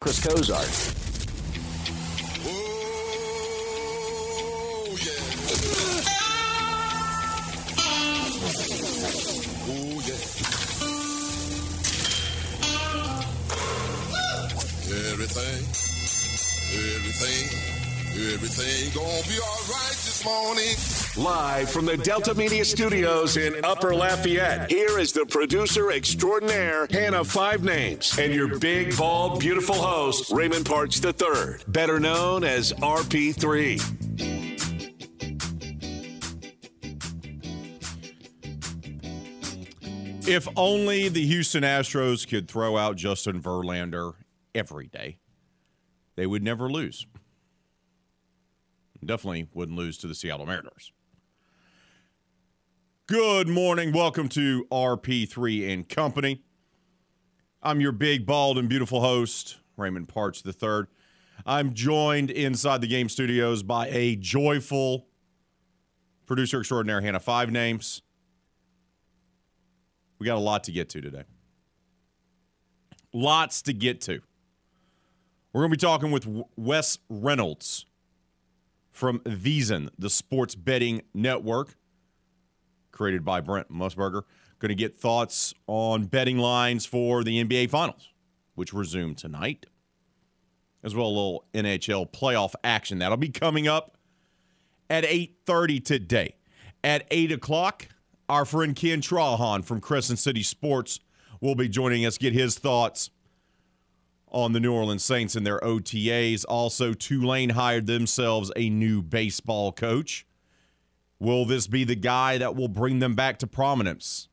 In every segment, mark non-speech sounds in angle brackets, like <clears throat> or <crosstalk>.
Chris Cozart. Oh, yeah. Oh, yeah. Everything, everything, everything gonna be all right morning. Live from the Delta Media Studios in Upper Lafayette, here is the producer extraordinaire, Hannah Five Names, and your big, bald, beautiful host, Raymond Parks III, better known as RP3. If only the Houston Astros could throw out Justin Verlander every day, they would never lose. Definitely wouldn't lose to the Seattle Mariners. Good morning. Welcome to RP3 and Company. I'm your big, bald, and beautiful host, Raymond Parks III. I'm joined inside the game studios by a joyful producer extraordinaire, Hannah Five Names. We got a lot to get to today. Lots to get to. We're going to be talking with Wes Reynolds from VSiN, the sports betting network created by Brent Musburger. Going to get thoughts on betting lines for the NBA Finals, which resume tonight, as well a little NHL playoff action. That'll be coming up at 8.30 today. At 8 o'clock, our friend Ken Trahan from Crescent City Sports will be joining us, get his thoughts on the New Orleans Saints and their OTAs. Also, Tulane hired themselves a new baseball coach. Will this be the guy that will bring them back to prominence?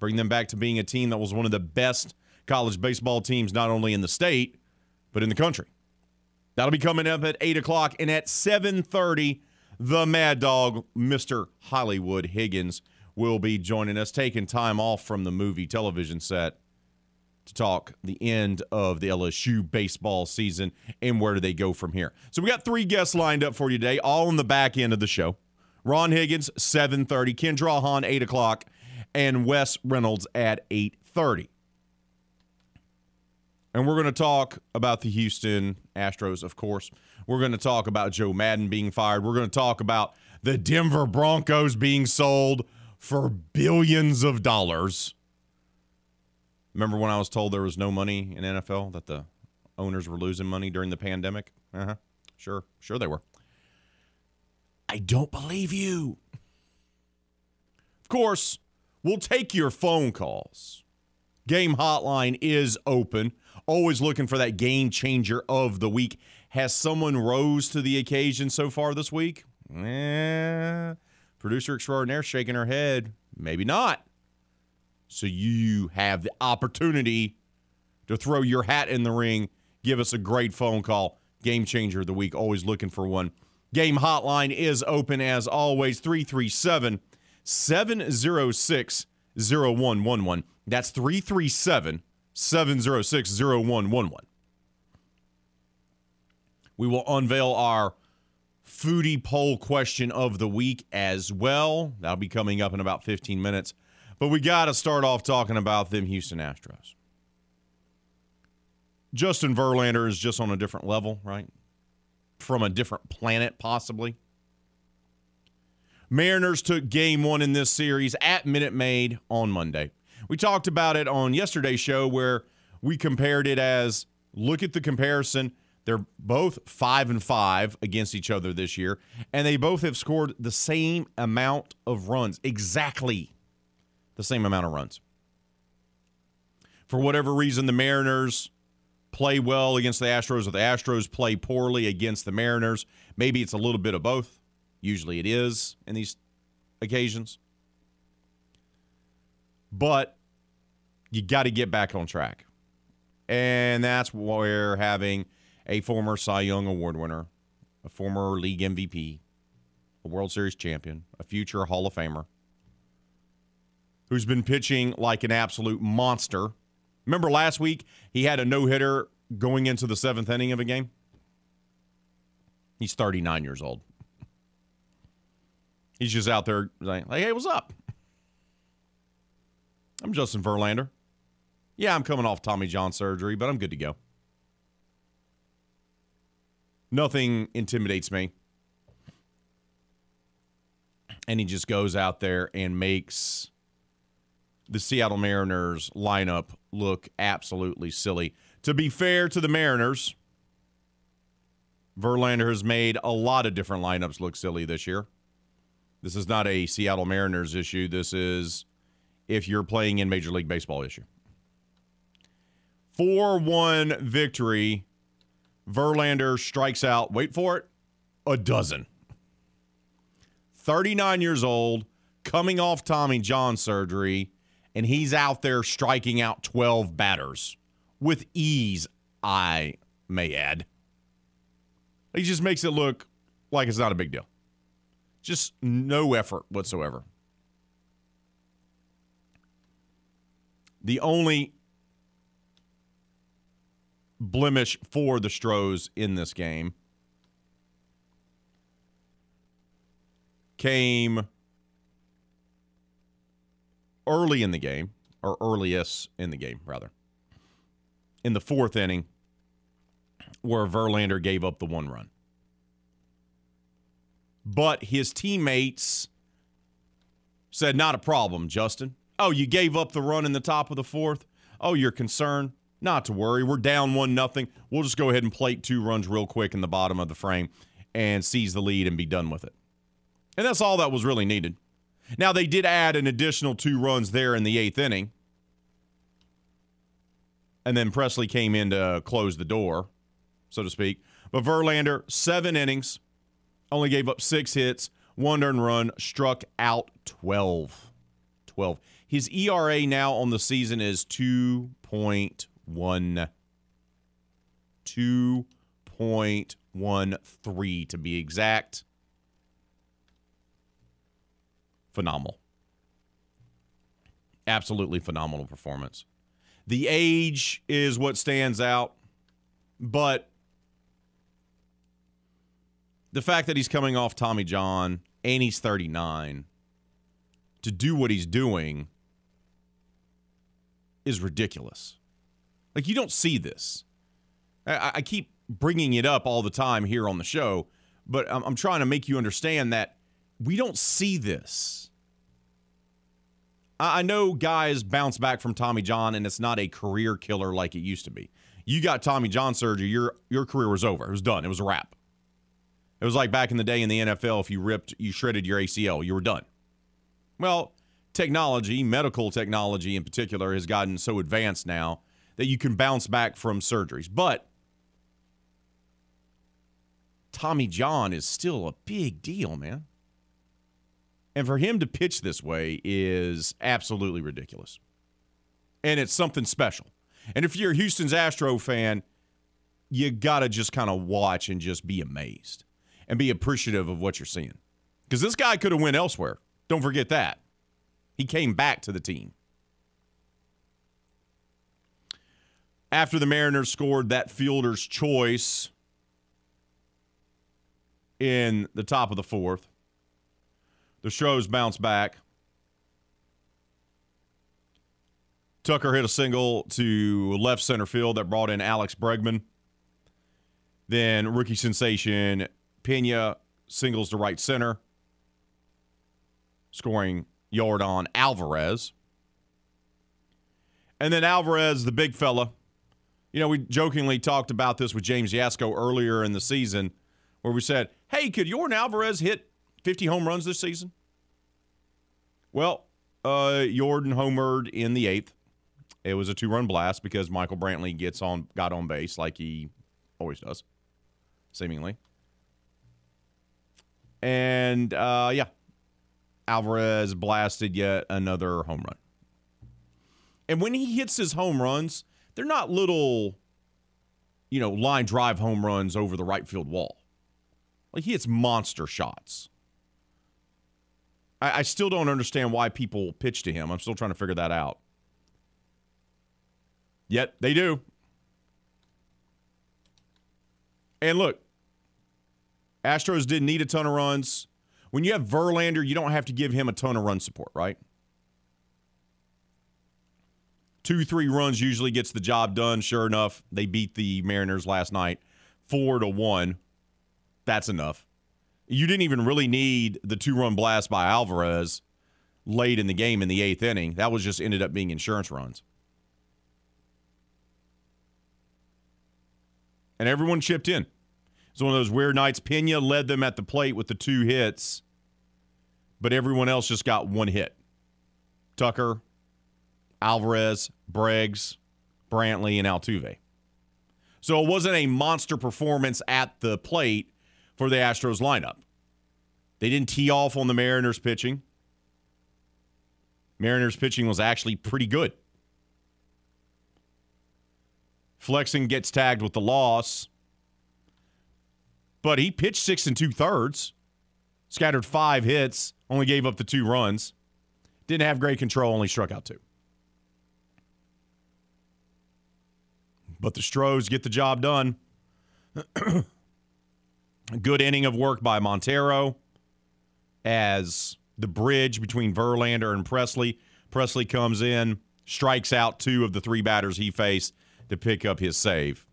Bring them back to being a team that was one of the best college baseball teams, not only in the state, but in the country. That'll be coming up at 8 o'clock. And at 7.30, the Mad Dog, Mr. Hollywood Higgins, will be joining us, taking time off from the movie television set to talk the end of the LSU baseball season and where do they go from here. So we got three guests lined up for you today, all in the back end of the show. Ron Higgins, 7.30, Ken Trahan, 8 o'clock, and Wes Reynolds at 8.30. And we're going to talk about the Houston Astros, of course. We're going to talk about Joe Maddon being fired. We're going to talk about the Denver Broncos being sold for billions of dollars. Remember when I was told there was no money in NFL, that the owners were losing money during the pandemic? Uh huh. Sure, sure they were. I don't believe you. Of course, we'll take your phone calls. Game hotline is open. Always looking for that game changer of the week. Has someone rose to the occasion so far this week? Eh, producer extraordinaire shaking her head. Maybe not. So you have the opportunity to throw your hat in the ring. Give us a great phone call. Game changer of the week. Always looking for one. Game hotline is open as always 337 706 0111. That's 337 706 0111. We will unveil our foodie poll question of the week as well. That'll be coming up in about 15 minutes. But we got to start off talking about them Houston Astros. Justin Verlander is just on a different level, right? From a different planet, possibly. Mariners took game one in this series at Minute Maid on Monday. We talked about it on yesterday's show where we compared it as look at the comparison. They're both five and five against each other this year, and they both have scored the same amount of runs. Exactly the same amount of runs. For whatever reason, the Mariners play well against the Astros, or the Astros play poorly against the Mariners. Maybe it's a little bit of both. Usually it is in these occasions. But you got to get back on track. And that's where having a former Cy Young Award winner, a former league MVP, a World Series champion, a future Hall of Famer, who's been pitching like an absolute monster. Remember last week he had a no hitter going into the seventh inning of a game? He's 39 years old. He's just out there like, hey, what's up? I'm Justin Verlander. Yeah, I'm coming off Tommy John surgery, but I'm good to go. Nothing intimidates me. And he just goes out there and makes the Seattle Mariners lineup look absolutely silly. To be fair to the Mariners, Verlander has made a lot of different lineups look silly this year. This is not a Seattle Mariners issue. This is if you're playing in Major League Baseball issue. 4 1 victory. Verlander strikes out, wait for it, a dozen. 39 years old, coming off Tommy John surgery, and he's out there striking out 12 batters with ease, I may add. He just makes it look like it's not a big deal. Just no effort whatsoever. The only blemish for the Stros in this game came early in the game, or earliest in the game, rather, in the fourth inning, where Verlander gave up the one run. But his teammates said, Not a problem, Justin. Oh, you gave up the run in the top of the fourth? Oh, you're concerned? Not to worry. We're down one nothing. We'll just go ahead and plate two runs real quick in the bottom of the frame and seize the lead and be done with it. And that's all that was really needed. Now they did add an additional two runs there in the eighth inning. And then Pressly came in to close the door, so to speak. But Verlander, seven innings, only gave up six hits, one earned run, struck out 12. 12. His ERA now on the season is 2.1. 2.13 to be exact. Phenomenal. Absolutely phenomenal performance. The age is what stands out, but the fact that he's coming off Tommy John and he's 39 to do what he's doing is ridiculous. Like, you don't see this. I, I keep bringing it up all the time here on the show, but I'm, I'm trying to make you understand that we don't see this. I, know guys bounce back from Tommy John, and it's not a career killer like it used to be. You got Tommy John surgery, your your career was over. It was done. It was a wrap. It was like back in the day in the NFL, if you ripped, you shredded your ACL, you were done. Well, technology, medical technology in particular, has gotten so advanced now that you can bounce back from surgeries. But Tommy John is still a big deal, man. And for him to pitch this way is absolutely ridiculous. And it's something special. And if you're a Houston's Astro fan, you got to just kind of watch and just be amazed and be appreciative of what you're seeing. Because this guy could have went elsewhere. Don't forget that. He came back to the team. After the Mariners scored that fielder's choice in the top of the fourth, the Stros bounced back. Tucker hit a single to left center field that brought in Alex Bregman. Then rookie sensation Pena singles to right center, scoring Yordan Alvarez. And then Alvarez, the big fella, you know, we jokingly talked about this with James Yasko earlier in the season, where we said, hey, could Yordan Alvarez hit 50 home runs this season? Well, uh, Yordan homered in the eighth. It was a two-run blast because Michael Brantley gets on, got on base like he always does, seemingly. And uh, yeah, Alvarez blasted yet another home run. And when he hits his home runs, they're not little, you know, line drive home runs over the right field wall. Like he hits monster shots. I, I still don't understand why people pitch to him. I'm still trying to figure that out. Yet they do. And look, Astros didn't need a ton of runs. When you have Verlander, you don't have to give him a ton of run support, right? Two, three runs usually gets the job done. Sure enough, they beat the Mariners last night, four to one. That's enough. You didn't even really need the two run blast by Alvarez late in the game in the eighth inning. That was just ended up being insurance runs. And everyone chipped in. It's one of those weird nights. Pena led them at the plate with the two hits, but everyone else just got one hit. Tucker, Alvarez, Breggs, Brantley, and Altuve. So it wasn't a monster performance at the plate for the Astros lineup. They didn't tee off on the Mariners pitching. Mariners pitching was actually pretty good. Flexen gets tagged with the loss, but he pitched six and two thirds, scattered five hits, only gave up the two runs, didn't have great control, only struck out two. But the Stros get the job done. <clears throat> Good inning of work by Montero as the bridge between Verlander and Pressly. Pressly comes in, strikes out two of the three batters he faced to pick up his save.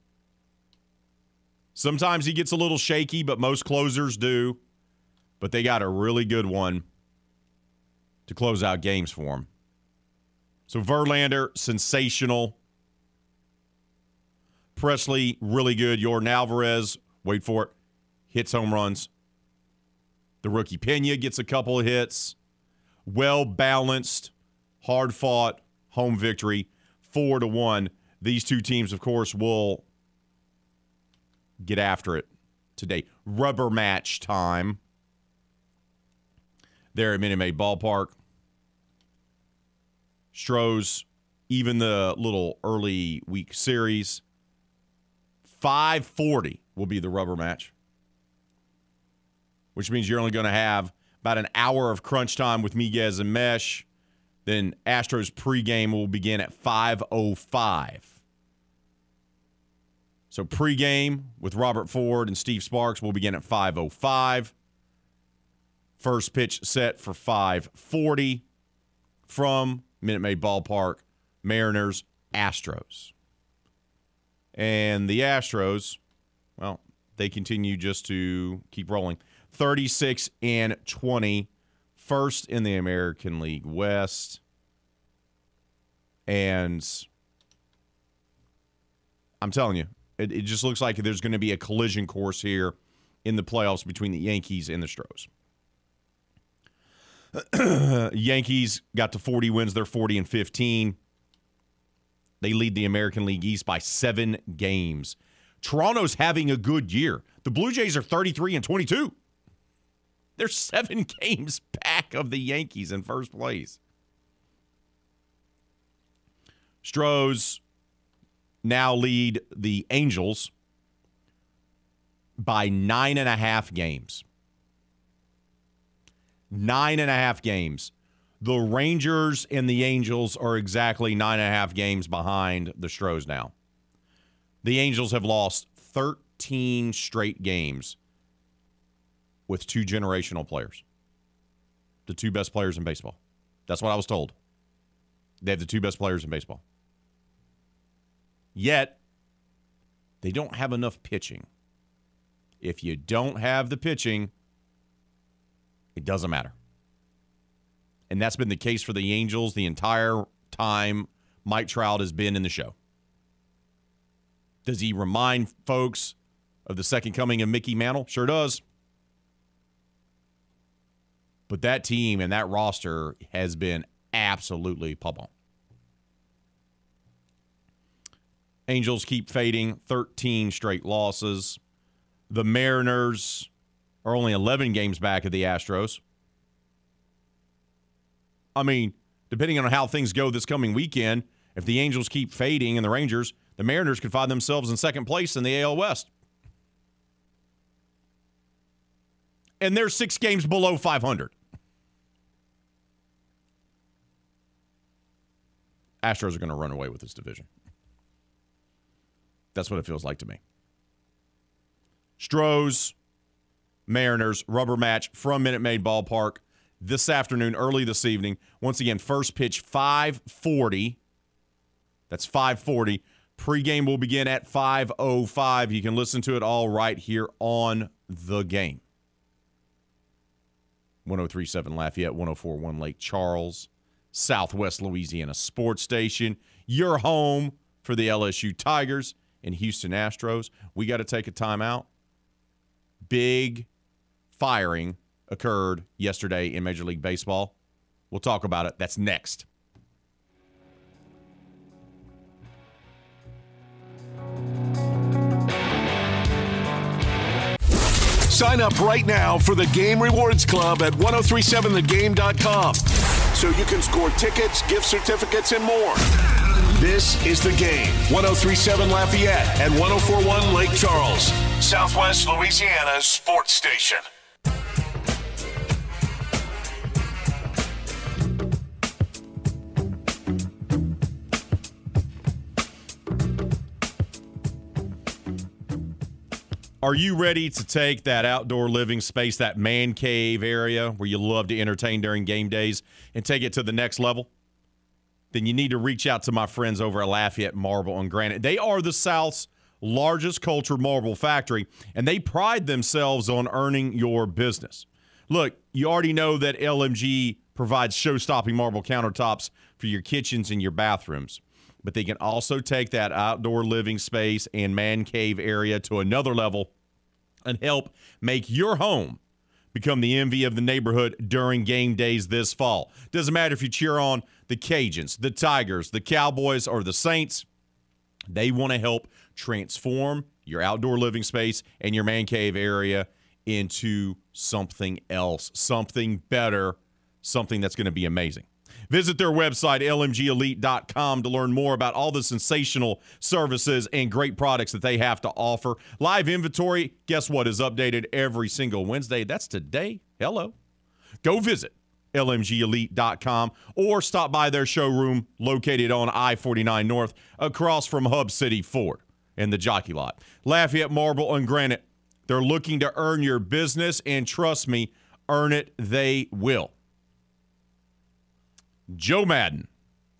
Sometimes he gets a little shaky, but most closers do. But they got a really good one to close out games for him. So Verlander, sensational. Pressly, really good. Yordan Alvarez, wait for it, hits home runs. The rookie Pena gets a couple of hits. Well balanced, hard fought home victory, four to one. These two teams, of course, will get after it today. Rubber match time there at Minute Maid Ballpark. Stros, even the little early week series, 540 will be the rubber match, which means you're only going to have about an hour of crunch time with Miguez and Mesh. Then Astros pregame will begin at 505. So pregame with Robert Ford and Steve Sparks will begin at 505. First pitch set for 540 from Minute Maid Ballpark, Mariners, Astros. And the Astros, well, they continue just to keep rolling. 36 and 20, first in the American League West. And I'm telling you, it, it just looks like there's going to be a collision course here in the playoffs between the Yankees and the Stros. <clears throat> Yankees got to 40 wins. They're 40 and 15. They lead the American League East by seven games. Toronto's having a good year. The Blue Jays are 33 and 22. They're seven <laughs> games back of the Yankees in first place. Stros now lead the Angels by nine and a half games. Nine and a half games. The Rangers and the Angels are exactly nine and a half games behind the Stros now. The Angels have lost 13 straight games with two generational players, the two best players in baseball. That's what I was told. They have the two best players in baseball. Yet, they don't have enough pitching. If you don't have the pitching, it doesn't matter. And that's been the case for the Angels the entire time Mike Trout has been in the show. Does he remind folks of the second coming of Mickey Mantle? Sure does. But that team and that roster has been absolutely pump on. Angels keep fading, 13 straight losses. The Mariners are only 11 games back of the Astros. I mean, depending on how things go this coming weekend, if the Angels keep fading and the Rangers, the Mariners could find themselves in second place in the AL West. And they're six games below 500. Astros are going to run away with this division. That's what it feels like to me. Stros, Mariners, rubber match from Minute Maid Ballpark this afternoon, early this evening. Once again, first pitch 540. That's 540. Pregame will begin at 5:05. You can listen to it all right here on the game. 1037 Lafayette, 1041 Lake Charles, Southwest Louisiana Sports Station. Your home for the LSU Tigers and Houston Astros. We got to take a timeout. Big firing occurred yesterday in Major League Baseball. We'll talk about it. That's next. Sign up right now for the Game Rewards Club at 1037thegame.com so you can score tickets, gift certificates, and more. This is the game 1037 Lafayette and 1041 Lake Charles, Southwest Louisiana's sports station. Are you ready to take that outdoor living space, that man cave area where you love to entertain during game days, and take it to the next level? Then you need to reach out to my friends over at Lafayette Marble and Granite. They are the South's largest cultured marble factory, and they pride themselves on earning your business. Look, you already know that LMG provides show stopping marble countertops for your kitchens and your bathrooms but they can also take that outdoor living space and man cave area to another level and help make your home become the envy of the neighborhood during game days this fall. Doesn't matter if you cheer on the Cajuns, the Tigers, the Cowboys, or the Saints, they want to help transform your outdoor living space and your man cave area into something else, something better, something that's going to be amazing. Visit their website, lmgelite.com, to learn more about all the sensational services and great products that they have to offer. Live inventory, guess what, is updated every single Wednesday. That's today. Hello. Go visit lmgelite.com or stop by their showroom located on I 49 North across from Hub City Ford and the jockey lot. Lafayette Marble and Granite. They're looking to earn your business, and trust me, earn it they will. Joe Maddon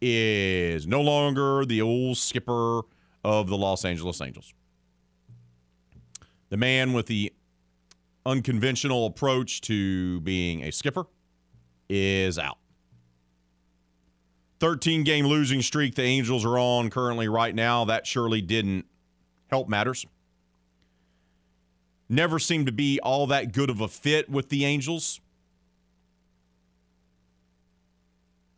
is no longer the old skipper of the Los Angeles Angels. The man with the unconventional approach to being a skipper is out. 13 game losing streak the Angels are on currently right now. That surely didn't help matters. Never seemed to be all that good of a fit with the Angels.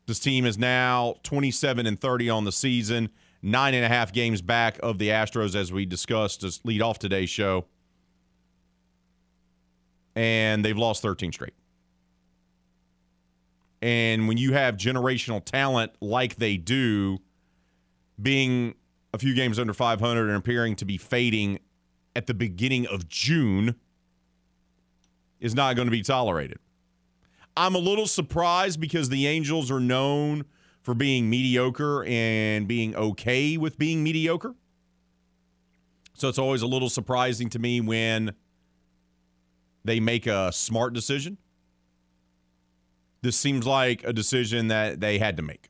This team is now 27 and 30 on the season, nine and a half games back of the Astros, as we discussed to lead off today's show. And they've lost 13 straight. And when you have generational talent like they do, being a few games under 500 and appearing to be fading at the beginning of June is not going to be tolerated. I'm a little surprised because the Angels are known for being mediocre and being okay with being mediocre. So it's always a little surprising to me when they make a smart decision. This seems like a decision that they had to make.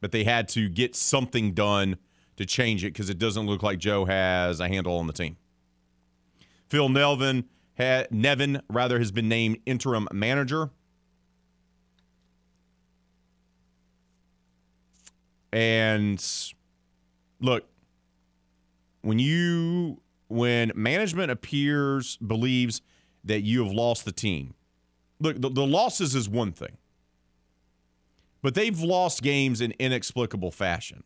But they had to get something done to change it because it doesn't look like Joe has a handle on the team. Phil Nevin Nevin, rather, has been named interim manager. And look, when you when management appears believes that you have lost the team, look, the, the losses is one thing, but they've lost games in inexplicable fashion.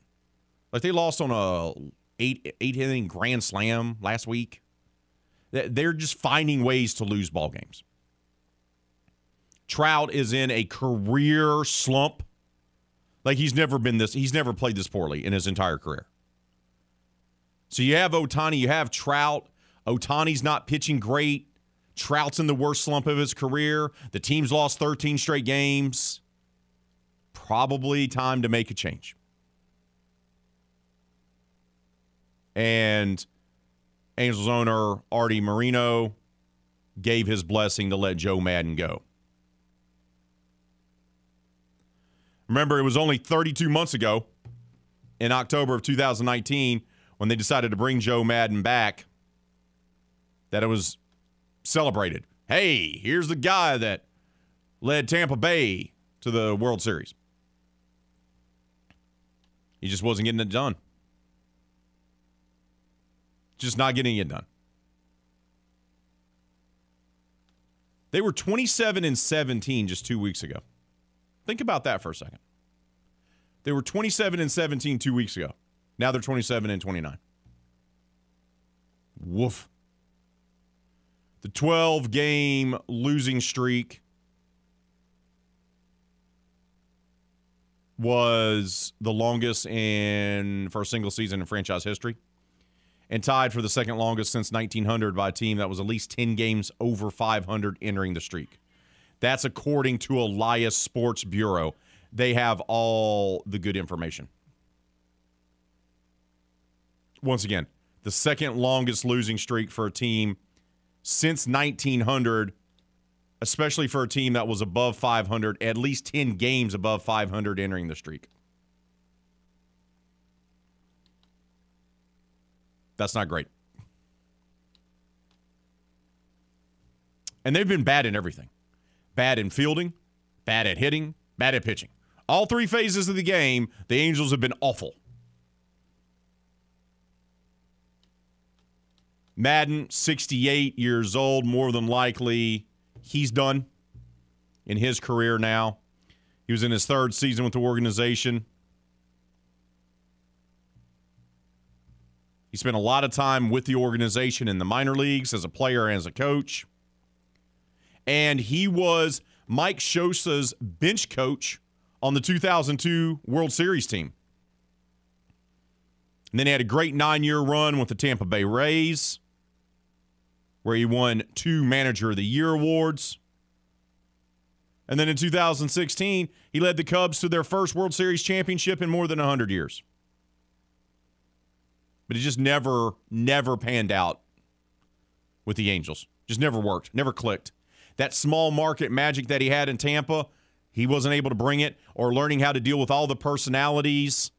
Like they lost on a eight eight inning grand slam last week. They're just finding ways to lose ball games. Trout is in a career slump. Like he's never been this, he's never played this poorly in his entire career. So you have Ohtani, you have Trout. Ohtani's not pitching great. Trout's in the worst slump of his career. The team's lost 13 straight games. Probably time to make a change. And Angels owner Arte Moreno gave his blessing to let Joe Maddon go. Remember, it was only 32 months ago in October of 2019 when they decided to bring Joe Maddon back that it was celebrated. Hey, here's the guy that led Tampa Bay to the World Series. He just wasn't getting it done. Just not getting it done. They were 27 and 17 just two weeks ago. Think about that for a second. They were 27 and 17 two weeks ago. Now they're 27 and 29. Woof. The 12 game losing streak was the longest in for a single season in franchise history and tied for the second longest since 1900 by a team that was at least 10 games over 500 entering the streak. That's according to Elias Sports Bureau. They have all the good information. Once again, the second longest losing streak for a team since 1900, especially for a team that was above 500, at least 10 games above 500 entering the streak. That's not great. And they've been bad in everything bad in fielding, bad at hitting, bad at pitching. All three phases of the game, the Angels have been awful. Maddon, 68 years old, more than likely he's done in his career now. He was in his third season with the organization. He spent a lot of time with the organization in the minor leagues as a player and as a coach. And he was Mike Scioscia's bench coach on the 2002 World Series team. And then he had a great nine year run with the Tampa Bay Rays where he won two Manager of the Year awards. And then in 2016, he led the Cubs to their first World Series championship in more than 100 years. But it just never, never panned out with the Angels. Just never worked, never clicked. That small market magic that he had in Tampa, he wasn't able to bring it, or learning how to deal with all the personalities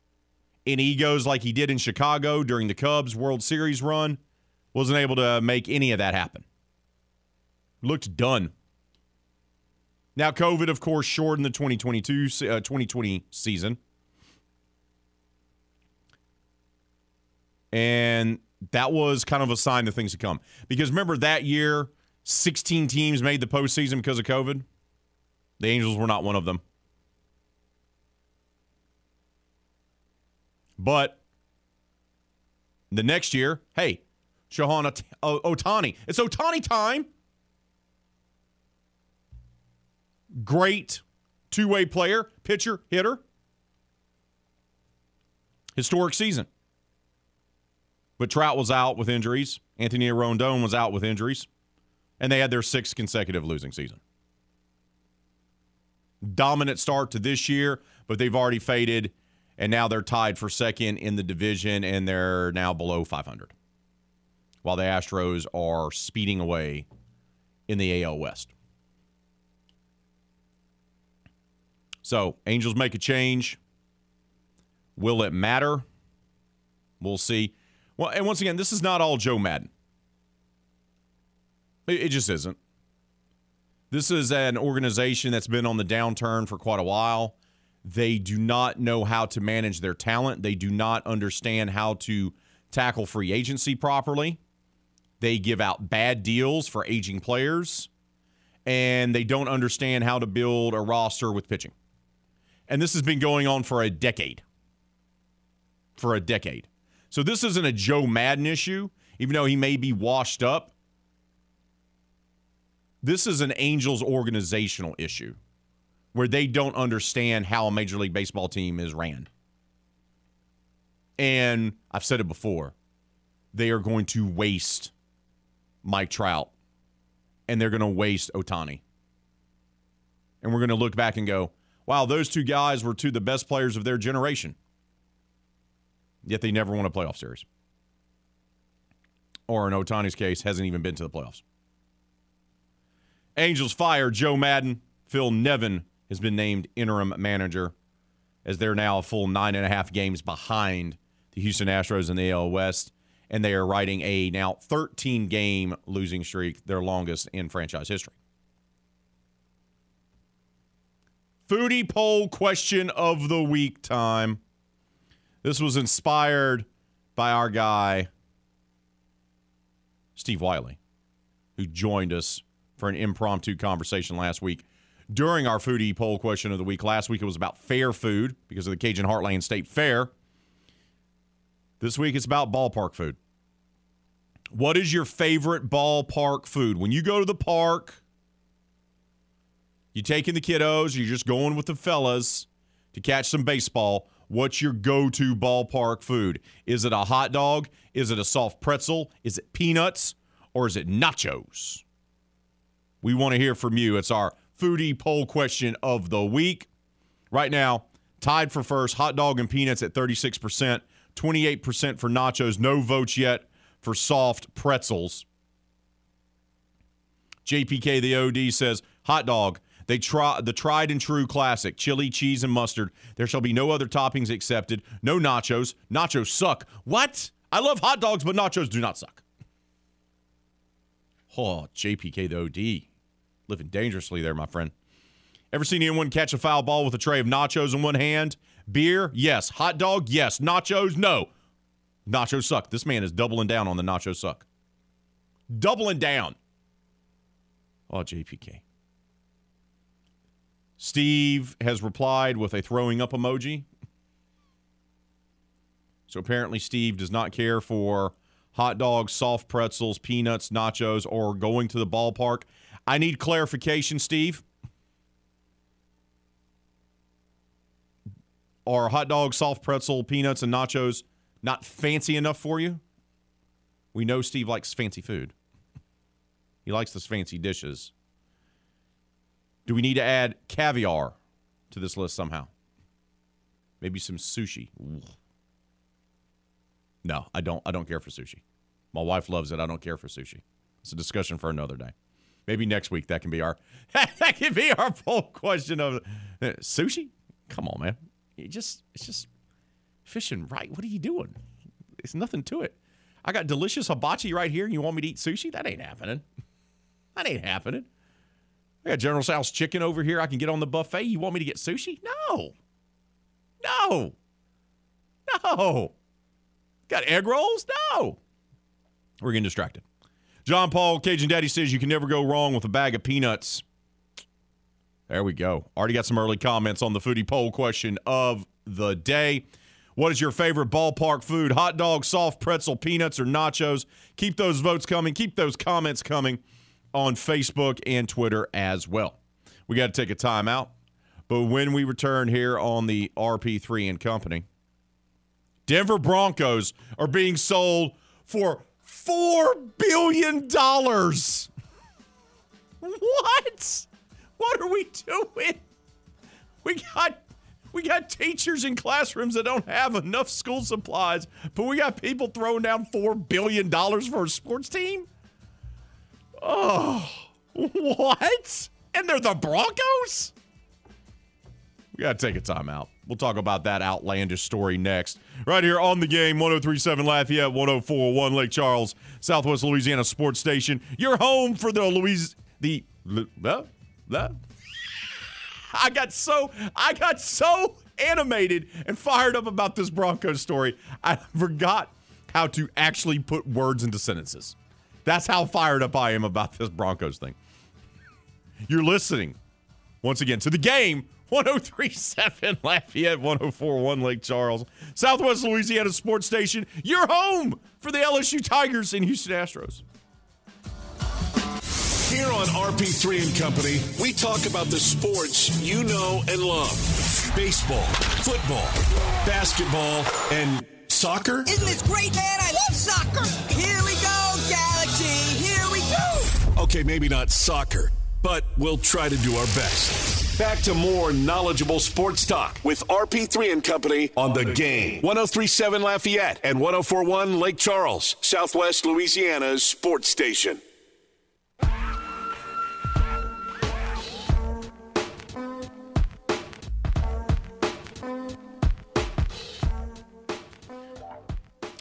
and egos like he did in Chicago during the Cubs World Series run wasn't able to make any of that happen. Looked done. Now, COVID, of course, shortened the 2022 uh, 2020 season. And that was kind of a sign of things to come. Because remember that year, 16 teams made the postseason because of COVID? The Angels were not one of them. But the next year, hey, Shohei Ohtani. It's Ohtani time. Great two way player, pitcher, hitter. Historic season. But Trout was out with injuries. Anthony Rendon was out with injuries. And they had their sixth consecutive losing season. Dominant start to this year, but they've already faded. And now they're tied for second in the division, and they're now below 500 while the Astros are speeding away in the AL West. So, Angels make a change. Will it matter? We'll see. Well, and once again, this is not all Joe Maddon. It, just isn't. This is an organization that's been on the downturn for quite a while. They do not know how to manage their talent. They do not understand how to tackle free agency properly. They give out bad deals for aging players, and they don't understand how to build a roster with pitching. And this has been going on for a decade. For a decade. So this isn't a Joe Maddon issue, even though he may be washed up. This is an Angels organizational issue where they don't understand how a Major League Baseball team is ran. And I've said it before, they are going to waste Mike Trout, and they're going to waste Ohtani. And we're going to look back and go, wow, those two guys were two of the best players of their generation. Yet they never won a playoff series. Or in Ohtani's case, hasn't even been to the playoffs. Angels fire Joe Maddon. Phil Nevin has been named interim manager. as they're now a full nine and a half games behind the Houston Astros in the AL West, and they are riding a now 13 game losing streak, their longest in franchise history. Foodie poll question of the week time. This was inspired by our guy, Steve Wiley, who joined us for an impromptu conversation last week during our foodie poll question of the week. Last week it was about fair food because of the Cajun Heartland State Fair. This week it's about ballpark food. What is your favorite ballpark food? When you go to the park, you taking the kiddos, you're just going with the fellas to catch some baseball. What's your go-to ballpark food? Is it a hot dog? Is it a soft pretzel? Is it peanuts? Or is it nachos? We want to hear from you. It's our foodie poll question of the week. Right now, tied for first, hot dog and peanuts at 36%, 28% for nachos, no votes yet for soft pretzels. JPK the OD says hot dog. They try the tried and true classic chili, cheese, and mustard. There shall be no other toppings accepted. No nachos. Nachos suck. What? I love hot dogs, but nachos do not suck. Oh, JPK the OD. Living dangerously there, my friend. Ever seen anyone catch a foul ball with a tray of nachos in one hand? Beer? Yes. Hot dog? Yes. Nachos? No. Nachos suck. This man is doubling down on the nachos suck. Doubling down. Oh, JPK. Steve has replied with a throwing up emoji. So apparently, Steve does not care for hot dogs, soft pretzels, peanuts, nachos, or going to the ballpark. I need clarification, Steve. Are hot dogs, soft pretzel, peanuts, and nachos not fancy enough for you? We know Steve likes fancy food. He likes those fancy dishes. Do we need to add caviar to this list somehow? Maybe some sushi. No, I don't. I don't care for sushi. My wife loves it. I don't care for sushi. It's a discussion for another day. Maybe next week that can be our <laughs> that can be our poll question of uh, sushi. Come on, man. You just it's just fishing right. What are you doing? It's nothing to it. I got delicious hibachi right here, and you want me to eat sushi? That ain't happening. That ain't happening. I got General Tso's chicken over here. I can get on the buffet. You want me to get sushi? No. No. No. Got egg rolls? No. We're getting distracted. John Paul, Cajun Daddy says you can never go wrong with a bag of peanuts. There we go. Already got some early comments on the foodie poll question of the day. What is your favorite ballpark food? Hot dog, soft pretzel, peanuts, or nachos? Keep those votes coming. Keep those comments coming on Facebook and Twitter as well. We got to take a timeout. But when we return here on the RP3 and Company, Denver Broncos are being sold for Four billion dollars. What? What are we doing? We got we got teachers in classrooms that don't have enough school supplies, but we got people throwing down four billion dollars for a sports team. Oh, <laughs> what? And they're the Broncos? We got to take a timeout. We'll talk about that outlandish story next. Right here on the game, 1037 Lafayette, 1041 Lake Charles, Southwest Louisiana Sports Station. Your home for the Louis the uh, <laughs> uh. I got so I got so animated and fired up about this Broncos story. I forgot how to actually put words into sentences. That's how fired up I am about this Broncos thing. You're listening once again to the game 1037 Lafayette, 1041 Lake Charles, Southwest Louisiana Sports Station, your home for the LSU Tigers and Houston Astros. Here on RP3 and Company, we talk about the sports you know and love baseball, football, basketball, and soccer. Isn't this great, man? I love soccer. Here we go, Galaxy. Here we go. Okay, maybe not soccer, but we'll try to do our best. Back to more knowledgeable sports talk with RP3 and Company on the game. 1037 Lafayette and 1041 Lake Charles, Southwest Louisiana's sports station.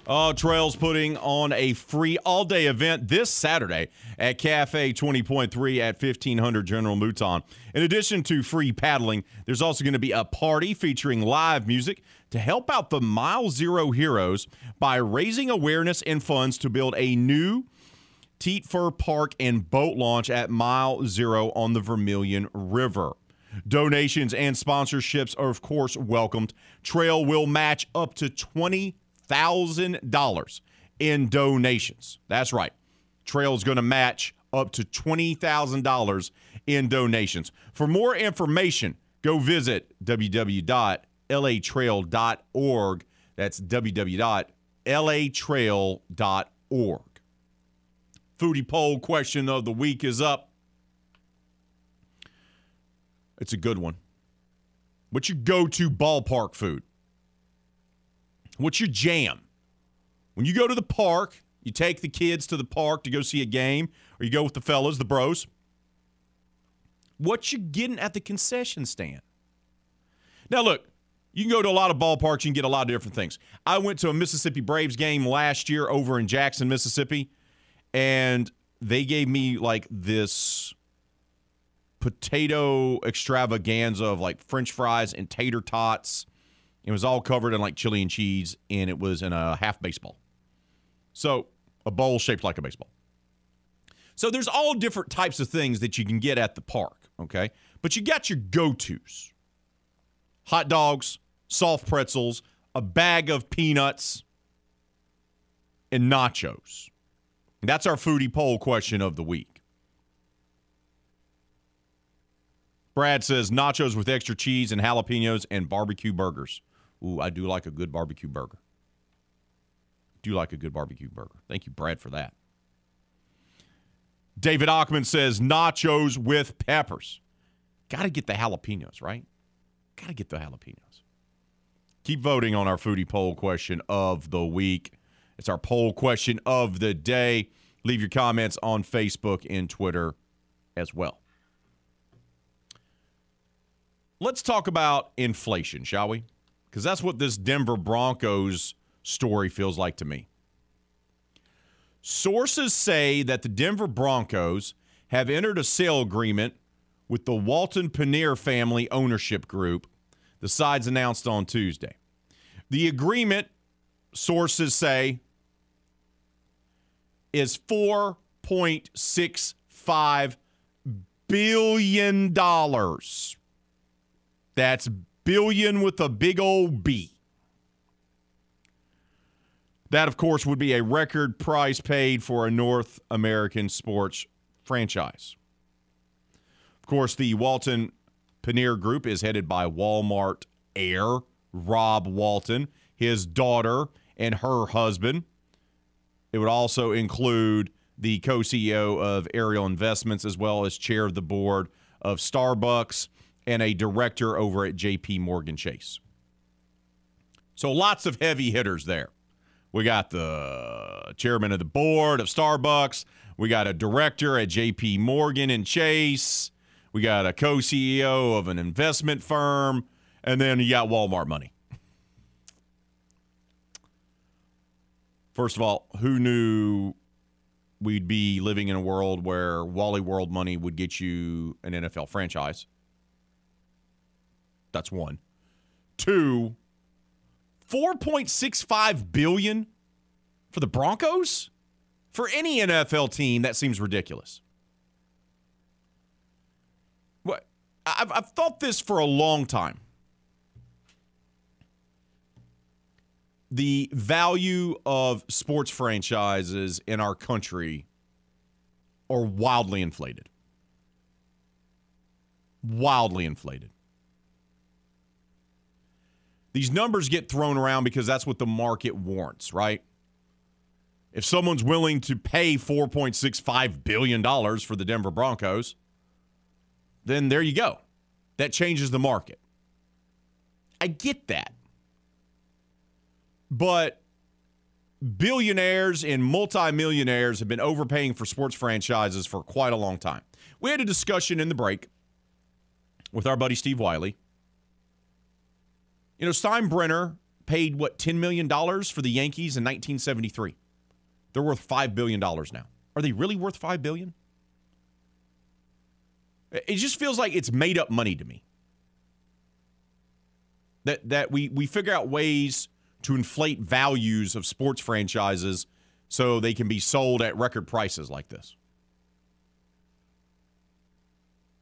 Oh, Trail's putting on a free all day event this Saturday at Cafe 20.3 at 1500 General Mouton. In addition to free paddling, there's also going to be a party featuring live music to help out the Mile Zero heroes by raising awareness and funds to build a new Teat Fur Park and boat launch at Mile Zero on the Vermilion River. Donations and sponsorships are, of course, welcomed. Trail will match up to $20,000 in donations. That's right. Trail is going to match up to $20,000 in donations. For more information, go visit www.latrail.org. That's www.latrail.org. Foodie poll question of the week is up. It's a good one. What's your go to ballpark food? What's your jam? When you go to the park, you take the kids to the park to go see a game, or you go with the fellas, the bros. What you getting at the concession stand? Now, look, you can go to a lot of ballparks, you can get a lot of different things. I went to a Mississippi Braves game last year over in Jackson, Mississippi, and they gave me like this potato extravaganza of like french fries and tater tots. It was all covered in like chili and cheese, and it was in a half baseball. So, a bowl shaped like a baseball. So, there's all different types of things that you can get at the park, okay? But you got your go tos hot dogs, soft pretzels, a bag of peanuts, and nachos. That's our foodie poll question of the week. Brad says nachos with extra cheese and jalapenos and barbecue burgers. Ooh, I do like a good barbecue burger. Do like a good barbecue burger. Thank you, Brad, for that. David Ockman says nachos with peppers. Got to get the jalapenos, right? Got to get the jalapenos. Keep voting on our foodie poll question of the week. It's our poll question of the day. Leave your comments on Facebook and Twitter as well. Let's talk about inflation, shall we? Because that's what this Denver Broncos story feels like to me. Sources say that the Denver Broncos have entered a sale agreement with the Walton Penner family ownership group, the sides announced on Tuesday. The agreement, sources say, is $4.65 billion. That's billion with a big old B. That, of course, would be a record price paid for a North American sports franchise. Of course, the Walton Penner Group is headed by Walmart heir Rob Walton, his daughter, and her husband. It would also include the co CEO of Ariel Investments, as well as chair of the board of Starbucks and a director over at JP Morgan Chase. So lots of heavy hitters there. We got the chairman of the board of Starbucks. We got a director at JP Morgan and Chase. We got a co CEO of an investment firm. And then you got Walmart money. First of all, who knew we'd be living in a world where Wally World money would get you an NFL franchise? That's one. Two, 4.65 billion for the Broncos? For any NFL team, that seems ridiculous. What I've, I've thought this for a long time. The value of sports franchises in our country are wildly inflated. Wildly inflated. These numbers get thrown around because that's what the market warrants, right? If someone's willing to pay $4.65 billion for the Denver Broncos, then there you go. That changes the market. I get that. But billionaires and multimillionaires have been overpaying for sports franchises for quite a long time. We had a discussion in the break with our buddy Steve Wiley you know, Steinbrenner paid what $10 million for the Yankees in 1973. They're worth $5 billion now. Are they really worth $5 billion? It just feels like it's made up money to me. That that we we figure out ways to inflate values of sports franchises so they can be sold at record prices like this.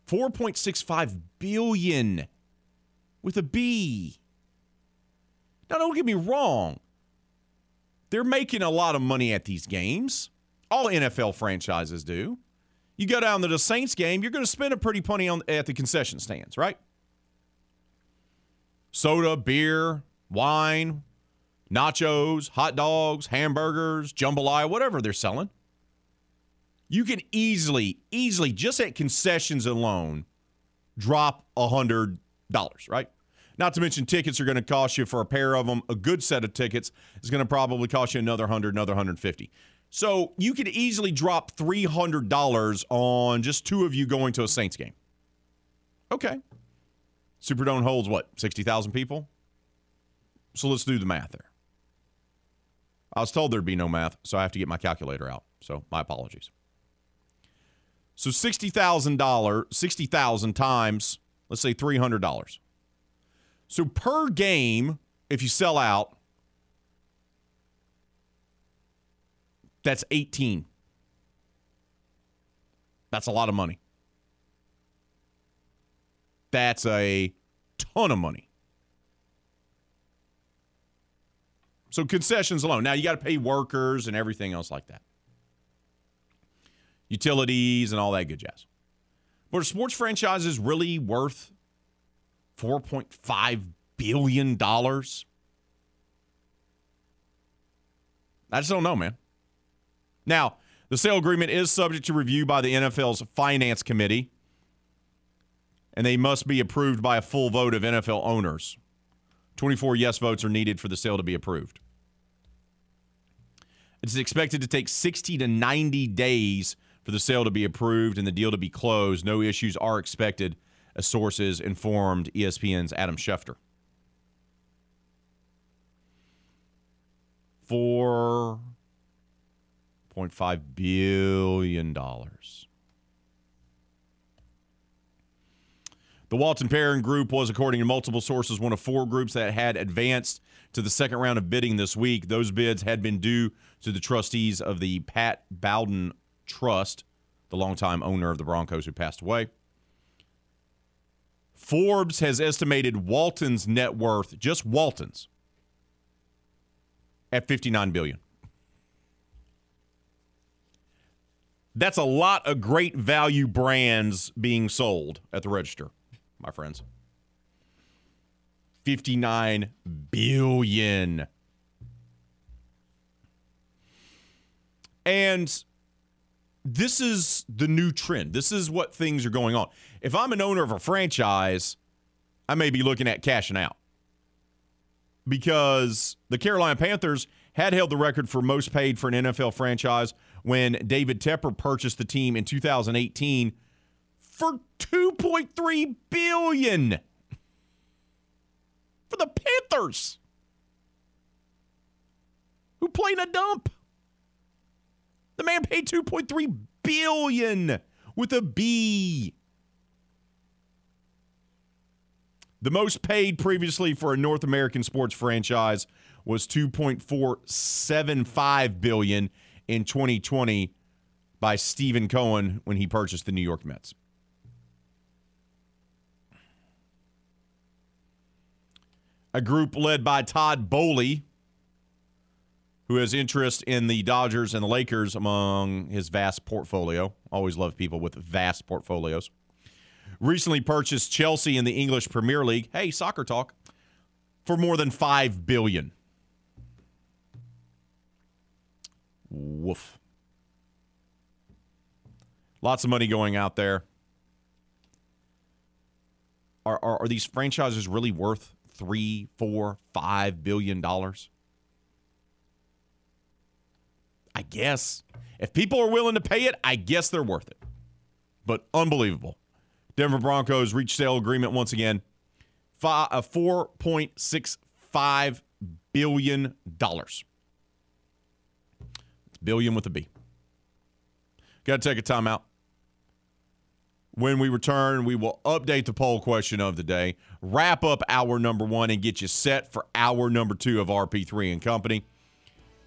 4.65 billion with a B. Now don't get me wrong. They're making a lot of money at these games. All NFL franchises do. You go down to the Saints game, you're going to spend a pretty penny on at the concession stands, right? Soda, beer, wine, nachos, hot dogs, hamburgers, jambalaya, whatever they're selling. You can easily, easily, just at concessions alone, drop a hundred dollars, right? Not to mention tickets are going to cost you for a pair of them. A good set of tickets is going to probably cost you another hundred, another hundred fifty. So you could easily drop three hundred dollars on just two of you going to a Saints game. Okay. Superdome holds what sixty thousand people. So let's do the math there. I was told there'd be no math, so I have to get my calculator out. So my apologies. So sixty thousand dollars, sixty thousand times, let's say three hundred dollars. So per game, if you sell out, that's eighteen. That's a lot of money. That's a ton of money. So concessions alone. Now you got to pay workers and everything else like that. Utilities and all that good jazz. But are sports franchises really worth $4.5 billion? I just don't know, man. Now, the sale agreement is subject to review by the NFL's Finance Committee, and they must be approved by a full vote of NFL owners. 24 yes votes are needed for the sale to be approved. It's expected to take 60 to 90 days for the sale to be approved and the deal to be closed. No issues are expected, sources informed ESPN's Adam Schefter. Four point five billion dollars. The Walton Penner Group was, according to multiple sources, one of four groups that had advanced to the second round of bidding this week. Those bids had been due to the trustees of the Pat Bowlen Trust, the longtime owner of the Broncos who passed away. Forbes has estimated Walton's net worth, just Walton's, at 59 billion. That's a lot of great value brands being sold at the register my friends. 59 billion. And this is the new trend. This is what things are going on. If I'm an owner of a franchise, I may be looking at cashing out. Because the Carolina Panthers had held the record for most paid for an NFL franchise when David Tepper purchased the team in 2018 for 2.3 billion for the Panthers who played a dump. The man paid 2.3 billion with a B. The most paid previously for a North American sports franchise was 2.475 billion in 2020 by Steven Cohen when he purchased the New York Mets. a group led by Todd Boehly, who has interest in the Dodgers and the Lakers among his vast portfolio. Always love people with vast portfolios. Recently purchased Chelsea in the English Premier League. Hey, soccer talk. For more than five billion. Woof. Lots of money going out there. Are, are, are these franchises really worth three, four, five billion dollars? I guess. If people are willing to pay it, I guess they're worth it. But unbelievable. Denver Broncos reached sale agreement once again. a uh, $4.65 billion. It's billion with a B. Got to take a timeout. When we return, we will update the poll question of the day, wrap up hour number one, and get you set for hour number two of RP3 and Company.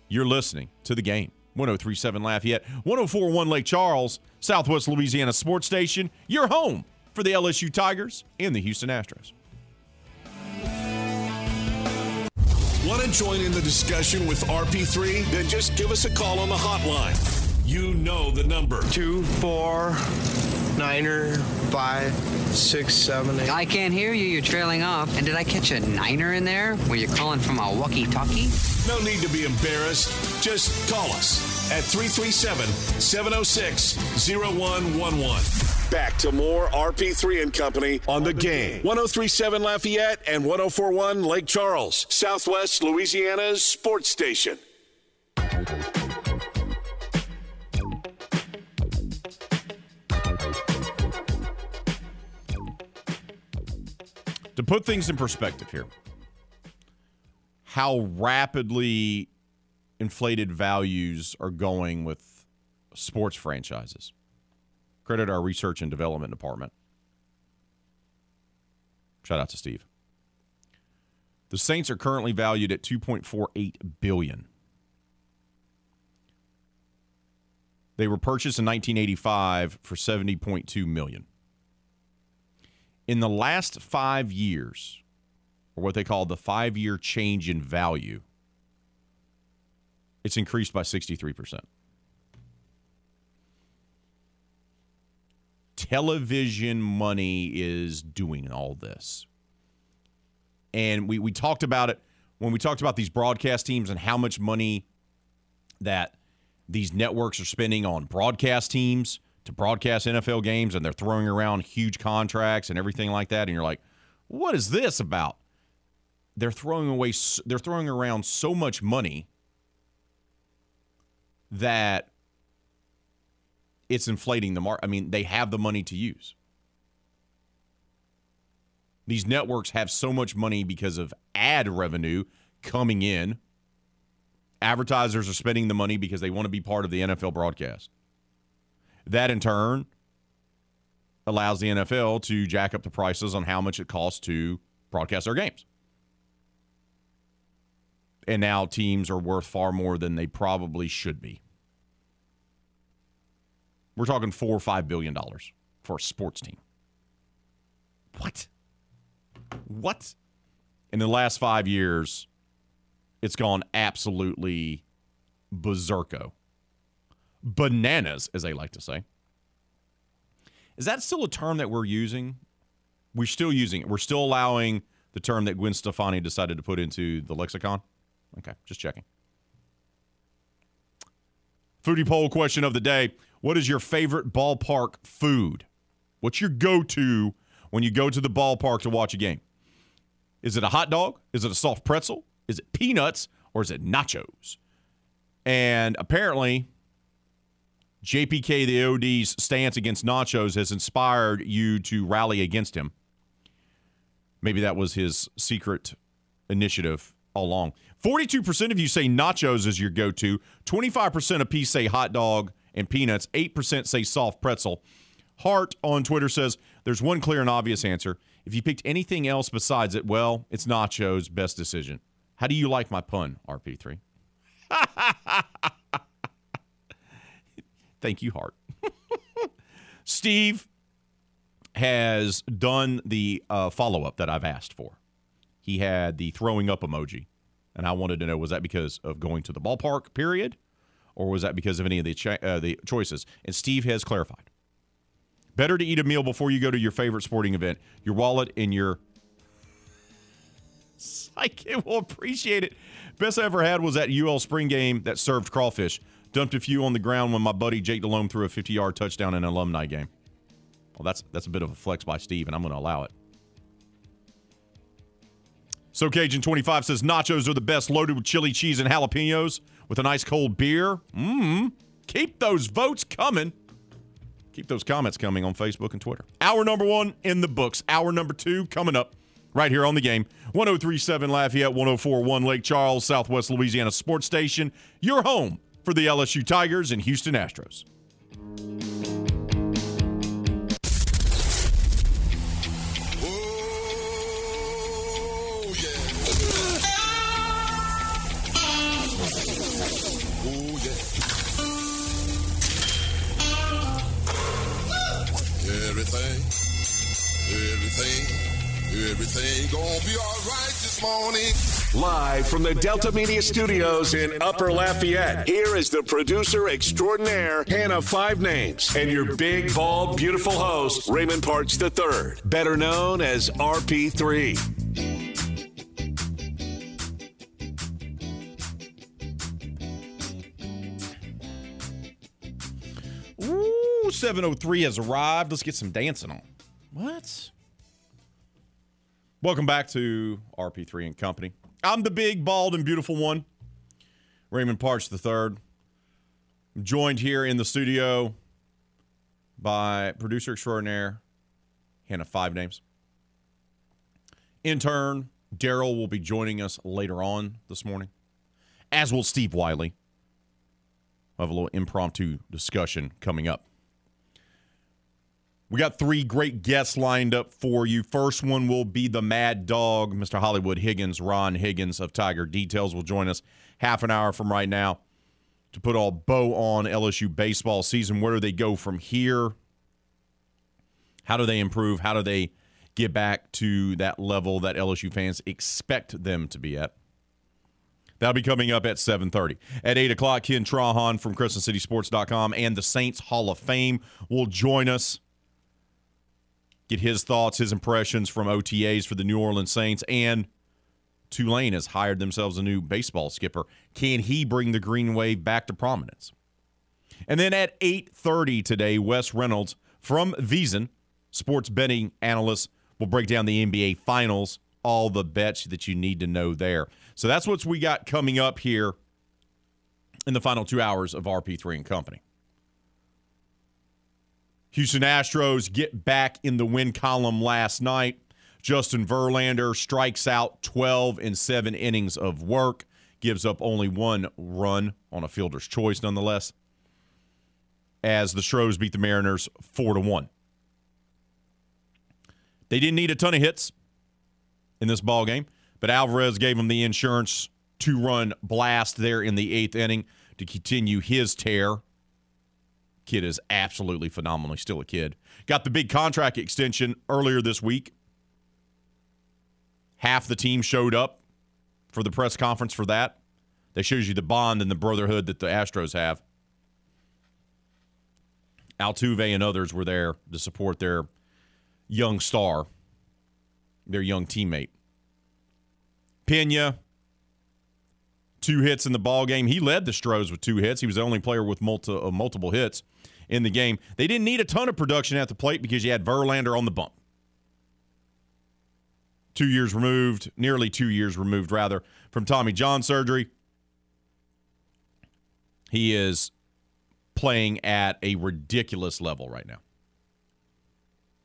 You're listening to the game. 1037 Lafayette, 1041 Lake Charles, Southwest Louisiana Sports Station, your home for the LSU Tigers and the Houston Astros. Want to join in the discussion with RP3? Then just give us a call on the hotline. You know the number. two, four, niner, five, six, seven, eight. I can't hear you. You're trailing off. And did I catch a niner in there? Were you calling from a walkie-talkie? No need to be embarrassed. Just call us at 337 706 0111. Back to more RP3 and Company on the game. 1037 Lafayette and 1041 Lake Charles, Southwest Louisiana's sports station. To put things in perspective here, how rapidly inflated values are going with sports franchises. Credit our research and development department. Shout out to Steve. The Saints are currently valued at 2.48 billion. They were purchased in 1985 for 70.2 million. In the last 5 years, or what they call the 5-year change in value, it's increased by 63%. Television money is doing all this. And we, we talked about it when we talked about these broadcast teams and how much money that these networks are spending on broadcast teams to broadcast NFL games and they're throwing around huge contracts and everything like that and you're like what is this about they're throwing away they're throwing around so much money that it's inflating the market. I mean, they have the money to use. These networks have so much money because of ad revenue coming in. Advertisers are spending the money because they want to be part of the NFL broadcast. That in turn allows the NFL to jack up the prices on how much it costs to broadcast their games. And now teams are worth far more than they probably should be. We're talking four or five billion dollars for a sports team. What? What? In the last five years, it's gone absolutely berserko. Bananas, as they like to say. Is that still a term that we're using? We're still using it. We're still allowing the term that Gwen Stefani decided to put into the lexicon? Okay, just checking. Foodie poll question of the day. What is your favorite ballpark food? What's your go to when you go to the ballpark to watch a game? Is it a hot dog? Is it a soft pretzel? Is it peanuts? Or is it nachos? And apparently, JPK, the OD's stance against nachos has inspired you to rally against him. Maybe that was his secret initiative all along. 42% of you say nachos is your go to. 25% of P say hot dog and peanuts. 8% say soft pretzel. Hart on Twitter says there's one clear and obvious answer. If you picked anything else besides it, well, it's nachos. Best decision. How do you like my pun, RP3? <laughs> Thank you, Hart. <laughs> Steve has done the uh, follow up that I've asked for. He had the throwing up emoji, and I wanted to know was that because of going to the ballpark, period, or was that because of any of the uh, the choices? And Steve has clarified. Better to eat a meal before you go to your favorite sporting event. Your wallet and your <laughs> psyche will appreciate it. Best I ever had was that UL spring game that served crawfish. Dumped a few on the ground when my buddy Jake Delhomme threw a 50-yard touchdown in an alumni game. Well, that's that's a bit of a flex by Steve, and I'm going to allow it. So Cajun 25 says nachos are the best, loaded with chili cheese and jalapenos with a nice cold beer. Mmm. Keep those votes coming. Keep those comments coming on Facebook and Twitter. Hour number one in the books. Hour number two coming up. right here on the game. 1037 Lafayette, 1041 Lake Charles, Southwest Louisiana Sports Station, your home for the LSU Tigers and Houston Astros. Everything, everything, everything gonna be all right this morning. Live from the Delta Media Studios in Upper Lafayette, here is the producer extraordinaire, Hannah Five Names, and your big, bald, beautiful host, Raymond Parks III, better known as RP3. Ooh, 703 has arrived. Let's get some dancing on. What? Welcome back to RP3 and Company. I'm the big, bald, and beautiful one, Raymond Parks III. I'm joined here in the studio by producer extraordinaire Hannah Five Names. Intern Daryl will be joining us later on this morning, as will Steve Wiley. We'll have a little impromptu discussion coming up. We got three great guests lined up for you. First one will be the Mad Dog, Mr. Hollywood Higgins. Ron Higgins of Tiger Details will join us half an hour from right now to put all bow on LSU baseball season. Where do they go from here? How do they improve? How do they get back to that level that LSU fans expect them to be at? That'll be coming up at 7.30. At 8 o'clock, Ken Trahan from CrescentCitySports.com and the Saints Hall of Fame will join us. Get his thoughts, his impressions from OTAs for the New Orleans Saints. And Tulane has hired themselves a new baseball skipper. Can he bring the Green Wave back to prominence? And then at 8.30 today, Wes Reynolds from VSiN, sports betting analyst, will break down the NBA Finals, all the bets that you need to know there. So that's what we got coming up here in the final two hours of RP3 and Company. Houston Astros get back in the win column last night. Justin Verlander strikes out 12 in seven innings of work, gives up only one run on a fielder's choice, nonetheless, as the Stros beat the Mariners 4 to 1. They didn't need a ton of hits in this ball game, but Alvarez gave them the insurance two run blast there in the eighth inning to continue his tear. Kid is absolutely phenomenal. He's still a kid. Got the big contract extension earlier this week. Half the team showed up for the press conference for that. That shows you the bond and the brotherhood that the Astros have. Altuve and others were there to support their young star, their young teammate. Pena, two hits in the ball game. He led the Stros with two hits. He was the only player with multi, uh, multiple hits in the game. They didn't need a ton of production at the plate because you had Verlander on the bump. Two years removed, nearly two years removed, rather, from Tommy John surgery. He is playing at a ridiculous level right now.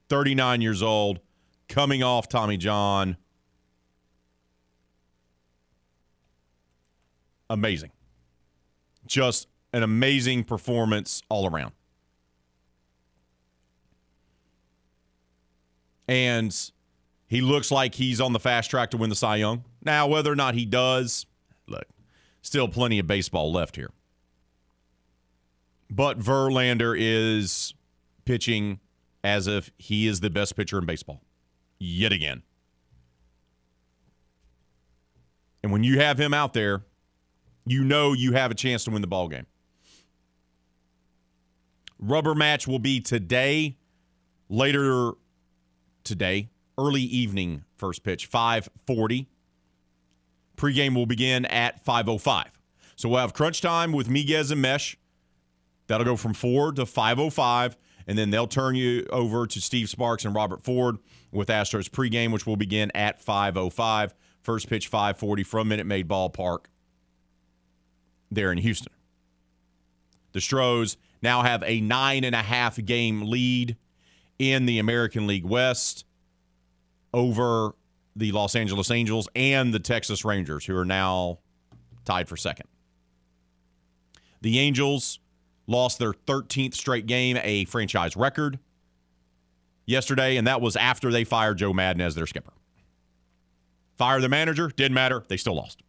39 years old, coming off Tommy John. Amazing. Just an amazing performance all around. And he looks like he's on the fast track to win the Cy Young. Now, whether or not he does, look, still plenty of baseball left here. But Verlander is pitching as if he is the best pitcher in baseball yet again. And when you have him out there, you know you have a chance to win the ball game. Rubber match will be today, later today, early evening first pitch, 540. Pregame will begin at 505. So we'll have crunch time with Miguez and Mesh. That'll go from 4 to 505 and then they'll turn you over to Steve Sparks and Robert Ford with Astros pregame, which will begin at 5:05. First pitch 5:40 from Minute Maid Ballpark there in Houston. The Stros now have a nine and a half game lead in the American League West over the Los Angeles Angels and the Texas Rangers, who are now tied for second. The Angels lost their 13th straight game, a franchise record, yesterday, and that was after they fired Joe Maddon as their skipper. Fire the manager, didn't matter, they still lost.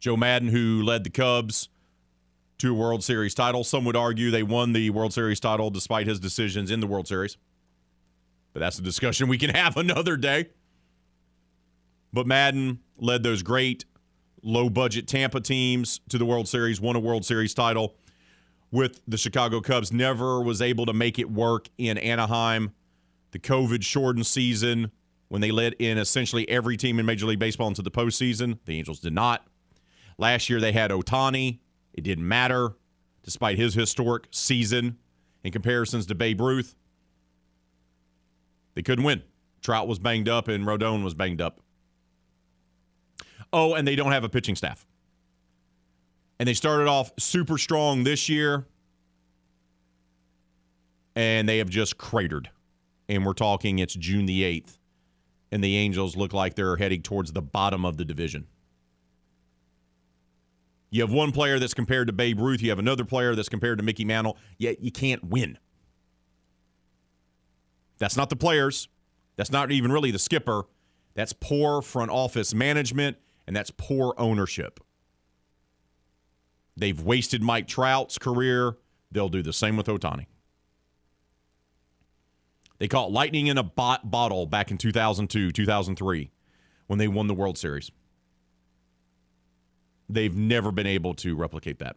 Joe Maddon, who led the Cubs a World Series title. Some would argue they won the World Series title despite his decisions in the World Series. But that's a discussion we can have <laughs> another day. But Maddon led those great low budget Tampa teams to the World Series, won a World Series title with the Chicago Cubs, never was able to make it work in Anaheim. The COVID shortened season when they led in essentially every team in Major League Baseball into the postseason. The Angels did not. Last year they had Ohtani. It didn't matter, despite his historic season in comparisons to Babe Ruth. They couldn't win. Trout was banged up and Rendon was banged up. Oh, and they don't have a pitching staff. And they started off super strong this year, and they have just cratered. And we're talking it's June the 8th, and the Angels look like they're heading towards the bottom of the division. You have one player that's compared to Babe Ruth. You have another player that's compared to Mickey Mantle. Yet you can't win. That's not the players. That's not even really the skipper. That's poor front office management, and that's poor ownership. They've wasted Mike Trout's career. They'll do the same with Ohtani. They caught lightning in a bot- bottle back in 2002, 2003 when they won the World Series. They've never been able to replicate that.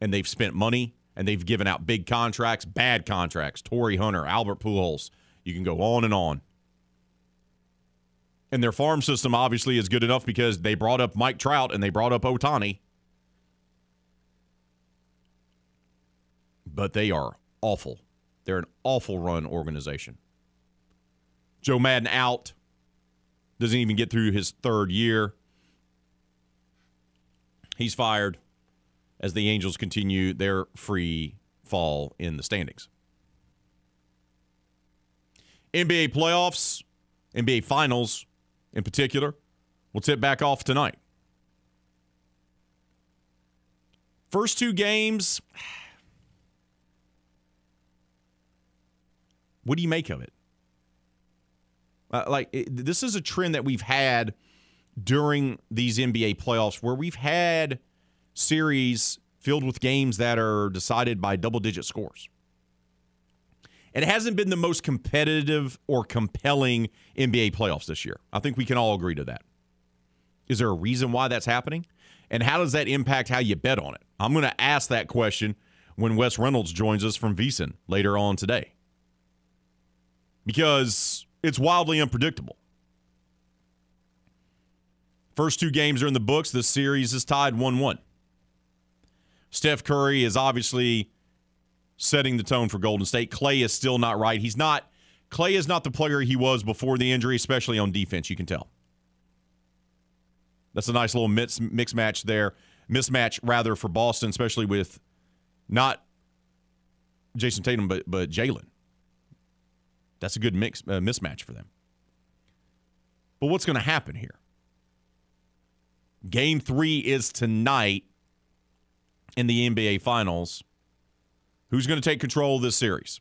And they've spent money and they've given out big contracts, bad contracts. Torii Hunter, Albert Pujols. You can go on and on. And their farm system obviously is good enough because they brought up Mike Trout and they brought up Ohtani. But they are awful. They're an awful run organization. Joe Maddon out. Doesn't even get through his third year. He's fired as the Angels continue their free fall in the standings. NBA playoffs, NBA finals in particular, will tip back off tonight. First two games, what do you make of it? Uh, like, it, this is a trend that we've had during these NBA playoffs where we've had series filled with games that are decided by double digit scores. It hasn't been the most competitive or compelling NBA playoffs this year. I think we can all agree to that. Is there a reason why that's happening? And how does that impact how you bet on it? I'm going to ask that question when Wes Reynolds joins us from VSiN later on today. Because it's wildly unpredictable. First two games are in the books. The series is tied 1 1. Steph Curry is obviously setting the tone for Golden State. Clay is still not right. He's not, Clay is not the player he was before the injury, especially on defense, you can tell. That's a nice little mix, mix match there. Mismatch, rather, for Boston, especially with not Jayson Tatum, but, but Jaylen. That's a good mix uh, mismatch for them. But what's going to happen here? Game three is tonight in the NBA Finals. Who's going to take control of this series?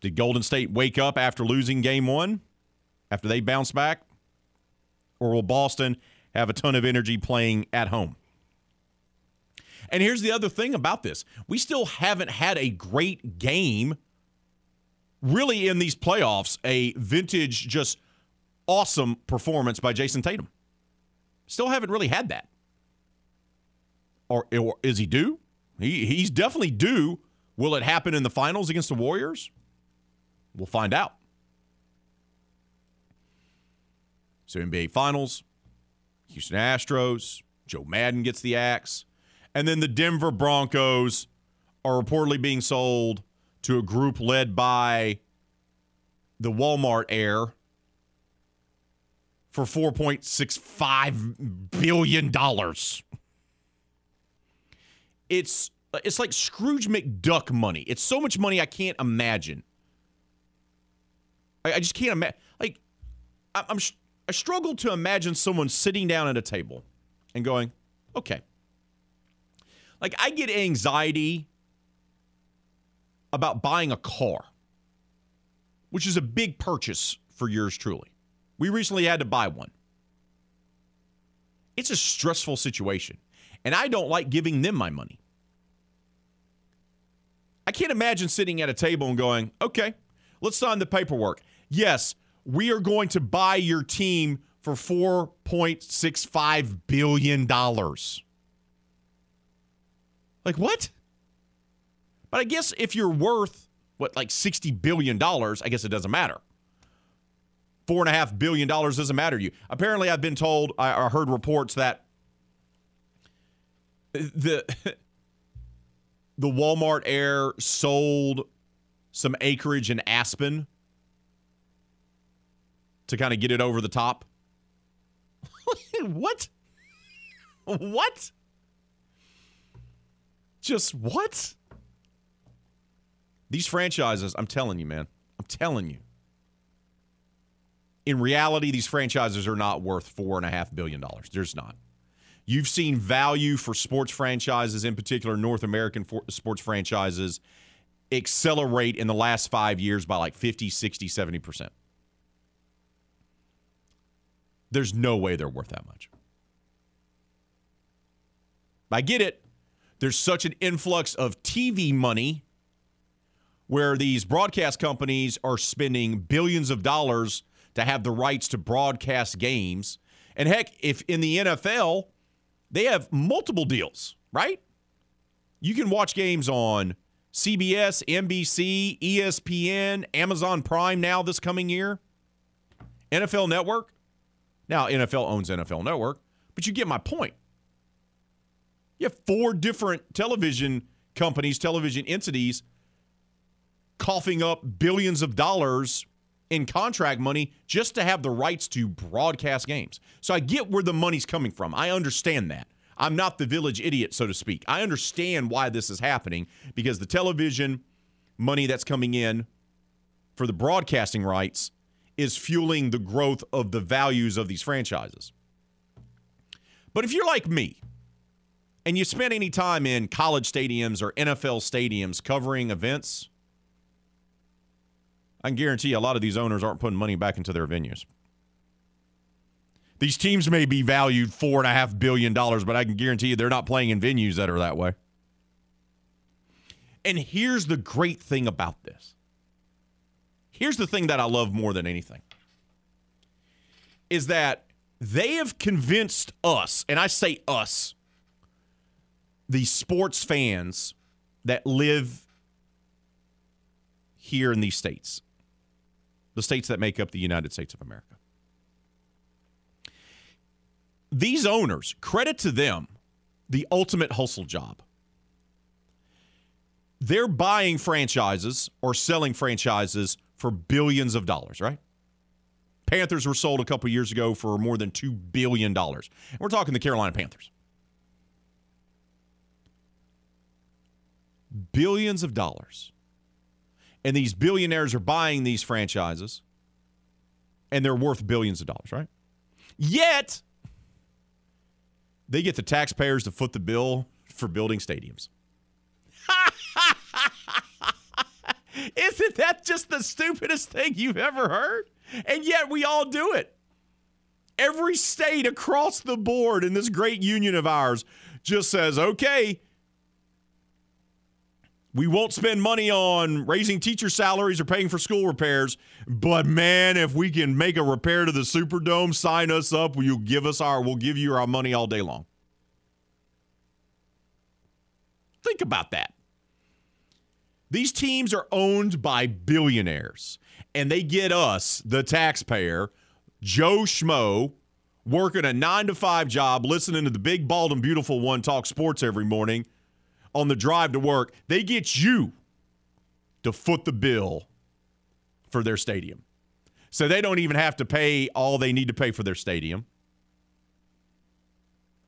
Did Golden State wake up after losing game one, after they bounce back? Or will Boston have a ton of energy playing at home? And here's the other thing about this we still haven't had a great game, really, in these playoffs, a vintage, just awesome performance by Jayson Tatum. Still haven't really had that. Or, or is he due? He, he's definitely due. Will it happen in the finals against the Warriors? We'll find out. So, NBA Finals, Houston Astros, Joe Maddon gets the axe. And then the Denver Broncos are reportedly being sold to a group led by the Walmart heir for $4.65 billion. It's it's like Scrooge McDuck money. It's so much money I can't imagine I, I just can't imagine. Like, I, I'm I struggle to imagine someone sitting down at a table and going, okay. Like, I get anxiety about buying a car, which is a big purchase for yours truly. We recently had to buy one. It's a stressful situation, and I don't like giving them my money. I can't imagine sitting at a table and going, okay, let's sign the paperwork. Yes, we are going to buy your team for $4.65 billion. Like, what? But I guess if you're worth, what, like $60 billion, I guess it doesn't matter. $4.5 billion doesn't matter to you. Apparently, I've been told, I heard reports that the. <laughs> the Walmart heir sold some acreage in Aspen to kind of get it over the top. <laughs> what? What? Just what? These franchises, I'm telling you, man. I'm telling you. In reality, these franchises are not worth four and a half billion dollars. There's not. You've seen value for sports franchises, in particular North American for- sports franchises, accelerate in the last five years by like 50, 60, 70%. There's no way they're worth that much. I get it. There's such an influx of TV money where these broadcast companies are spending billions of dollars to have the rights to broadcast games. And heck, if in the NFL, they have multiple deals, right? You can watch games on CBS, NBC, ESPN, Amazon Prime now this coming year, NFL Network. Now, NFL owns NFL Network, but you get my point. You have four different television companies, television entities coughing up billions of dollars in contract money just to have the rights to broadcast games. So I get where the money's coming from. I understand that. I'm not the village idiot, so to speak. I understand why this is happening because the television money that's coming in for the broadcasting rights is fueling the growth of the values of these franchises. But if you're like me and you spend any time in college stadiums or NFL stadiums covering events, I can guarantee you a lot of these owners aren't putting money back into their venues. These teams may be valued four and a half billion dollars, but I can guarantee you they're not playing in venues that are that way. And here's the great thing about this. Here's the thing that I love more than anything is that they have convinced us, and I say us, the sports fans that live here in these states, the states that make up the United States of America. These owners, credit to them, the ultimate hustle job. They're buying franchises or selling franchises for billions of dollars, right? Panthers were sold a couple years ago for more than $2 billion. We're talking the Carolina Panthers. Billions of dollars. And these billionaires are buying these franchises, and they're worth billions of dollars, right? Yet, they get the taxpayers to foot the bill for building stadiums. <laughs> Isn't that just the stupidest thing you've ever heard? And yet we all do it. Every state across the board in this great union of ours just says, okay, we won't spend money on raising teacher salaries or paying for school repairs, but man, if we can make a repair to the Superdome, sign us up. Will you give us our? We'll give you our money all day long. Think about that. These teams are owned by billionaires, and they get us, the taxpayer, Joe Schmo, working a nine to five job, listening to the big, bald, and beautiful one talk sports every morning on the drive to work. They get you to foot the bill for their stadium. So they don't even have to pay all they need to pay for their stadium.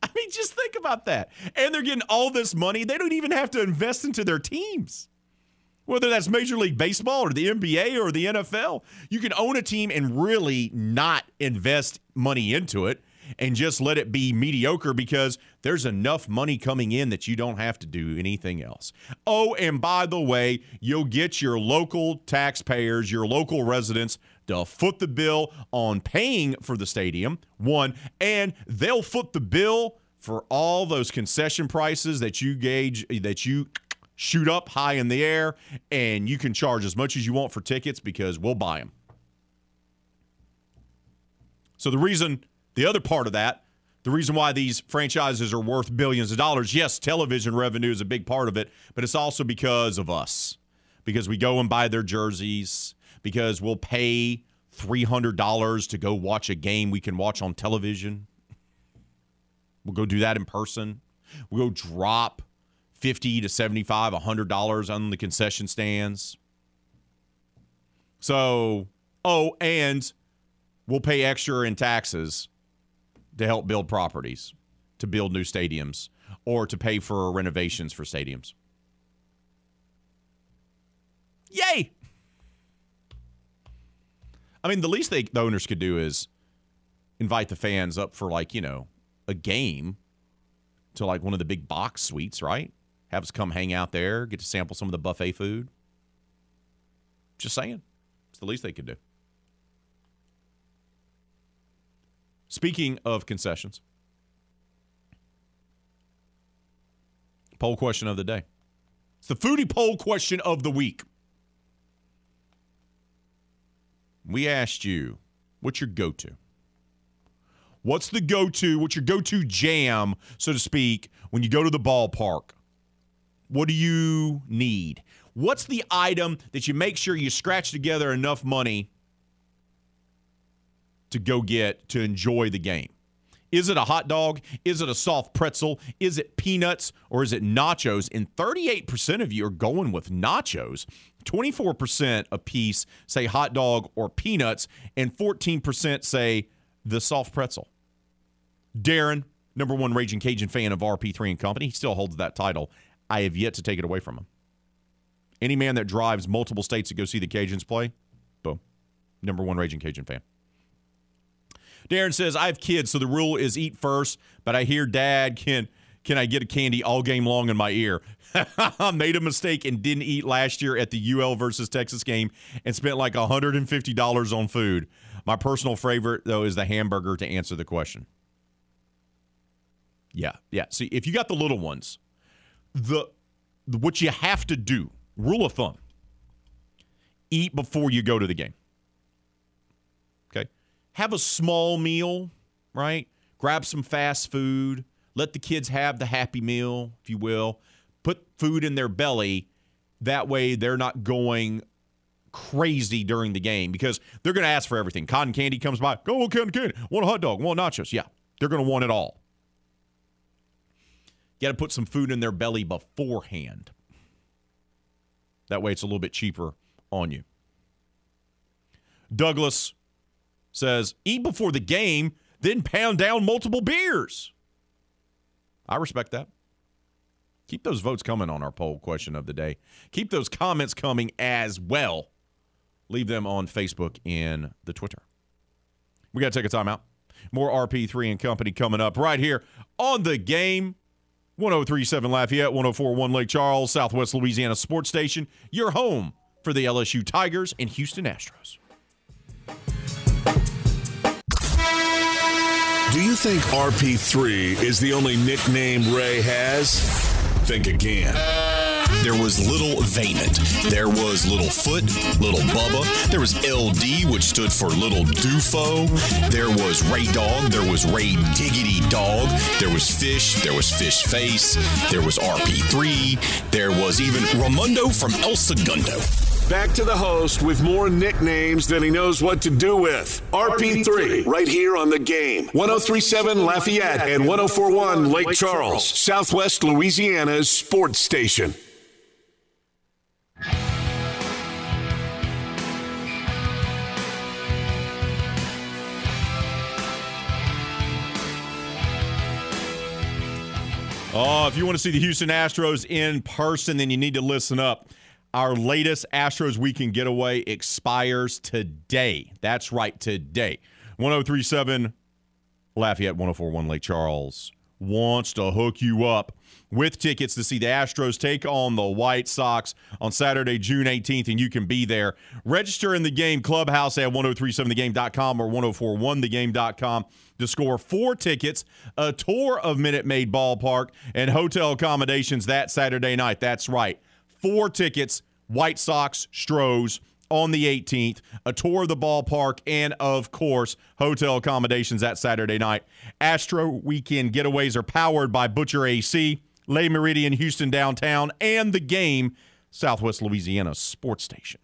I mean, just think about that. And they're getting all this money. They don't even have to invest into their teams. Whether that's Major League Baseball or the NBA or the NFL, you can own a team and really not invest money into it and just let it be mediocre because there's enough money coming in that you don't have to do anything else. Oh, and by the way, you'll get your local taxpayers, your local residents to foot the bill on paying for the stadium, one, and they'll foot the bill for all those concession prices that you gauge that you shoot up high in the air and you can charge as much as you want for tickets because we'll buy them. So the reason the other part of that, the reason why these franchises are worth billions of dollars, yes, television revenue is a big part of it, but it's also because of us. Because we go and buy their jerseys, because we'll pay $300 to go watch a game we can watch on television. We'll go do that in person. We'll go drop 50 to 75, $100 on the concession stands. So, oh, and we'll pay extra in taxes to help build properties, to build new stadiums, or to pay for renovations for stadiums. Yay! I mean, the least they, the owners could do is invite the fans up for like, you know, a game to like one of the big box suites, right? Have us come hang out there, get to sample some of the buffet food. Just saying. It's the least they could do. Speaking of concessions, poll question of the day. It's the foodie poll question of the week. We asked you, what's your go to? What's the go to? What's your go to jam, so to speak, when you go to the ballpark? What do you need? What's the item that you make sure you scratch together enough money to go get to enjoy the game? Is it a hot dog? Is it a soft pretzel? Is it peanuts or is it nachos? And 38% of you are going with nachos. 24% a piece say hot dog or peanuts, and 14% say the soft pretzel. Darren, number one Raging Cajun fan of RP3 and Company, he still holds that title. I have yet to take it away from him. Any man that drives multiple states to go see the Cajuns play, boom, number one Raging Cajun fan. Darren says, I have kids, so the rule is eat first, but I hear dad can can I get a candy all game long in my ear? <laughs> I Made a mistake and didn't eat last year at the UL versus Texas game and spent like $150 on food. My personal favorite, though, is the hamburger to answer the question. Yeah, yeah. See, if you got the little ones, the what you have to do, rule of thumb, eat before you go to the game. Have a small meal, right? Grab some fast food. Let the kids have the happy meal, if you will. Put food in their belly. That way they're not going crazy during the game because they're going to ask for everything. Cotton candy comes by. Go, oh, cotton candy. Want a hot dog. Want nachos. Yeah. They're going to want it all. Got to put some food in their belly beforehand. That way it's a little bit cheaper on you. Douglas says, eat before the game, then pound down multiple beers. I respect that. Keep those votes coming on our poll question of the day. Keep those comments coming as well. Leave them on Facebook and the Twitter. We got to take a timeout. More RP3 and Company coming up right here on the game. 1037 Lafayette, 1041 Lake Charles, Southwest Louisiana Sports Station, your home for the LSU Tigers and Houston Astros. Do you think RP3 is the only nickname Ray has? Think again. There was Little Vaynant. There was Little Foot, Little Bubba. There was LD, which stood for Little Dufo. There was Ray Dog. There was Ray Diggity Dog. There was Fish. There was Fish Face. There was RP3. There was even Ramundo from El Segundo. Back to the host with more nicknames than he knows what to do with. RP3, right here on the game. 1037 Lafayette and 1041 Lake Charles, Southwest Louisiana's sports station. Oh, if you want to see the Houston Astros in person, then you need to listen up. Our latest Astros Weekend Getaway expires today. That's right, today. 1037 Lafayette, 1041 Lake Charles wants to hook you up with tickets to see the Astros take on the White Sox on Saturday, June 18th, and you can be there. Register in the game clubhouse at 1037thegame.com or 1041thegame.com to score four tickets, a tour of Minute Maid Ballpark, and hotel accommodations that Saturday night. That's right. Four tickets, White Sox, Stros on the 18th, a tour of the ballpark, and of course, hotel accommodations that Saturday night. Astro weekend getaways are powered by Butcher AC, Le Meridien Houston downtown, and the game, Southwest Louisiana Sports Station.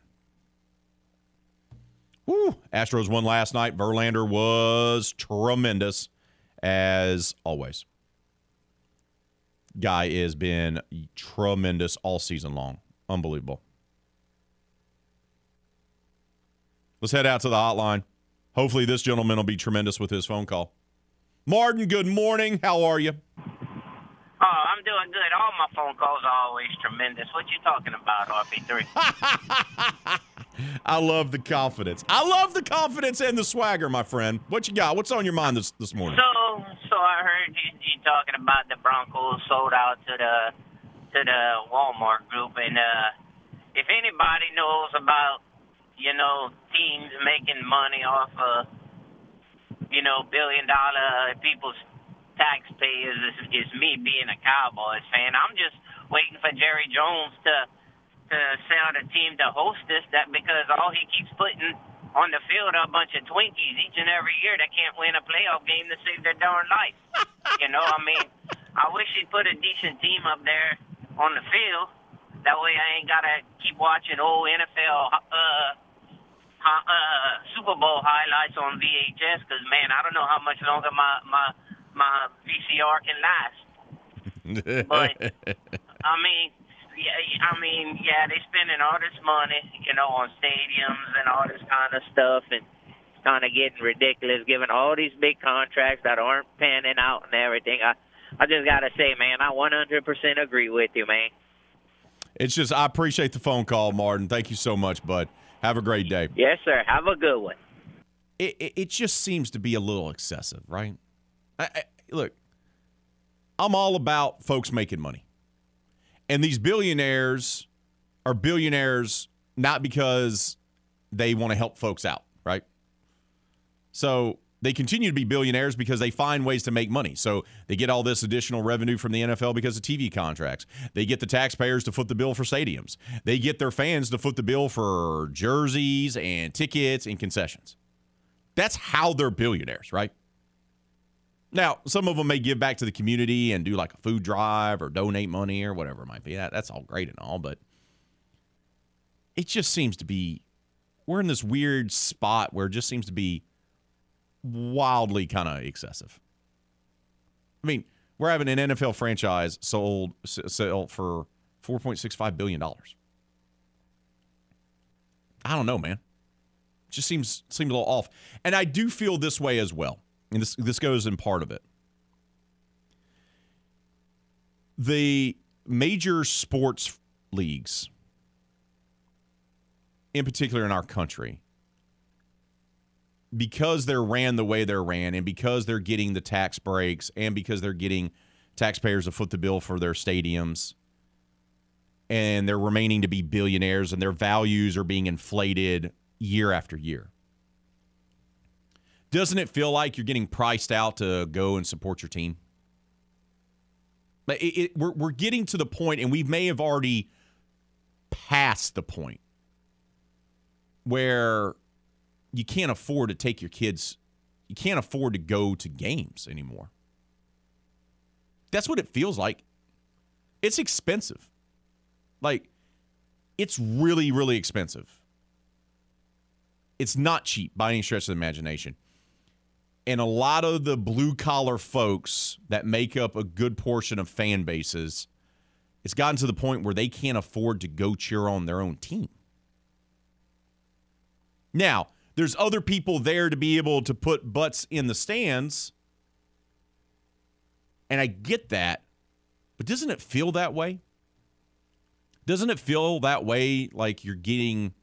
Woo. Astros won last night. Verlander was tremendous, as always. Guy has been tremendous all season long. Unbelievable. Let's head out to the hotline. Hopefully, this gentleman will be tremendous with his phone call. Martin, good morning. How are you? I'm doing good. All my phone calls are always tremendous. What you talking about, RP3? <laughs> I love the confidence. I love the confidence and the swagger, my friend. What you got? What's on your mind this this morning? so, so I heard you, you talking about the Broncos sold out to the to the Walmart group, and uh, if anybody knows about you know teams making money off of you know billion dollar people's taxpayers, is, is me being a Cowboys fan. I'm just waiting for Jerry Jones to to sell the team to host this that because all he keeps putting on the field are a bunch of Twinkies each and every year that can't win a playoff game to save their darn life. you know, I mean, I wish he'd put a decent team up there on the field. That way I ain't gotta keep watching old NFL uh, uh, Super Bowl highlights on VHS because man, I don't know how much longer my my my VCR can last. But I mean, yeah, I mean, yeah, they spending all this money, you know, on stadiums and all this kind of stuff, and it's kind of getting ridiculous, giving all these big contracts that aren't panning out and everything. I, I just gotta say, man, I 100% agree with you, man. It's just I appreciate the phone call, Martin. Thank you so much, bud. Have a great day. Yes, sir. Have a good one. It it, it just seems to be a little excessive, right? I, I, look, I'm all about folks making money. And these billionaires are billionaires not because they want to help folks out, right? So they continue to be billionaires because they find ways to make money. So they get all this additional revenue from the NFL because of TV contracts. They get the taxpayers to foot the bill for stadiums. They get their fans to foot the bill for jerseys and tickets and concessions. That's how they're billionaires, right? Now, some of them may give back to the community and do like a food drive or donate money or whatever it might be. That, that's all great and all, but it just seems to be we're in this weird spot where it just seems to be wildly kind of excessive. I mean, we're having an NFL franchise sold sell for 4.65 billion dollars. I don't know, man. It just seems seems a little off. And I do feel this way as well and this this goes in part of it. The major sports leagues, in particular in our country, because they're ran the way they're ran, and because they're getting the tax breaks, and because they're getting taxpayers to foot the bill for their stadiums, and they're remaining to be billionaires, and their values are being inflated year after year doesn't it feel like you're getting priced out to go and support your team? But it, it, we're, we're getting to the point, and we may have already passed the point where you can't afford to take your kids, you can't afford to go to games anymore. That's what it feels like. It's expensive. Like, it's really, really expensive. It's not cheap by any stretch of the imagination and a lot of the blue collar folks that make up a good portion of fan bases, it's gotten to the point where they can't afford to go cheer on their own team. Now, there's other people there to be able to put butts in the stands. And I get that, but doesn't it feel that way? Doesn't it feel that way? Like you're getting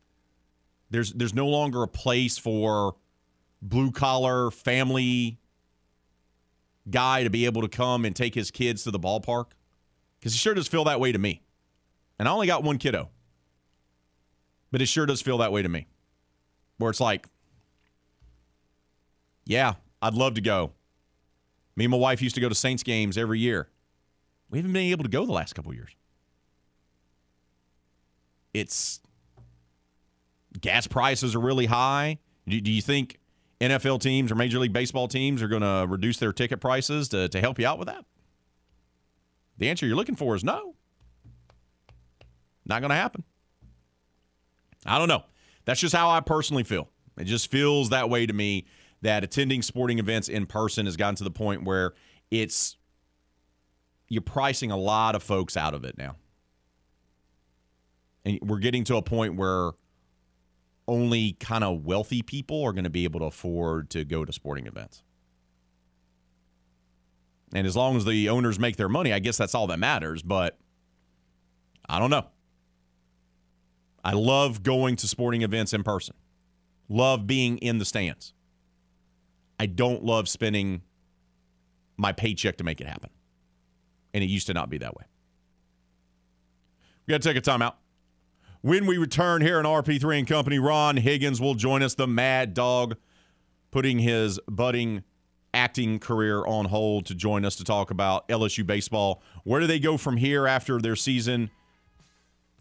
there's there's no longer a place for blue collar family guy to be able to come and take his kids to the ballpark? Because it sure does feel that way to me. And I only got one kiddo, but it sure does feel that way to me. Where it's like, yeah, I'd love to go. Me and my wife used to go to Saints games every year. We haven't been able to go the last couple years. It's gas prices are really high. Do, do you think NFL teams or Major League Baseball teams are going to reduce their ticket prices to, to help you out with that? The answer you're looking for is no. Not going to happen. I don't know. That's just how I personally feel. It just feels that way to me that attending sporting events in person has gotten to the point where it's you're pricing a lot of folks out of it now. And we're getting to a point where only kind of wealthy people are going to be able to afford to go to sporting events. And as long as the owners make their money, I guess that's all that matters. But I don't know. I love going to sporting events in person, love being in the stands. I don't love spending my paycheck to make it happen. And it used to not be that way. We got to take a timeout. When we return here in RP3 and Company, Ron Higgins will join us, the Mad Dog, putting his budding acting career on hold to join us to talk about LSU baseball. Where do they go from here after their season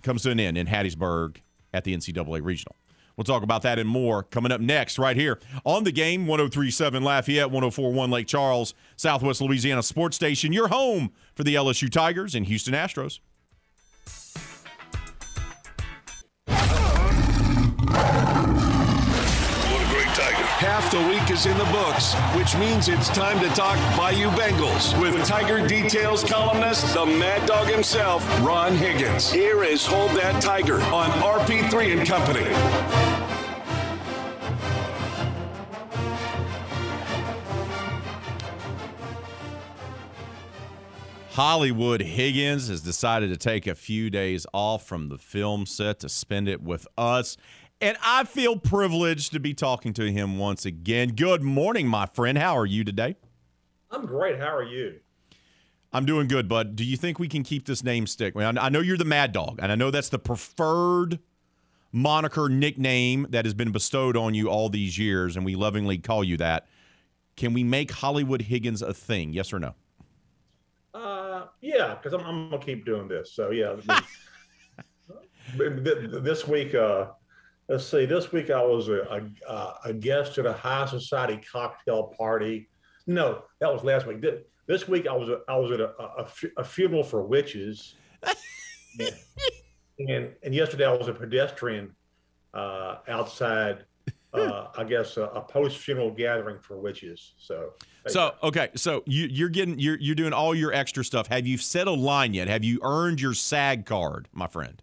comes to an end in Hattiesburg at the NCAA Regional? We'll talk about that and more coming up next, right here on the game 1037 Lafayette, 1041 Lake Charles, Southwest Louisiana Sports Station, your home for the LSU Tigers and Houston Astros. Half the week is in the books, which means it's time to talk Bayou Bengals with Tiger Details columnist, the Mad Dog himself, Ron Higgins. Here is Hold That Tiger on RP3 and Company. Hollywood Higgins has decided to take a few days off from the film set to spend it with us. And I feel privileged to be talking to him once again. Good morning, my friend. How are you today? I'm great. How are you? I'm doing good, bud. Do you think we can keep this name stick? I, know you're the Mad Dog, and I know that's the preferred moniker nickname that has been bestowed on you all these years, and we lovingly call you that. Can we make Hollywood Higgins a thing? Yes or no? Uh, yeah, because I'm, I'm, gonna keep doing this. So yeah, <laughs> this week, uh, let's see, this week I was a, a, a, guest at a high society cocktail party. No, that was last week. This week I was a, I was at a, a, a funeral for witches, <laughs> and, and, and yesterday I was a pedestrian uh, outside uh, I guess, a, a post funeral gathering for witches. So, so okay, so you, you're getting you're you're doing all your extra stuff. Have you set a line yet? Have you earned your SAG card, my friend?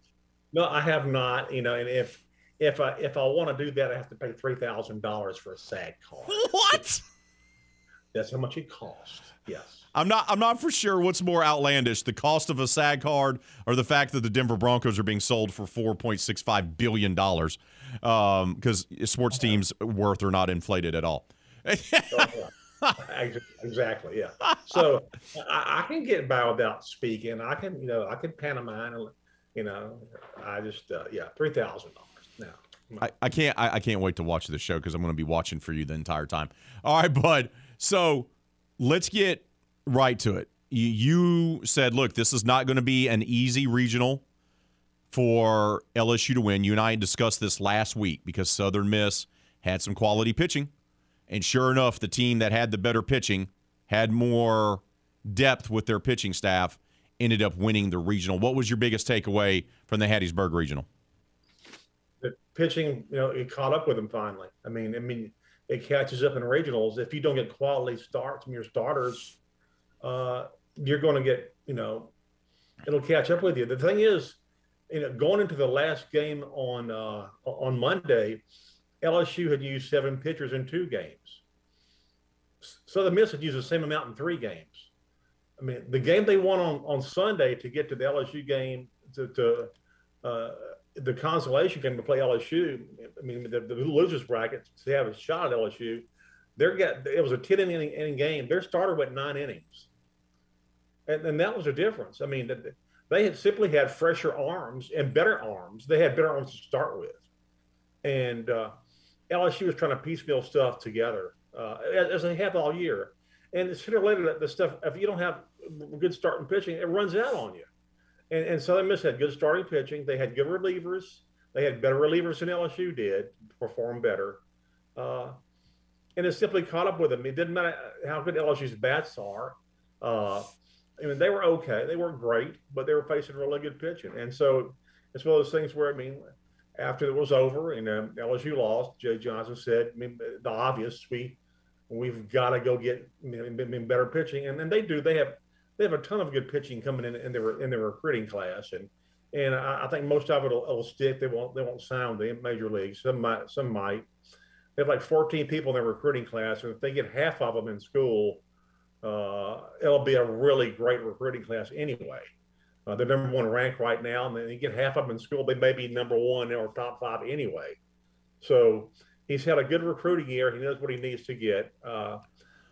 No, I have not. You know, and if if I if I want to do that, I have to pay three thousand dollars for a SAG card. What? That's how much it costs. Yes. I'm not. I'm not for sure what's more outlandish: the cost of a SAG card, or the fact that the Denver Broncos are being sold for 4.65 billion dollars, because um, sports teams' worth are not inflated at all. <laughs> exactly. Yeah. So I, I, can get by without speaking. I can, you know, I can pantomime. You know, I just, uh, yeah, three thousand dollars I, I can't. I, I can't wait to watch this show because I'm going to be watching for you the entire time. All right, bud. So let's get right to it. You said, look, this is not going to be an easy regional for LSU to win. You and I discussed this last week because Southern Miss had some quality pitching. And sure enough, the team that had the better pitching had more depth with their pitching staff, ended up winning the regional. What was your biggest takeaway from the Hattiesburg regional? Pitching, you know, it caught up with them finally. I mean, I mean, it catches up in regionals. If you don't get quality starts from your starters, uh, you're going to get, you know, it'll catch up with you. The thing is, you know, going into the last game on uh, on Monday, LSU had used seven pitchers in two games. Southern Miss had used the same amount in three games. I mean, the game they won on, on Sunday to get to the LSU game to, to uh, the consolation game to play LSU. I mean, the, the losers bracket to have a shot at LSU. They're get it was a ten inning, inning game. Their starter went nine innings, and, and that was a difference. I mean, they had simply had fresher arms and better arms. They had better arms to start with, and uh, LSU was trying to piecemeal stuff together uh, as they have all year. And sooner or later, the stuff if you don't have good starting pitching, it runs out on you. And, and Southern Miss had good starting pitching. They had good relievers. They had better relievers than LSU did, perform better. Uh, and it simply caught up with them. It didn't matter how good LSU's bats are. Uh, I mean, they were okay. They weren't great, but they were facing really good pitching. And so it's one of those things where, I mean, after it was over and um, LSU lost, Jay Johnson said, I mean, the obvious, we, we've got to go get you know, better pitching. And then they do. They have they have a ton of good pitching coming in in their in their recruiting class, and and I, I think most of it will, will, stick. They won't they won't sound the major leagues. Some might some might. They have like 14 people in their recruiting class, and if they get half of them in school, uh, it'll be a really great recruiting class anyway. Uh, they're number one ranked right now, and then you get half of them in school, they may be number one or top five anyway. So he's had a good recruiting year. He knows what he needs to get. Uh,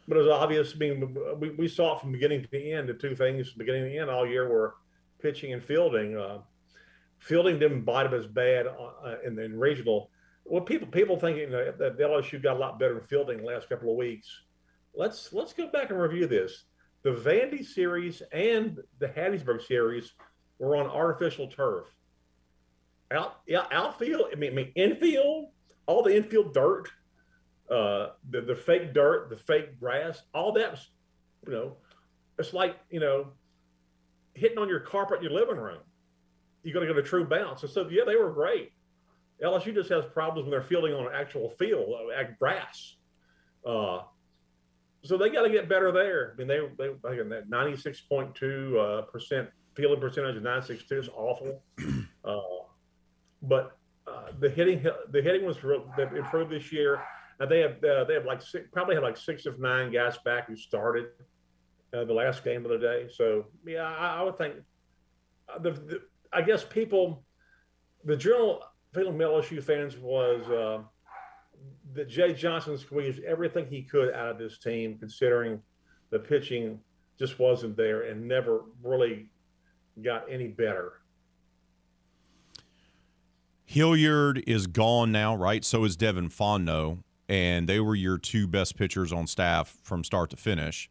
but it was obvious. I mean, we, we saw it from beginning to end. The two things, beginning to end, all year were pitching and fielding. Uh, fielding didn't bite him as bad uh, in the regional. Well, people people thinking that the LSU got a lot better in fielding the last couple of weeks. Let's let's go back and review this. The Vandy series and the Hattiesburg series were on artificial turf. Out, yeah, outfield. I mean, I mean, infield. All the infield dirt uh, the the fake dirt, the fake grass, all that's you know, it's like you know, hitting on your carpet in your living room. You're going to get a true bounce. And so yeah, they were great. LSU just has problems when they're fielding on an actual field, uh, at grass. Uh, so they got to get better there. I mean, they they again that 96.2 uh, percent fielding percentage of 962 is awful. <clears throat> Uh, but uh, the hitting the hitting was real, improved this year. Now they have uh, they have like six, probably have like six of nine guys back who started uh, the last game of the day. So yeah, I, I would think uh, the, the, I guess people the general feeling of LSU fans was uh, that Jay Johnson squeezed everything he could out of this team, considering the pitching just wasn't there and never really got any better. Hilliard is gone now, right? So is Devin Fontenot and they were your two best pitchers on staff from start to finish.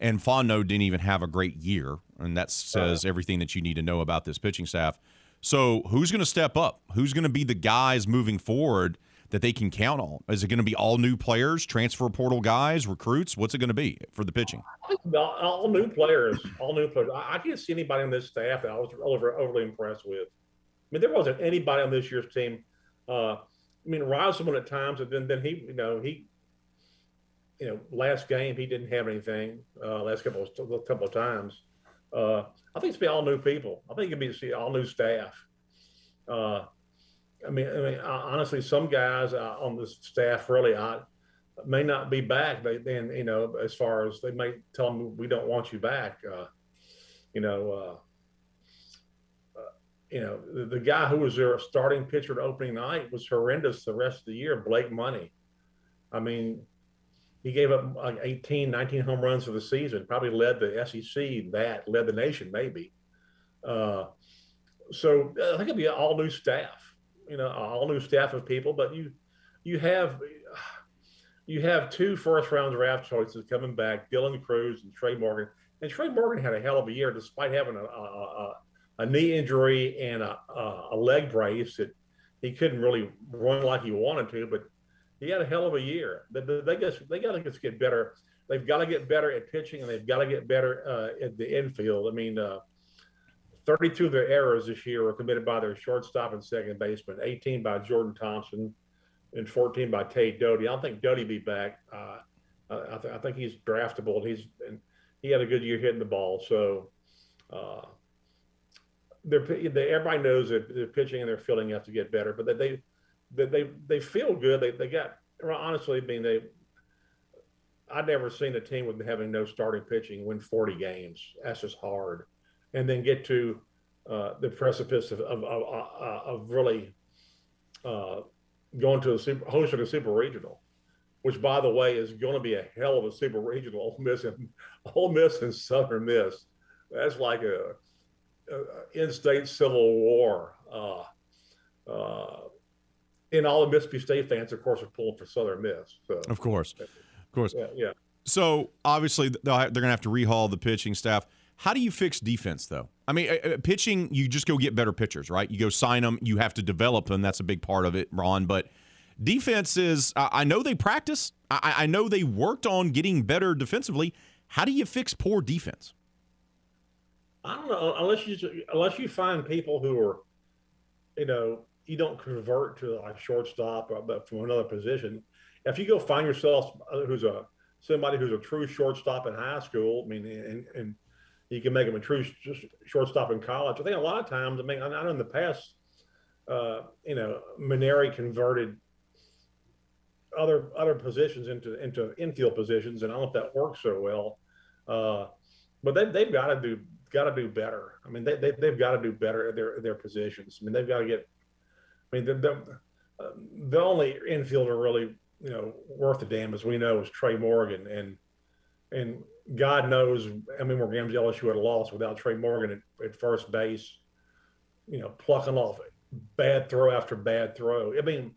And Fontenot didn't even have a great year, and that says everything that you need to know about this pitching staff. So, who's going to step up? Who's going to be the guys moving forward that they can count on? Is it going to be all new players, transfer portal guys, recruits? What's it going to be for the pitching? All new players, all new players. I, can't see anybody on this staff that I was over, overly impressed with. I mean, there wasn't anybody on this year's team. Uh, I mean, Rosamond at times, and then then he, you know, he, you know, last game he didn't have anything. Uh, last couple of couple of times, uh, I think it's be all new people. I think it'd be all new staff. Uh, I mean, I mean, honestly, some guys uh, on the staff really I, may not be back. They then, you know, as far as they may tell them we don't want you back. Uh, you know, uh, you know, the, the, guy who was their starting pitcher opening night was horrendous the rest of the year, Blake Money. I mean, he gave up like 18, 19 home runs for the season, probably led the SEC that, led the nation maybe. Uh, so I think it'd be all new staff, you know, all new staff of people, but you, you have, you have two first round draft choices coming back, Dylan Crews and Trey Morgan. And Trey Morgan had a hell of a year despite having a, a, a a knee injury and a, a, leg brace that he couldn't really run like he wanted to, but he had a hell of a year. They, they, just, they got to just get better. They've got to get better at pitching and they've got to get better uh, at the infield. I mean, uh, 32 of their errors this year were committed by their shortstop and second baseman, 18 by Jordan Thompson and 14 by Cade Doughty. I don't think Doughty be back. Uh, I, th- I, think he's draftable. He's and he had a good year hitting the ball. So uh, they're they, everybody knows that their pitching and their fielding have to get better, but that they that they they feel good. They they got honestly, I mean they. I've never seen a team with having no starting pitching win 40 games. That's just hard, and then get to uh, the precipice of of, of, uh, of really uh, going to a super hosting a super regional, which by the way is going to be a hell of a super regional. Ole Miss and Ole Miss and Southern Miss. That's like a in-state civil war. Uh, uh, and all the Mississippi State fans, of course, are pulling for Southern Miss. So, Of course, of course. yeah, yeah. So obviously they're going to have to rehaul the pitching staff. How do you fix defense though? I mean, uh, uh, pitching you just go get better pitchers, right? You go sign them. You have to develop them. That's a big part of it, Ron. But defense is. I know they practice. I know they worked on getting better defensively. How do you fix poor defense? I don't know unless you unless you find people who are, you know, you don't convert to like shortstop or but from another position. If you go find yourself uh, who's a somebody who's a true shortstop in high school, I mean, and, and you can make them a true sh- shortstop in college. I think a lot of times, I mean, I know in the past, uh, you know, Mainieri converted other other positions into into infield positions, and I don't know if that works so well. Uh, but they they've got to do got to do better. I mean, they, they they've got to do better at their their positions. I mean, they've got to get. I mean, the the, uh, the only infielder really you know worth a damn as we know is Trey Morgan, and and God knows how many more games LSU had lost without Trey Morgan at, at first base. You know, plucking off bad throw after bad throw. I mean,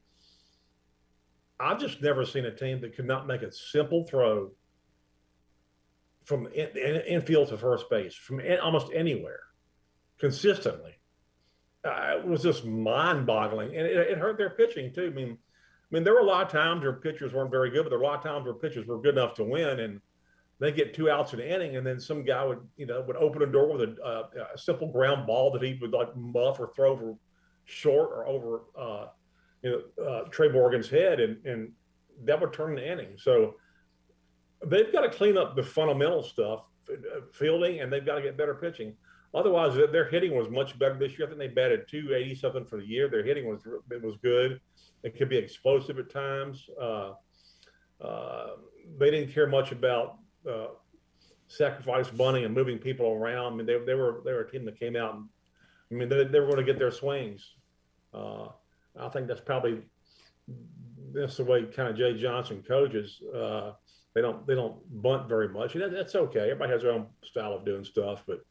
I've just never seen a team that could not make a simple throw from in, in, infield to first base from in, almost anywhere consistently. Uh, it was just mind-boggling, and it, it, hurt their pitching too. I mean, I mean, there were a lot of times where pitchers weren't very good, but there were a lot of times where pitchers were good enough to win, and they get two outs in an inning, and then some guy would, you know, would open a door with a, uh, a simple ground ball that he would like muff or throw over short or over, uh, you know, uh, Trey Morgan's head, and and that would turn the inning. So they've got to clean up the fundamental stuff, uh, fielding, and they've got to get better pitching. Otherwise, their hitting was much better this year. I think they batted 280 something for the year. Their hitting was it was good. It could be explosive at times. Uh, uh, they didn't care much about uh, sacrifice bunting and moving people around. I mean, they, they were they were a team that came out and I mean they, they were going to get their swings. Uh, I think that's probably that's the way kind of Jay Johnson coaches. They don't they don't bunt very much. That, that's okay. Everybody has their own style of doing stuff, but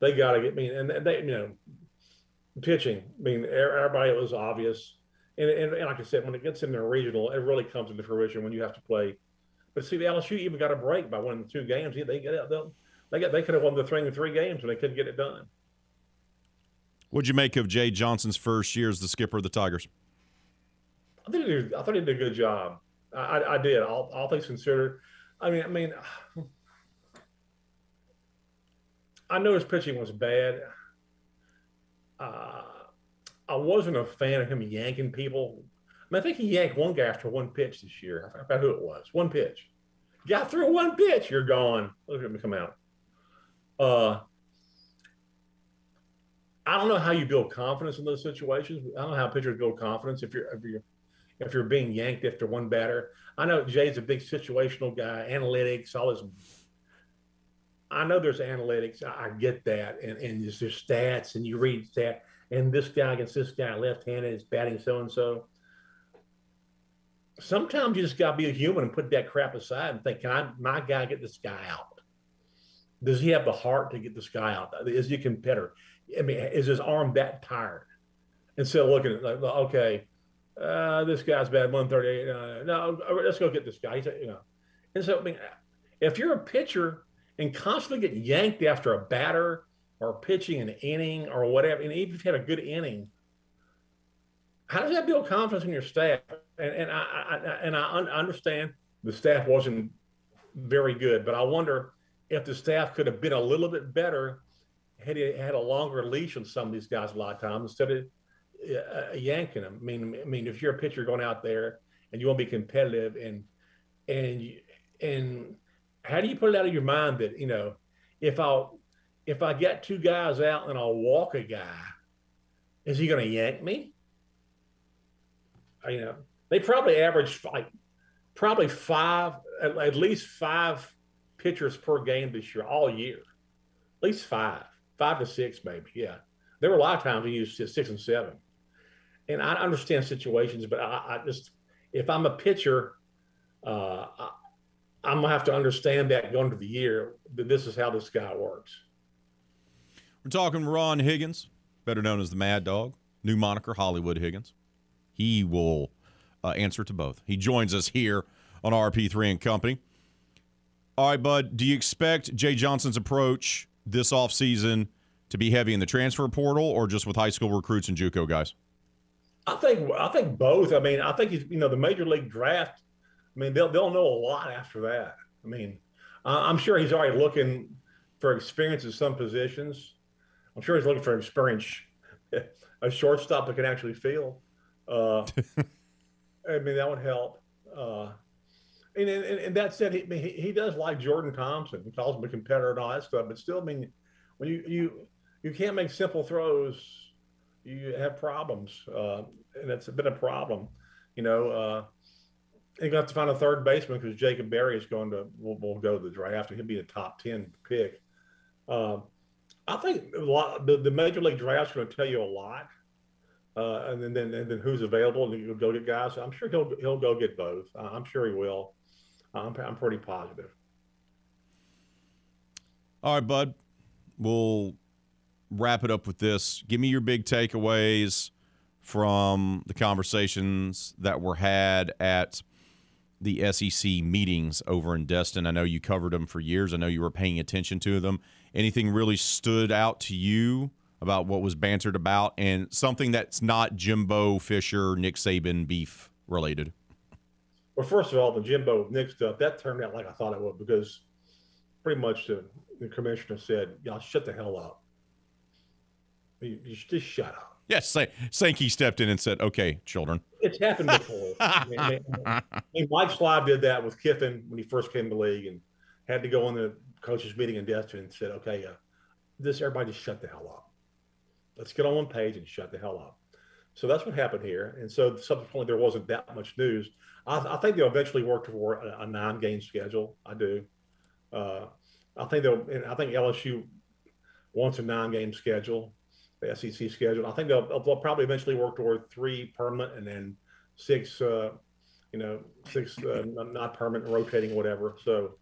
they got to get I me. Mean, and they you know pitching. I mean, everybody it was obvious. And, and, and, like I said, when it gets in into regional, it really comes into fruition when you have to play. But see, the LSU even got a break by winning two games. They get out. They got they could have won the three three games, and they couldn't get it done. What'd you make of Jay Johnson's first year as the skipper of the Tigers? I think he did, I thought he did a good job. I, I did. All, all things considered. I mean, I mean, <sighs> I know his pitching was bad. Uh, I wasn't a fan of him yanking people. I, mean, I think he yanked one guy after one pitch this year. I forgot who it was. One pitch. Got through one pitch, you're gone. Look at him come out. Uh, I don't know how you build confidence in those situations. I don't know how pitchers build confidence if you're if you're if you're being yanked after one batter. I know Jay's a big situational guy, analytics, all this. I know there's analytics. I, get that, and and there's, there's stats, and you read stat, and this guy against this guy, left-handed, is batting so and so. Sometimes you just got to be a human and put that crap aside and think, can I, my guy, get this guy out? Does he have the heart to get this guy out? Is he a competitor? I mean, is his arm that tired? Instead of looking at like, okay, uh, this guy's bad, 138. Uh, no, let's go get this guy. He's, you know, and so I mean, if you're a pitcher and constantly get yanked after a batter or pitching an inning or whatever, and even if you had a good inning, how does that build confidence in your staff? And, and I, I and I un- understand the staff wasn't very good, but I wonder if the staff could have been a little bit better had he had a longer leash on some of these guys a lot of times instead of yanking them. I mean, I mean, if you're a pitcher going out there and you want to be competitive and and and how do you put it out of your mind that you know if I if I get two guys out and I'll walk a guy, is he going to yank me? You know, they probably average like probably five at, at least five pitchers per game this year, all year, at least five, five to six maybe. Yeah, There were a lot of times he used six and seven, and I understand situations, but I, I just if I'm a pitcher, uh, I, I'm gonna have to understand that going to the year that this is how this guy works. We're talking Ron Higgins, better known as the Mad Dog, new moniker Hollywood Higgins. He will uh, answer to both. He joins us here on RP3 and Company. All right, bud, do you expect Jay Johnson's approach this offseason to be heavy in the transfer portal or just with high school recruits and JUCO guys? I think I think both. I mean, I think he's, you know the major league draft. I mean, they'll they'll know a lot after that. I mean, I'm sure he's already looking for experience in some positions. I'm sure he's looking for experience, <laughs> a shortstop that can actually field. Uh, <laughs> I mean, that would help. Uh, and, and, and that said, he, he, he does like Jordan Thompson. He calls him a competitor and all that stuff. But still, I mean, when you you you can't make simple throws, you have problems, uh, and it's been a problem. You know, uh, gonna have to find a third baseman because Jacob Berry is going to will, will go to the draft. He'll be a top ten pick. Uh, I think lot, the, the major league draft's going to tell you a lot. Uh, and then, then and then who's available and you'll go get guys. I'm sure he'll he'll go get both. I'm sure he will. I'm I'm pretty positive. All right, bud. We'll wrap it up with this. Give me your big takeaways from the conversations that were had at the SEC meetings over in Destin. I know you covered them for years. I know you were paying attention to them. Anything really stood out to you about what was bantered about and something that's not Jimbo Fisher, Nick Saban beef related? Well, first of all, the Jimbo Nick stuff that turned out like I thought it would because pretty much the, the commissioner said, "Y'all shut the hell up. You, you just shut up." Yes, Sankey stepped in and said, "Okay, children." It's happened before. I mean, Mike Slive did that with Kiffin when he first came to the league and had to go in the coaches' meeting in Destin and said, "Okay, uh, this everybody just shut the hell up. Let's get on one page and shut the hell up." So that's what happened here. And so subsequently, there wasn't that much news. I, I think they'll eventually work toward a, a nine-game schedule. I do. Uh, I think they'll. I think LSU wants a nine-game schedule, the SEC schedule. I think they'll, they'll probably eventually work toward three permanent and then six, uh, you know, six uh, not permanent, rotating, whatever. So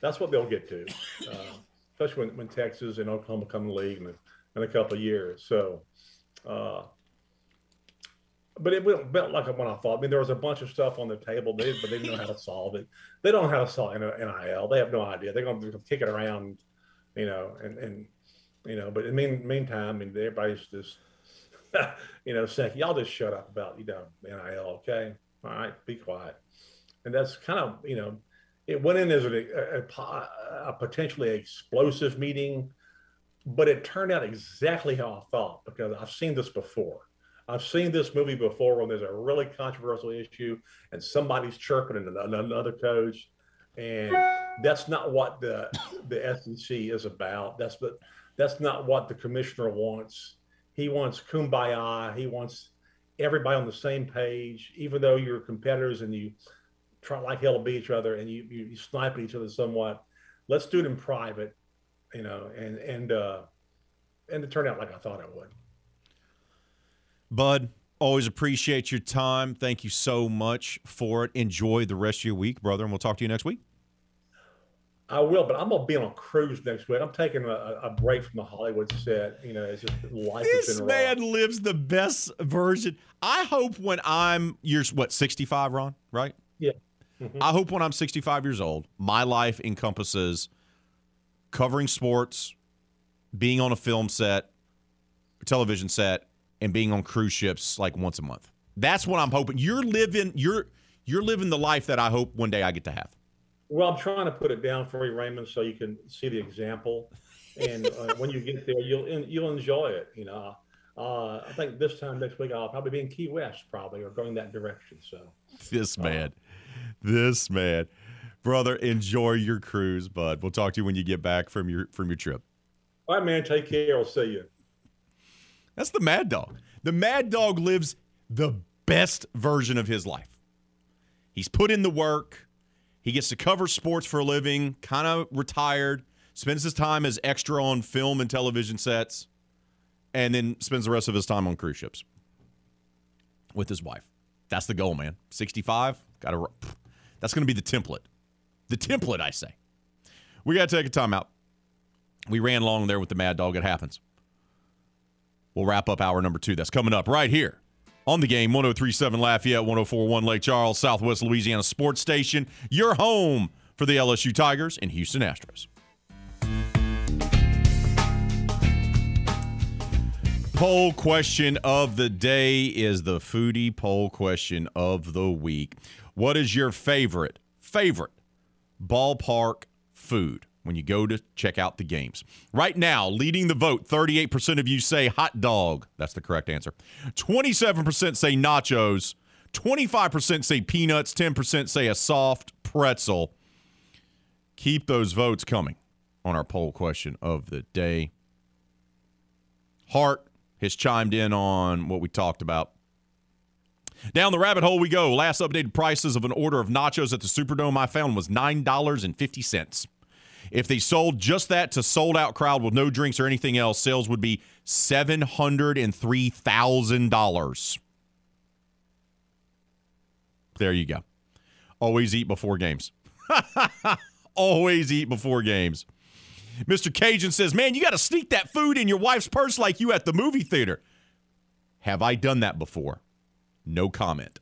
that's what they'll get to, uh, especially when, when Texas and Oklahoma come in the league in in a couple of years. So uh, but it went like when I thought. I mean, there was a bunch of stuff on the table, but they didn't know how to solve it. They don't know how to solve NIL. They have no idea. They're going to kick it around, you know, and and you know. But in mean meantime, I mean, everybody's just, <laughs> you know, saying, y'all just shut up about you know NIL, okay? All right, be quiet. And that's kind of you know, it went in as a, a, a potentially explosive meeting, but it turned out exactly how I thought because I've seen this before I've seen this movie before when there's a really controversial issue and somebody's chirping another coach, and that's not what the the SEC is about. That's but that's not what the commissioner wants. He wants kumbaya. He wants everybody on the same page, even though you're competitors and you try like hell to beat each other and you, you, you snipe at each other somewhat. Let's do it in private, you know, and and uh, and it turned out like I thought it would. Bud, always appreciate your time. Thank you so much for it. Enjoy the rest of your week, brother, and we'll talk to you next week. I will, but I'm gonna be on a cruise next week. I'm taking a, a break from the Hollywood set. You know, it's just life. This man lives the best version. I hope when I'm you're what 65, Ron, right? Yeah. Mm-hmm. I hope when I'm 65 years old, my life encompasses covering sports, being on a film set, television set, and being on cruise ships like once a month. That's what I'm hoping. You're living you're you're living the life that I hope one day I get to have. Well, I'm trying to put it down for you, Raymond, so you can see the example. And uh, <laughs> when you get there, you'll you'll enjoy it. You know, uh, I think this time next week I'll probably be in Key West, probably, or going that direction. So, this man, uh, this man, brother, enjoy your cruise, bud. We'll talk to you when you get back from your from your trip. All right, man. Take care. I'll see you. That's the Mad Dog. The Mad Dog lives the best version of his life. He's put in the work. He gets to cover sports for a living, kind of retired, spends his time as extra on film and television sets. and then spends the rest of his time on cruise ships with his wife. That's the goal, man. 65, got to. That's going to be the template. The template, I say. We got to take a timeout. We ran long there with the Mad Dog. It happens. We'll wrap up hour number two. That's coming up right here on the game 1037 Lafayette, 1041 Lake Charles, Southwest Louisiana Sports Station. Your home for the LSU Tigers and Houston Astros. Poll question of the day is the foodie poll question of the week. What is your favorite, favorite ballpark food when you go to check out the games? Right now, leading the vote, 38% of you say hot dog. That's the correct answer. 27% say nachos. 25% say peanuts. 10% say a soft pretzel. Keep those votes coming on our poll question of the day. Hart has chimed in on what we talked about. Down the rabbit hole we go. Last updated prices of an order of nachos at the Superdome I found was $9.50. If they sold just that to sold out crowd with no drinks or anything else, sales would be $703,000. There you go. Always eat before games. <laughs> Always eat before games. Mr. Cajun says, Man, you got to sneak that food in your wife's purse like you at the movie theater. Have I done that before? No comment.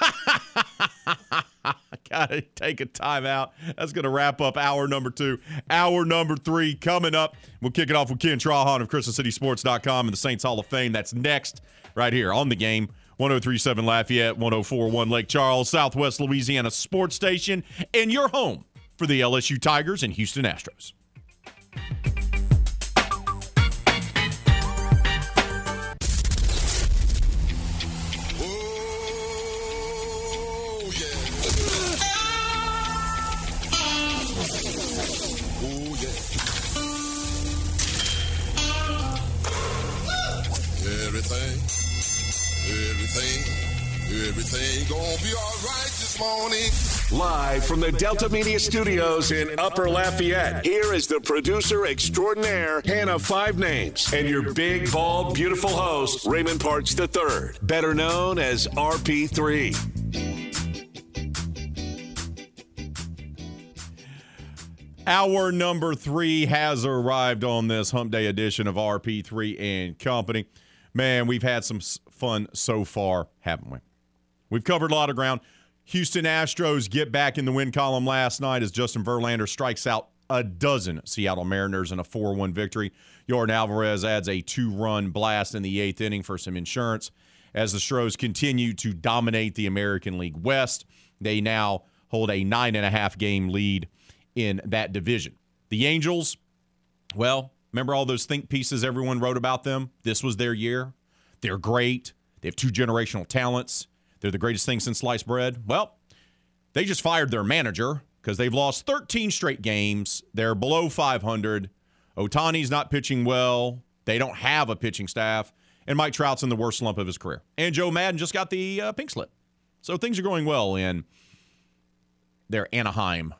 <laughs> I <laughs> gotta take a timeout. That's gonna wrap up hour number two. Hour number three coming up. We'll kick it off with Ken Trahan of CrescentCitySports.com and the Saints Hall of Fame. That's next, right here on the game. 1037 Lafayette, 1041 Lake Charles, Southwest Louisiana Sports Station, and your home for the LSU Tigers and Houston Astros. Everything, everything, everything gonna be all right this morning. Live from the Delta Media Studios in Upper Lafayette, here is the producer extraordinaire, Hannah Five Names, and your big, bald, beautiful host, Raymond Parks III, better known as RP3. Hour number three has arrived on this Hump Day edition of RP3 and Company. Man, we've had some fun so far, haven't we? We've covered a lot of ground. Houston Astros get back in the win column last night as Justin Verlander strikes out a dozen Seattle Mariners in a 4 1 victory. Yordan Alvarez adds a two run blast in the eighth inning for some insurance as the Stros continue to dominate the American League West. They now hold a nine and a half game lead in that division. The Angels, well, remember all those think pieces everyone wrote about them? This was there year. They're great. They have two generational talents. They're the greatest thing since sliced bread. Well, they just fired their manager because they've lost 13 straight games. They're below 500. Ohtani's not pitching well. They don't have a pitching staff. And Mike Trout's in the worst slump of his career. And Joe Maddon just got the uh, pink slip. So things are going well in their Anaheim.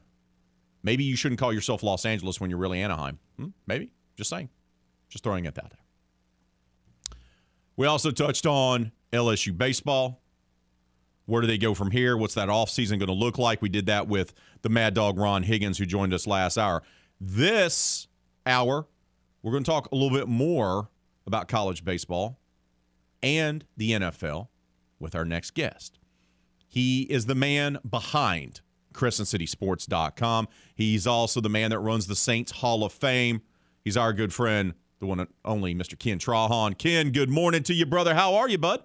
Maybe you shouldn't call yourself Los Angeles when you're really Anaheim. Hmm? Maybe. Just saying. Just throwing it out there. We also touched on LSU baseball. Where do they go from here? What's that offseason going to look like? We did that with the Mad Dog Ron Higgins, who joined us last hour. This hour, we're going to talk a little bit more about college baseball and the NFL with our next guest. He is the man behind CrescentCitySports.com. He's also the man that runs the Saints Hall of Fame. He's our good friend, the one and only Mr. Ken Trahan. Ken, good morning to you, brother. How are you, bud?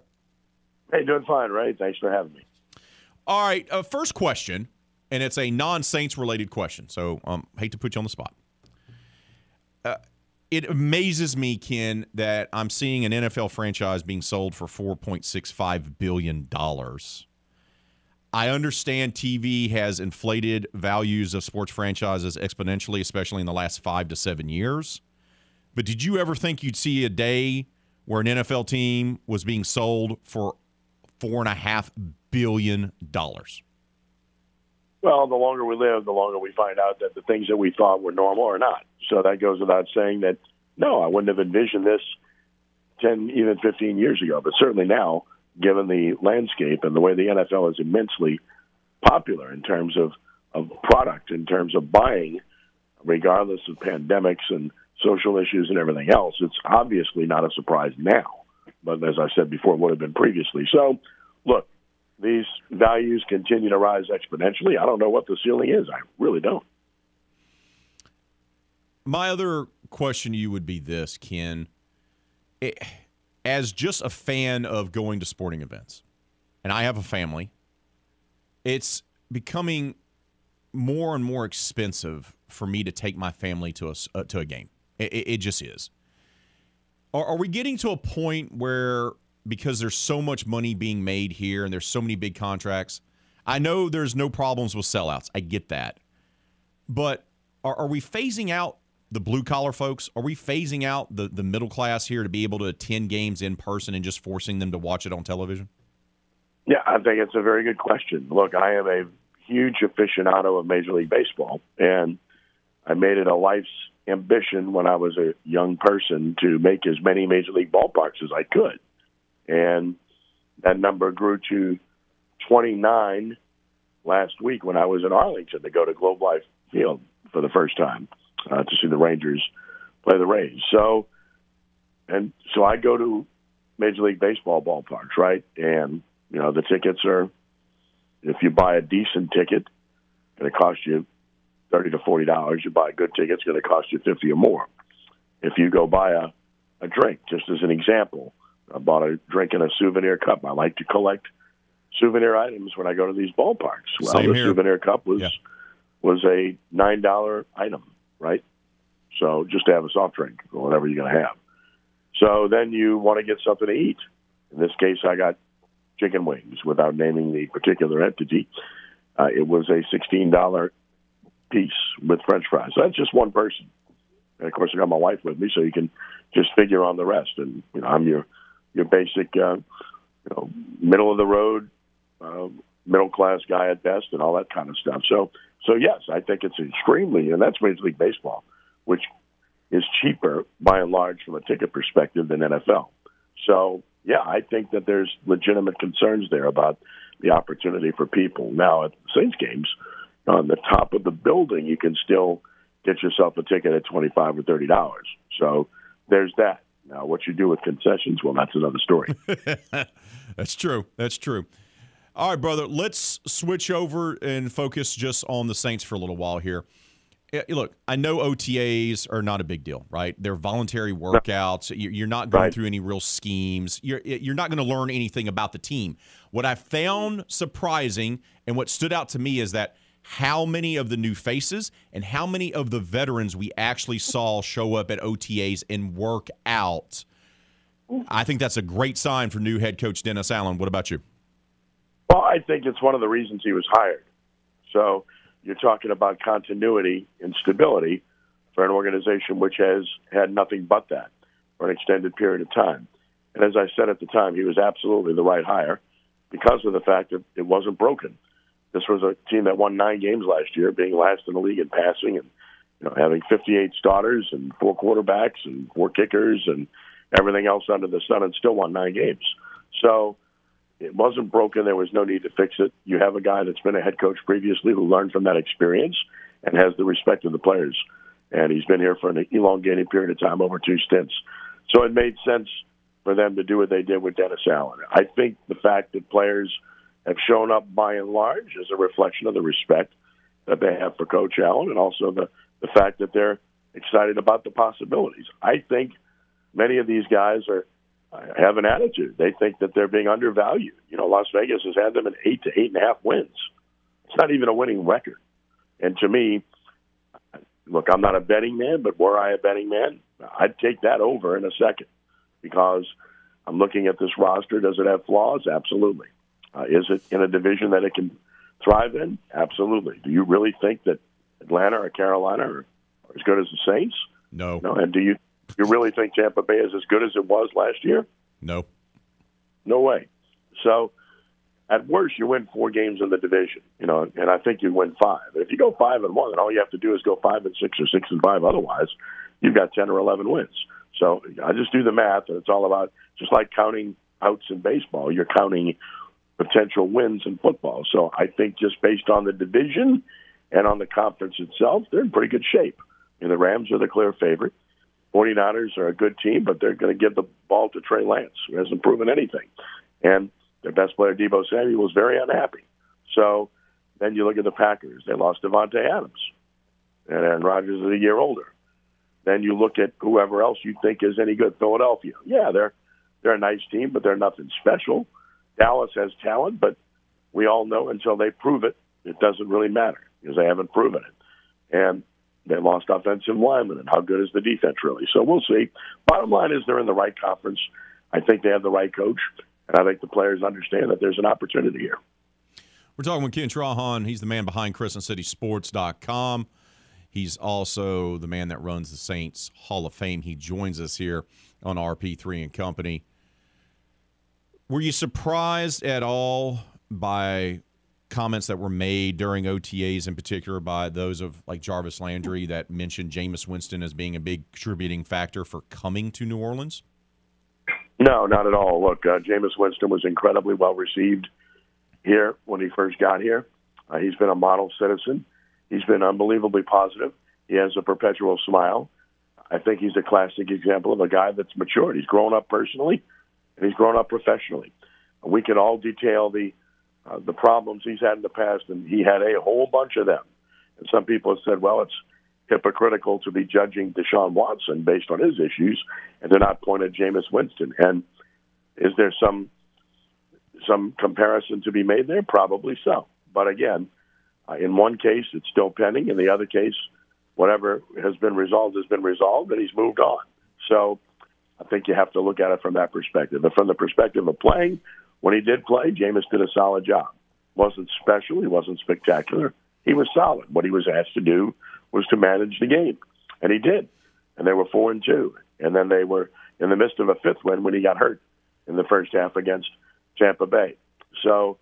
Hey, doing fine, Ray. Thanks for having me. All right, uh, first question, and it's a non-Saints related question. So, um, hate to put you on the spot. Uh, it amazes me, Ken, that I'm seeing an NFL franchise being sold for 4.65 billion dollars. I understand TV has inflated values of sports franchises exponentially, especially in the last five to seven years. But did you ever think you'd see a day where an NFL team was being sold for four and a half billion dollars? Well, the longer we live, the longer we find out that the things that we thought were normal are not. So that goes without saying that, no, I wouldn't have envisioned this 10, even 15 years ago, but certainly now, given the landscape and the way the NFL is immensely popular in terms of, of product, in terms of buying, regardless of pandemics and social issues and everything else, it's obviously not a surprise now. But as I said before, it would have been previously. So, look, these values continue to rise exponentially. I don't know what the ceiling is. I really don't. My other question to you would be this, Ken. It, as just a fan of going to sporting events, and I have a family, it's becoming more and more expensive for me to take my family to a, uh, to a game. It, it just is. Are, are we getting to a point where, because there's so much money being made here and there's so many big contracts, I know there's no problems with sellouts. I get that. But are, are we phasing out the blue collar folks? Are we phasing out the, the middle class here to be able to attend games in person and just forcing them to watch it on television? Yeah, I think it's a very good question. Look, I am a huge aficionado of Major League Baseball, and I made it a life's ambition when I was a young person to make as many major league ballparks as I could. And that number grew to 29 last week when I was in Arlington to go to Globe Life Field for the first time uh, to see the Rangers play the Rays. So, and so I go to Major League Baseball ballparks, right? And you know the tickets are, if you buy a decent ticket, going to cost you thirty to forty dollars. You buy a good ticket, it's going to cost you fifty or more. If you go buy a a drink, just as an example, I bought a drink in a souvenir cup. I like to collect souvenir items when I go to these ballparks. Well, Same the here. souvenir cup was Yeah. was a nine dollar item, right? So just to have a soft drink or whatever you're going to have. So then you want to get something to eat. In this case, I got chicken wings without naming the particular entity. Uh, it was a sixteen dollar piece with French fries. So that's just one person. And of course, I got my wife with me, so you can just figure on the rest. And you know, I'm your your basic, uh, you know, middle of the road, uh, middle class guy at best, and all that kind of stuff. So, so yes, I think it's extremely, and that's Major League Baseball, which is cheaper by and large from a ticket perspective than NFL. So, yeah, I think that there's legitimate concerns there about the opportunity for people. Now, at Saints games, on the top of the building, you can still get yourself a ticket at twenty-five or thirty dollars. So, there's that. Now, what you do with concessions, well, that's another story. <laughs> That's true. That's true. All right, brother. Let's switch over and focus just on the Saints for a little while here. Look, I know OTAs are not a big deal, right? They're voluntary workouts. You- You're not going Right. through any real schemes. You're you're not going to learn anything about the team. What I found surprising and what stood out to me is that how many of the new faces and how many of the veterans we actually saw show up at OTAs and work out. I think that's a great sign for new head coach Dennis Allen. What about you? Well, I think it's one of the reasons he was hired. So you're talking about continuity and stability for an organization which has had nothing but that for an extended period of time. And as I said at the time, he was absolutely the right hire because of the fact that it wasn't broken. This was a team that won nine games last year, being last in the league in passing and you know having 58 starters and four quarterbacks and four kickers and everything else under the sun, and still won nine games. So it wasn't broken. There was no need to fix it. You have a guy that's been a head coach previously who learned from that experience and has the respect of the players. And he's been here for an elongated period of time, over two stints. So it made sense for them to do what they did with Dennis Allen. I think the fact that players have shown up by and large is a reflection of the respect that they have for Coach Allen and also the, the fact that they're excited about the possibilities. I think many of these guys are have an attitude. They think that they're being undervalued. You know, Las Vegas has had them in eight to eight and a half wins. It's not even a winning record. And to me, look, I'm not a betting man, but were I a betting man, I'd take that over in a second because I'm looking at this roster. Does it have flaws? Absolutely. Uh, is it in a division that it can thrive in? Absolutely. Do you really think that Atlanta or Carolina are, are as good as the Saints? No. No. And do you you really think Tampa Bay is as good as it was last year? No. No way. So, at worst, you win four games in the division, you know, and I think you win five. If you go five and one, then all you have to do is go five and six or six and five. Otherwise, you've got ten or eleven wins. So I just do the math, and it's all about just like counting outs in baseball. You're counting potential wins in football. So I think just based on the division and on the conference itself, they're in pretty good shape. And the Rams are the clear favorite. 49ers are a good team, but they're going to give the ball to Trey Lance, who hasn't proven anything. And their best player, Deebo Samuel, was very unhappy. So then you look at the Packers. They lost Davante Adams, and Aaron Rodgers is a year older. Then you look at whoever else you think is any good. Philadelphia, yeah, they're they're a nice team, but they're nothing special. Dallas has talent, but we all know until they prove it, it doesn't really matter because they haven't proven it. And they lost offensive linemen, and how good is the defense really? So we'll see. Bottom line is they're in the right conference. I think they have the right coach, and I think the players understand that there's an opportunity here. We're talking with Ken Trahan. He's the man behind CrescentCitySports.com. He's also the man that runs the Saints Hall of Fame. He joins us here on RP3 and Company. Were you surprised at all by comments that were made during OTAs, in particular by those of like Jarvis Landry that mentioned Jameis Winston as being a big contributing factor for coming to New Orleans? No, not at all. Look, uh, Jameis Winston was incredibly well received here when he first got here. Uh, he's been a model citizen. He's been unbelievably positive. He has a perpetual smile. I think he's a classic example of a guy that's matured. He's grown up personally, and he's grown up professionally. We can all detail the uh, the problems he's had in the past, and he had a whole bunch of them. And some people have said, well, it's hypocritical to be judging Deshaun Watson based on his issues, and to not point at Jameis Winston. And is there some some comparison to be made there? Probably so. But again, uh, in one case, it's still pending. In the other case, whatever has been resolved has been resolved, and he's moved on. So I think you have to look at it from that perspective. And from the perspective of playing, when he did play, Jameis did a solid job. wasn't special. He wasn't spectacular. He was solid. What he was asked to do was to manage the game, and he did. And they were four and two, and then they were in the midst of a fifth win when he got hurt in the first half against Tampa Bay. So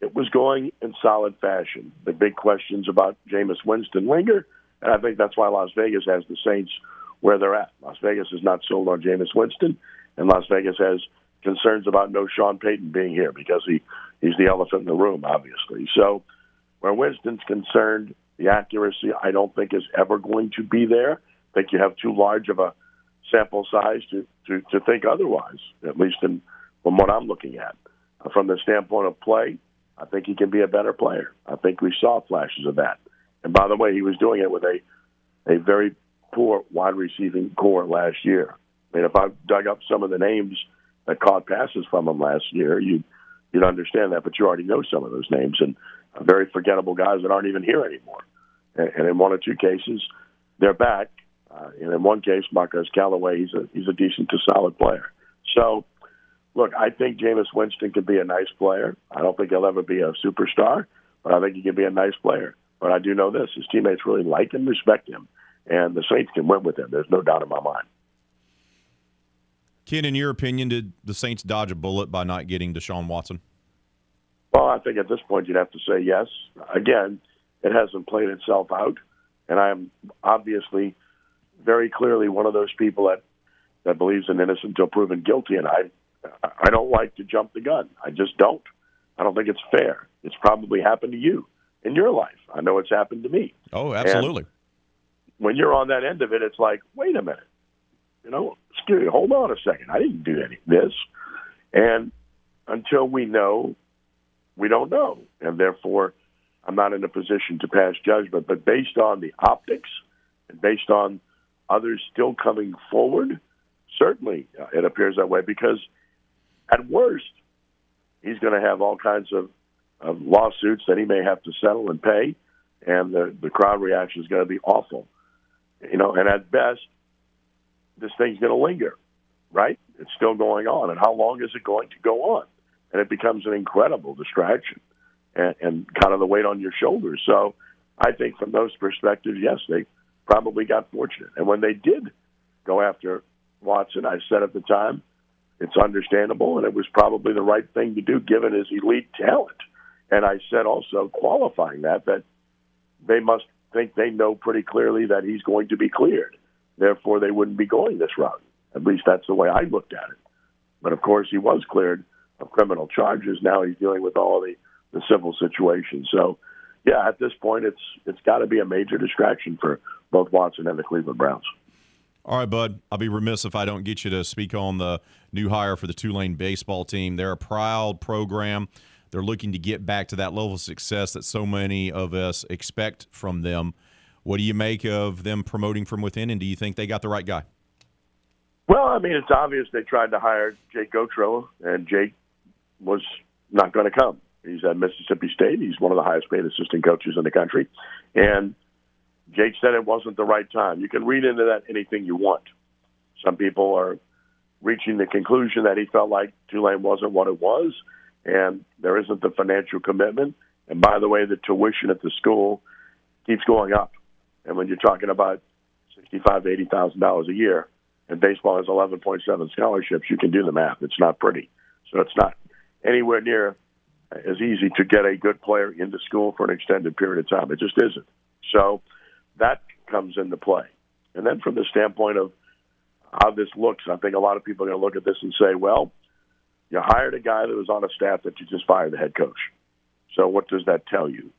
it was going in solid fashion. The big questions about Jameis Winston linger, and I think that's why Las Vegas has the Saints where they're at. Las Vegas is not sold on Jameis Winston, and Las Vegas has concerns about no Sean Payton being here because he he's the elephant in the room, obviously. So where Winston's concerned, the accuracy I don't think is ever going to be there. I think you have too large of a sample size to to, to think otherwise, at least in from what I'm looking at. From the standpoint of play, I think he can be a better player. I think we saw flashes of that. And by the way, he was doing it with a a very poor wide receiving corps last year. I mean, if I dug up some of the names that caught passes from him last year, you you'd understand that. But you already know some of those names and very forgettable guys that aren't even here anymore. And, and in one or two cases, they're back. Uh, and in one case, Marquez Callaway, he's a he's a decent to solid player. So, look, I think Jameis Winston could be a nice player. I don't think he'll ever be a superstar, but I think he can be a nice player. But I do know this: his teammates really like and respect him, and the Saints can win with him. There's no doubt in my mind. Ken, in your opinion, did the Saints dodge a bullet by not getting Deshaun Watson? Well, I think at this point you'd have to say yes. Again, it hasn't played itself out, and I'm obviously very clearly one of those people that that believes in innocent until proven guilty, and I I don't like to jump the gun. I just don't. I don't think it's fair. It's probably happened to you in your life. I know it's happened to me. Oh, absolutely. And when you're on that end of it, it's like, wait a minute you know, me, hold on a second. I didn't do any of this. And until we know, we don't know. And therefore, I'm not in a position to pass judgment. But based on the optics and based on others still coming forward, certainly uh, it appears that way because at worst, he's going to have all kinds of, of lawsuits that he may have to settle and pay. And the, the crowd reaction is going to be awful. You know, and at best, this thing's going to linger, right? It's still going on. And how long is it going to go on? And it becomes an incredible distraction and, and kind of the weight on your shoulders. So I think from those perspectives, yes, they probably got fortunate. And when they did go after Watson, I said at the time, it's understandable, and it was probably the right thing to do given his elite talent. And I said also, qualifying that, that they must think they know pretty clearly that he's going to be cleared. Therefore, they wouldn't be going this route. At least that's the way I looked at it. But of course, he was cleared of criminal charges. Now he's dealing with all the, the civil situation. So, yeah, at this point, it's it's got to be a major distraction for both Watson and the Cleveland Browns. All right, bud. I'll be remiss if I don't get you to speak on the new hire for the Tulane baseball team. They're a proud program. They're looking to get back to that level of success that so many of us expect from them. What do you make of them promoting from within, and do you think they got the right guy? Well, I mean, it's obvious they tried to hire Jake Gautreau, and Jake was not going to come. He's at Mississippi State. He's one of the highest paid assistant coaches in the country. And Jake said it wasn't the right time. You can read into that anything you want. Some people are reaching the conclusion that he felt like Tulane wasn't what it was, and there isn't the financial commitment. And by the way, the tuition at the school keeps going up. And when you're talking about sixty-five to eighty thousand dollars a year, and baseball has eleven point seven scholarships, you can do the math. It's not pretty. So it's not anywhere near as easy to get a good player into school for an extended period of time. It just isn't. So that comes into play. And then from the standpoint of how this looks, I think a lot of people are going to look at this and say, well, you hired a guy that was on a staff that you just fired the head coach. So what does that tell you?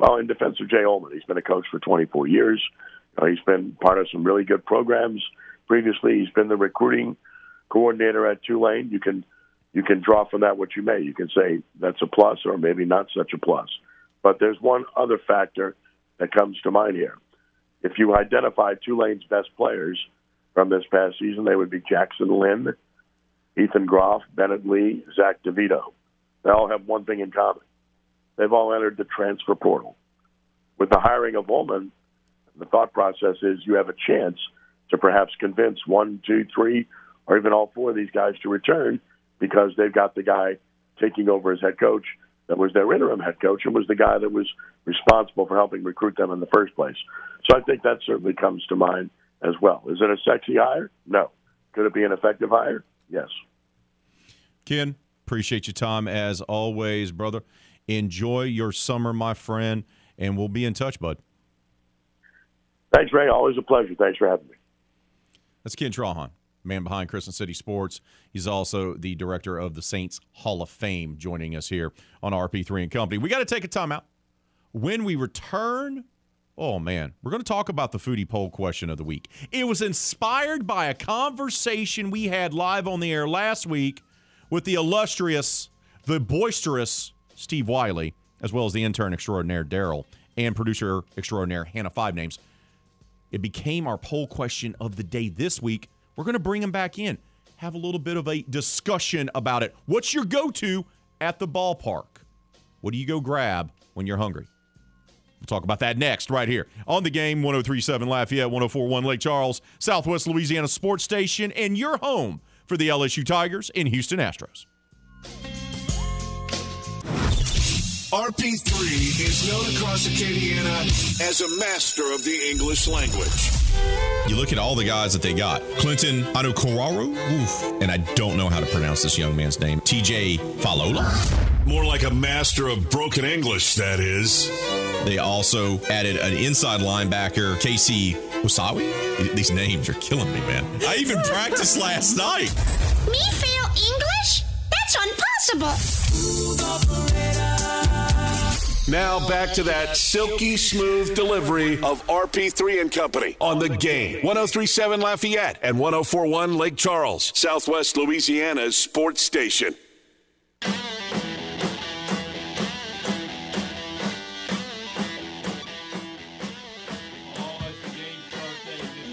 Well, in defense of Jay Uhlman, he's been a coach for 24 years. Uh, he's been part of some really good programs. Previously, he's been the recruiting coordinator at Tulane. You can you can draw from that what you may. You can say that's a plus or maybe not such a plus. But there's one other factor that comes to mind here. If you identify Tulane's best players from this past season, they would be Jackson Lynn, Ethan Groff, Bennett Lee, Zach DeVito. They all have one thing in common. They've all entered the transfer portal. With the hiring of Uhlman, the thought process is you have a chance to perhaps convince one, two, three, or even all four of these guys to return because they've got the guy taking over as head coach that was their interim head coach and was the guy that was responsible for helping recruit them in the first place. So I think that certainly comes to mind as well. Is it a sexy hire? No. Could it be an effective hire? Yes. Ken, appreciate your time as always, brother. Enjoy your summer, my friend, and we'll be in touch, bud. Thanks, Ray. Always a pleasure. Thanks for having me. That's Ken Trahan man behind Crescent City Sports. He's also the director of the Saints Hall of Fame, joining us here on RP3 and Company. We got to take a timeout. When we return, oh man, we're going to talk about the foodie poll question of the week. It was inspired by a conversation we had live on the air last week with the illustrious, the boisterous Steve Wiley, as well as the intern extraordinaire Daryl and producer extraordinaire Hannah Five Names. It became our poll question of the day this week we're going to bring them back in, have a little bit of a discussion about it. What's your go to at the ballpark? What do you go grab when you're hungry? We'll talk about that next, right here on the game 1037 Lafayette, 1041 Lake Charles, Southwest Louisiana Sports Station, and your home for the LSU Tigers and Houston Astros. RP3 is known across Acadiana as a master of the English language. You look at all the guys that they got. Clinton Anukoraru, oof, and I don't know how to pronounce this young man's name. TJ Falola. More like a master of broken English, that is. They also added an inside linebacker, Casey Usawi. These names are killing me, man. I even <laughs> practiced last night. Me fail English? That's impossible. Now back to that silky smooth delivery of RP3 and Company on the game. 1037 Lafayette and 1041 Lake Charles, Southwest Louisiana's sports station.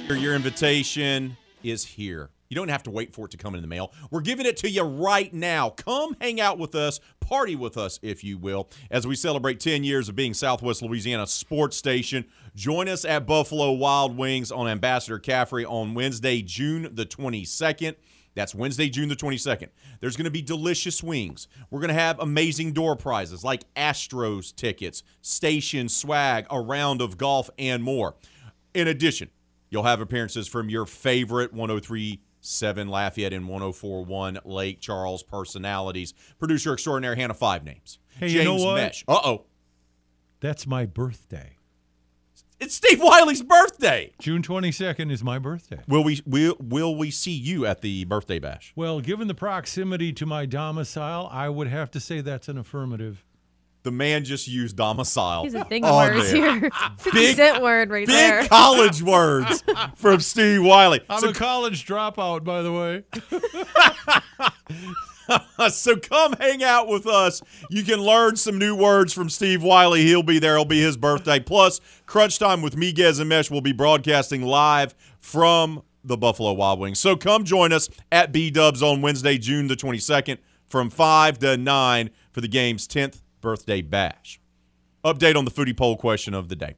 Your invitation is here. You don't have to wait for it to come in the mail. We're giving it to you right now. Come hang out with us, party with us, if you will, as we celebrate 10 years of being Southwest Louisiana sports station. Join us at Buffalo Wild Wings on Ambassador Caffrey on Wednesday, June the 22nd. That's Wednesday, June the 22nd. There's going to be delicious wings. We're going to have amazing door prizes like Astros tickets, station swag, a round of golf, and more. In addition, you'll have appearances from your favorite 103 7 Lafayette and 1041 Lake Charles personalities. Producer extraordinaire Hannah Five Names. Hey, James you know what? Mesh. Uh oh. That's my birthday. It's Steve Wiley's birthday. June 22nd is my birthday. Will we will will we see you at the birthday bash? Well, given the proximity to my domicile, I would have to say that's an affirmative. The man just used domicile. He's a big oh, on words there. here. <laughs> 50 Big- cent word right Big there. college words from Steve Wiley. I'm So a college dropout, by the way. <laughs> so come hang out with us. You can learn some new words from Steve Wiley. He'll be there. It'll be his birthday. Plus, Crunch Time with Miguez and Mesh will be broadcasting live from the Buffalo Wild Wings. So come join us at B Dubs on Wednesday, June the 22nd from 5 to 9 for the game's 10th birthday bash. Update on the foodie poll question of the day.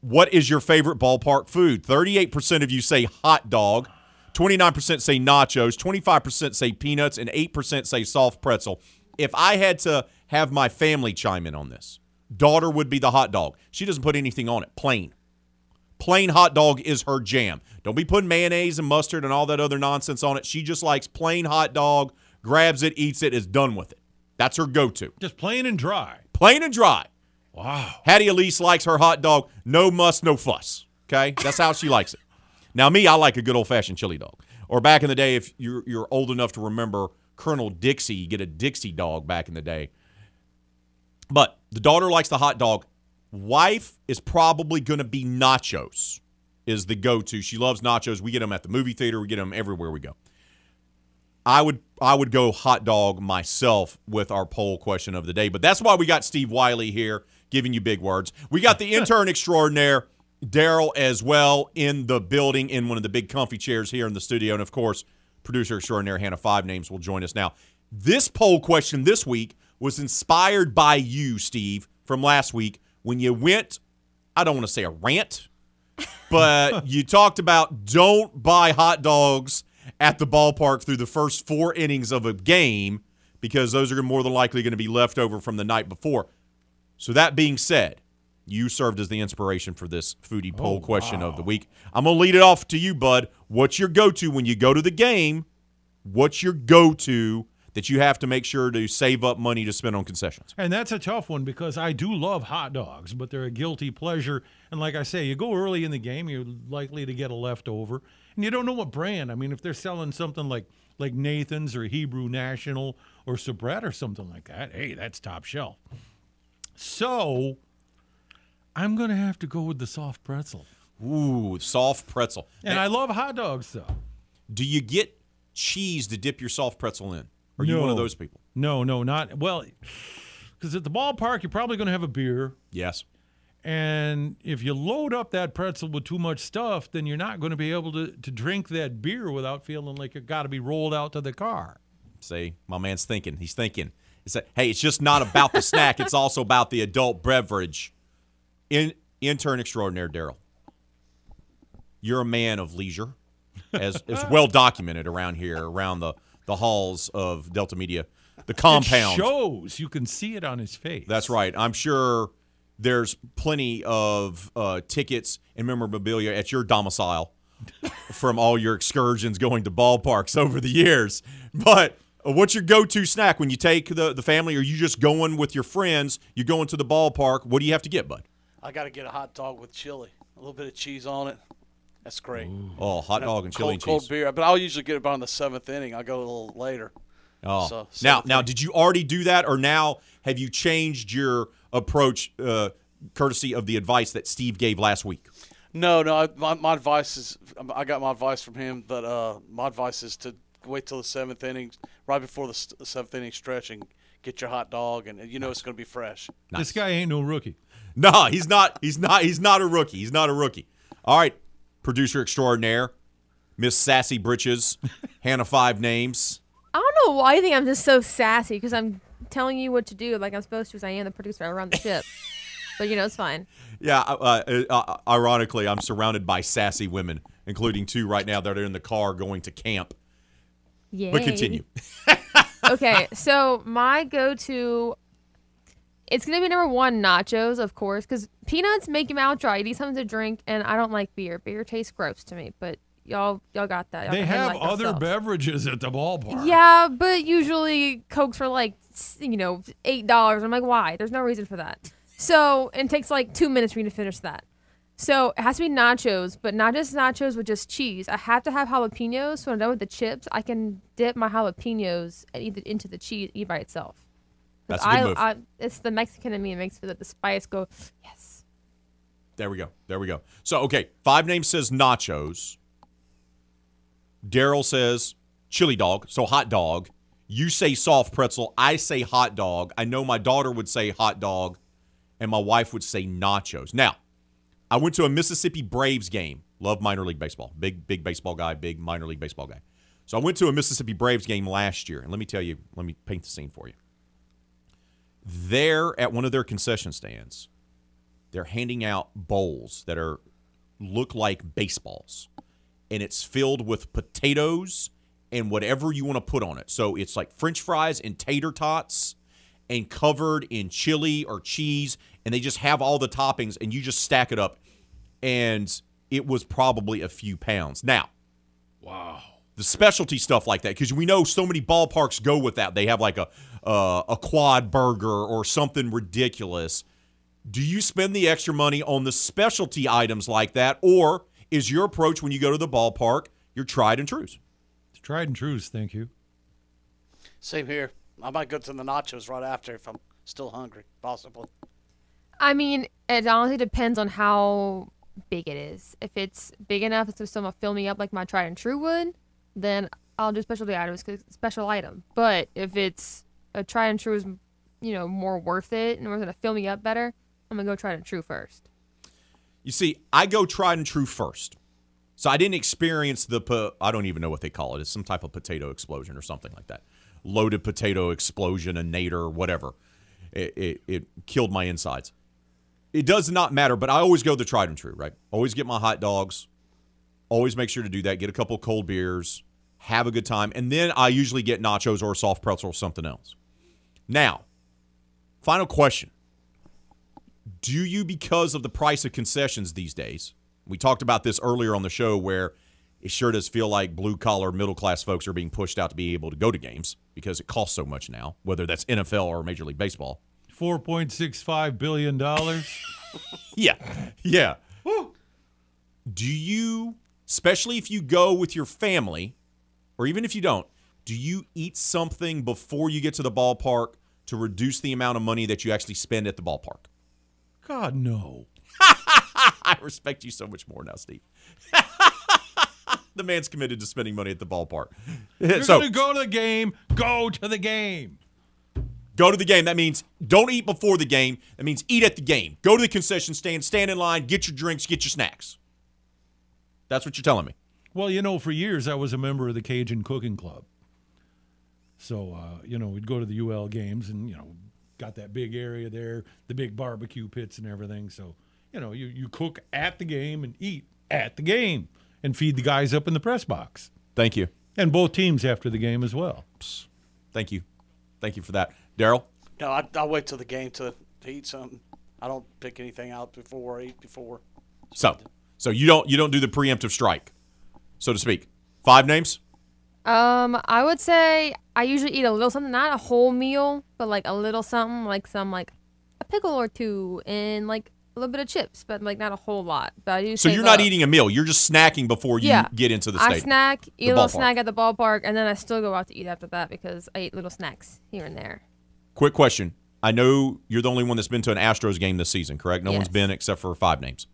What is your favorite ballpark food? 38% of you say hot dog. 29% say nachos, 25% say peanuts, and 8% say soft pretzel. If I had to have my family chime in on this, daughter would be the hot dog. She doesn't put anything on it, plain. Plain hot dog is her jam. Don't be putting mayonnaise and mustard and all that other nonsense on it. She just likes plain hot dog, grabs it, eats it, is done with it. That's her go to. Just plain and dry. Plain and dry. Wow. Hattie Elise likes her hot dog, no muss, no fuss. Okay? That's how she likes it. Now, me, I like a good old fashioned chili dog. Or back in the day, if you're, you're old enough to remember Colonel Dixie, you get a Dixie dog back in the day. But the daughter likes the hot dog. Wife is probably going to be nachos, is the go to. She loves nachos. We get them at the movie theater, we get them everywhere we go. I would I would go hot dog myself with our poll question of the day, but that's why we got Steve Wiley here giving you big words. We got the <laughs> intern extraordinaire Daryl as well in the building in one of the big comfy chairs here in the studio, and of course, producer extraordinaire Hannah Five Names will join us now. This poll question this week was inspired by you, Steve, from last week when you went. I don't want to say a rant, but <laughs> you talked about don't buy hot dogs at the ballpark through the first four innings of a game because those are more than likely going to be left over from the night before. So that being said, you served as the inspiration for this foodie oh, poll question of the week. I'm going to lead it off to you, bud. What's your go-to when you go to the game? What's your go-to that you have to make sure to save up money to spend on concessions? And that's a tough one because I do love hot dogs, but they're a guilty pleasure. And like I say, you go early in the game, you're likely to get a leftover. And you don't know what brand. I mean, if they're selling something like like Nathan's or Hebrew National or Sabrett or something like that, hey, that's top shelf. So I'm going to have to go with the soft pretzel. Ooh, soft pretzel. And I love hot dogs, though. Do you get cheese to dip your soft pretzel in? Are you one of those people? No, no, not well. Because at the ballpark, you're probably going to have a beer. Yes. And if you load up that pretzel with too much stuff, then you're not going to be able to, to drink that beer without feeling like it got to be rolled out to the car. See, my man's thinking. He's thinking. It's that, hey, it's just not about the snack. It's also about the adult beverage. In intern extraordinaire Daryl, you're a man of leisure, as as <laughs> well documented around here, around the the halls of Delta Media, the compound. It shows. You can see it on his face. That's right. I'm sure there's plenty of uh, tickets and memorabilia at your domicile <laughs> from all your excursions going to ballparks over the years. But uh, what's your go-to snack when you take the, the family? Or you just going with your friends? You're going to the ballpark. What do you have to get, bud? I got to get a hot dog with chili, a little bit of cheese on it. That's great. Oh, hot dog and chili cold, and cold beer, but I'll usually get it about in the seventh inning. I'll go a little later. Oh, So, now now, did you already do that, or now have you changed your approach, uh, courtesy of the advice that Steve gave last week? No, no. I, my, my advice is I got my advice from him, but uh, my advice is to wait till the seventh inning, right before the, s- the seventh inning stretch, and get your hot dog, and you know it's going to be fresh. This guy ain't no rookie. <laughs> No, he's not. He's not. He's not a rookie. He's not a rookie. All right, producer extraordinaire, Miss Sassy Britches, <laughs> Hannah Five Names. I don't know why you think I'm just so sassy because I'm telling you what to do like I'm supposed to because I am the producer. I run the ship. <laughs> but you know, it's fine. Yeah, uh, uh, uh, ironically, I'm surrounded by sassy women, including two right now that are in the car going to camp. Yeah. But continue. <laughs> okay, <laughs> so my go-to, it's gonna be number one, nachos, of course, because peanuts make your mouth dry. You need something to drink, and I don't like beer. Beer tastes gross to me, but y'all, y'all got that. Y'all They have other yourselves. beverages at the ballpark. Yeah, but usually Cokes for like you know eight dollars. I'm like, why? There's no reason for that. So and it takes like two minutes for me to finish that. So it has to be nachos, but not just nachos with just cheese. I have to have jalapenos. So when I'm done with the chips, I can dip my jalapenos and eat it into the cheese, eat by itself. That's a good I, move. I, it's the Mexican in me that makes the, the spice go. Yes. There we go. There we go. So, okay, five names says nachos. Daryl says chili dog, so hot dog. You say soft pretzel. I say hot dog. I know my daughter would say hot dog, and my wife would say nachos. Now, I went to a Mississippi Braves game. Love minor league baseball. Big, big baseball guy, big minor league baseball guy. So I went to a Mississippi Braves game last year, and let me tell you, let me paint the scene for you. There at one of their concession stands, they're handing out bowls that are look like baseballs and it's filled with potatoes and whatever you want to put on it so it's like french fries and tater tots and covered in chili or cheese and they just have all the toppings and you just stack it up and it was probably a few pounds now Wow. the specialty stuff like that because we know so many ballparks go with that. They have like a uh, a quad burger or something ridiculous. Do you spend the extra money on the specialty items like that, or is your approach when you go to the ballpark your tried and trues? It's tried and trues. Thank you. Same here. I might go to the nachos right after if I'm still hungry, possibly. I mean, it honestly depends on how big it is. If it's big enough to still fill me up like my tried and true would, then I'll do specialty items 'cause it's a special item. But if it's a tried and true is, you know, more worth it and it's gonna fill me up better, I'm gonna go tried and true first. You see, I go tried and true first. So I didn't experience the, po- I don't even know what they call it. It's some type of potato explosion or something like that. Loaded potato explosion, a nader, whatever. It, it, it killed my insides. It does not matter, but I always go the tried and true, right? Always get my hot dogs. Always make sure to do that. Get a couple cold beers. Have a good time. And then I usually get nachos or a soft pretzel or something else. Now, final question do you because of the price of concessions these days we talked about this earlier on the show where it sure does feel like blue collar middle class folks are being pushed out to be able to go to games because it costs so much now whether that's nfl or major league baseball. Four point six five billion dollars. <laughs> yeah. Yeah. Do you especially if you go with your family or even if you don't do you eat something before you get to the ballpark to reduce the amount of money that you actually spend at the ballpark God no. <laughs> I respect you so much more now, Steve. <laughs> the man's committed to spending money at the ballpark. <laughs> You're so gonna go to the game. Go to the game. go to the game. That means don't eat before the game. That means eat at the game. Go to the concession stand, stand in line, get your drinks, get your snacks. That's what you're telling me. Well, you know, for years I was a member of the Cajun Cooking Club. So, uh, you know, we'd go to the UL games and, you know, got that big area there, the big barbecue pits and everything. So, you know, you, you cook at the game and eat at the game and feed the guys up in the press box. Thank you. And both teams after the game as well. Thank you. Thank you for that. Daryl? No, I, I'll wait till the game to, to eat something. I don't pick anything out before or eat before. So so you don't you don't do the preemptive strike, so to speak. Five names? Um, I would say I usually eat a little something, not a whole meal, but like a little something, like some like a pickle or two, and like a little bit of chips, but like not a whole lot. But I do. So you're not eating a meal. You're just snacking before you yeah. get into the I stadium. snack, eat a little ballpark. snack at the ballpark, and then I still go out to eat after that because I eat little snacks here and there. Quick question. I know you're the only one that's been to an Astros game this season, correct? No one's Yes. been except for five names.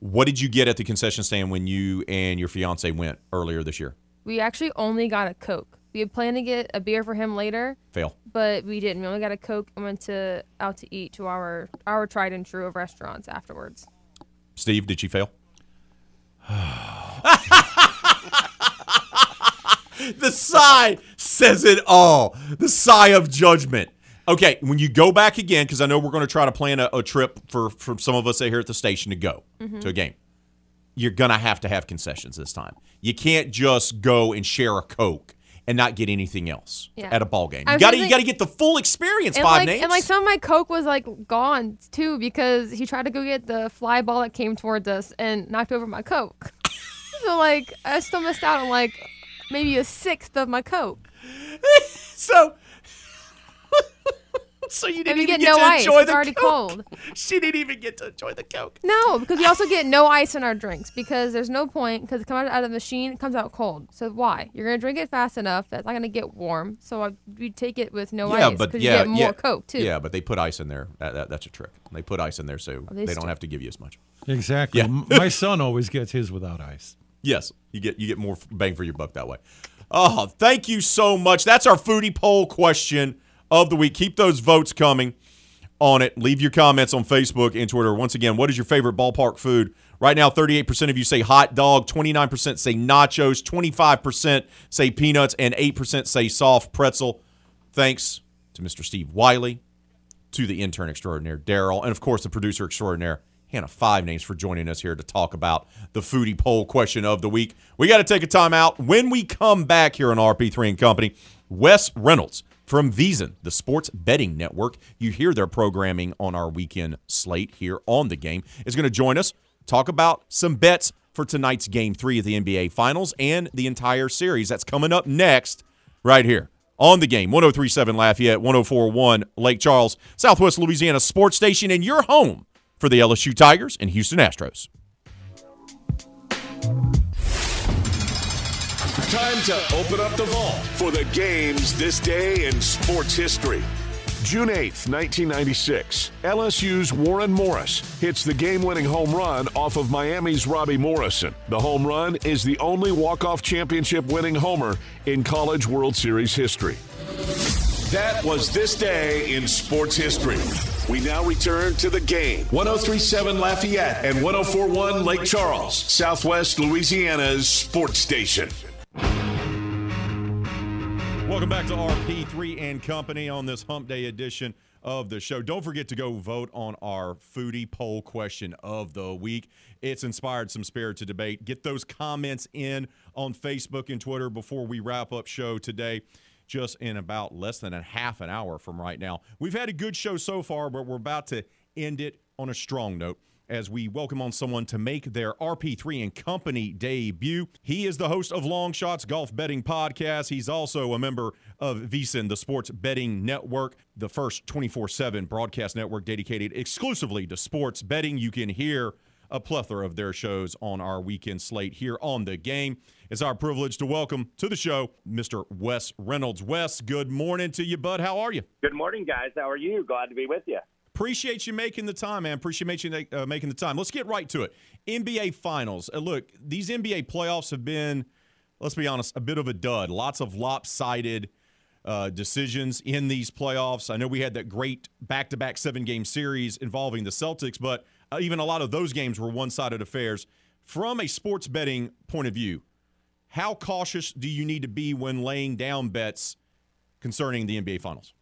What did you get at the concession stand when you and your fiance went earlier this year? We actually only got a Coke. We had planned to get a beer for him later, Fail. but we didn't. We only got a Coke and went to out to eat to our our tried and true of restaurants afterwards. Steve, did she fail? <sighs> the sigh says it all. The sigh of judgment. Okay, when you go back again, because I know we're going to try to plan a, a trip for for some of us here at the station to go Mhm. to a game. You're gonna have to have concessions this time. You can't just go and share a coke and not get anything else Yeah. at a ball game. You got to you got to get the full experience. And five like, names. and like some of my Coke was like gone too because he tried to go get the fly ball that came towards us and knocked over my Coke. <laughs> so like I still missed out on like maybe a sixth of my Coke. <laughs> so <laughs> so you didn't we even get get no to ice. enjoy It's the already Coke. cold. <laughs> She didn't even get to enjoy the Coke. No, because we also get no ice in our drinks because there's no point because it comes out of the machine, it comes out cold. So why? You're gonna drink it fast enough that's not gonna get warm. So I, we take it with no yeah, ice but because yeah, you get more yeah, Coke too. Yeah, but they put ice in there. That, that- that's a trick. They put ice in there so they they, don't have to give you as much. Exactly. Yeah. My son always gets his without ice. Yes, you get you get more bang for your buck that way. Oh, thank you so much. That's our foodie poll question of the week. Keep those votes coming on it. Leave your comments on Facebook and Twitter. Once again, what is your favorite ballpark food? Right now, 38% of you say hot dog, 29% say nachos, 25% say peanuts, and 8% say soft pretzel. Thanks to Mr. Steve Wiley, to the intern extraordinaire, Daryl, and of course, the producer extraordinaire, Hannah Five Names, for joining us here to talk about the foodie poll question of the week. We got to take a time out. When we come back here on RP3 and Company, Wes Reynolds from VSiN, the sports betting network, you hear their programming on our weekend slate here on the game, is going to join us, talk about some bets for tonight's game three of the NBA Finals and the entire series. That's coming up next, right here on the game 1037 Lafayette, 1041 Lake Charles, Southwest Louisiana Sports Station, and your home for the LSU Tigers and Houston Astros. Time to open up the vault for the games this day in sports history. June 8th, 1996, LSU's Warren Morris hits the game winning home run off of Miami's Robbie Morrison. The home run is the only walk off championship winning homer in college World Series history. That was this day in sports history. We now return to the game. 1037 Lafayette and 1041 Lake Charles, Southwest Louisiana's sports station. Welcome back to RP3 and Company on this Hump Day edition of the show. Don't forget to go vote on our foodie poll question of the week. It's inspired some spirited debate. Get those comments in on Facebook and Twitter before we wrap up show today. Just in about less than a half an hour from right now. We've had a good show so far, but we're about to end it on a strong note as we welcome on someone to make their RP3 and Company debut. He is the host of Long Shots Golf Betting Podcast. He's also a member of VSiN, the Sports Betting Network, the first 24 7 broadcast network dedicated exclusively to sports betting. You can hear a plethora of their shows on our weekend slate here on the game. It's our privilege to welcome to the show Mr. Wes Reynolds. Wes, good morning to you, bud. How are you? Good morning, guys. How are you? Glad to be with you. Appreciate you making the time, man. Appreciate you uh, making the time. Let's get right to it. NBA Finals. Uh, look, these NBA playoffs have been, let's be honest, a bit of a dud. Lots of lopsided uh, decisions in these playoffs. I know we had that great back to back seven game series involving the Celtics, but uh, even a lot of those games were one sided affairs. From a sports betting point of view, how cautious do you need to be when laying down bets concerning the NBA Finals?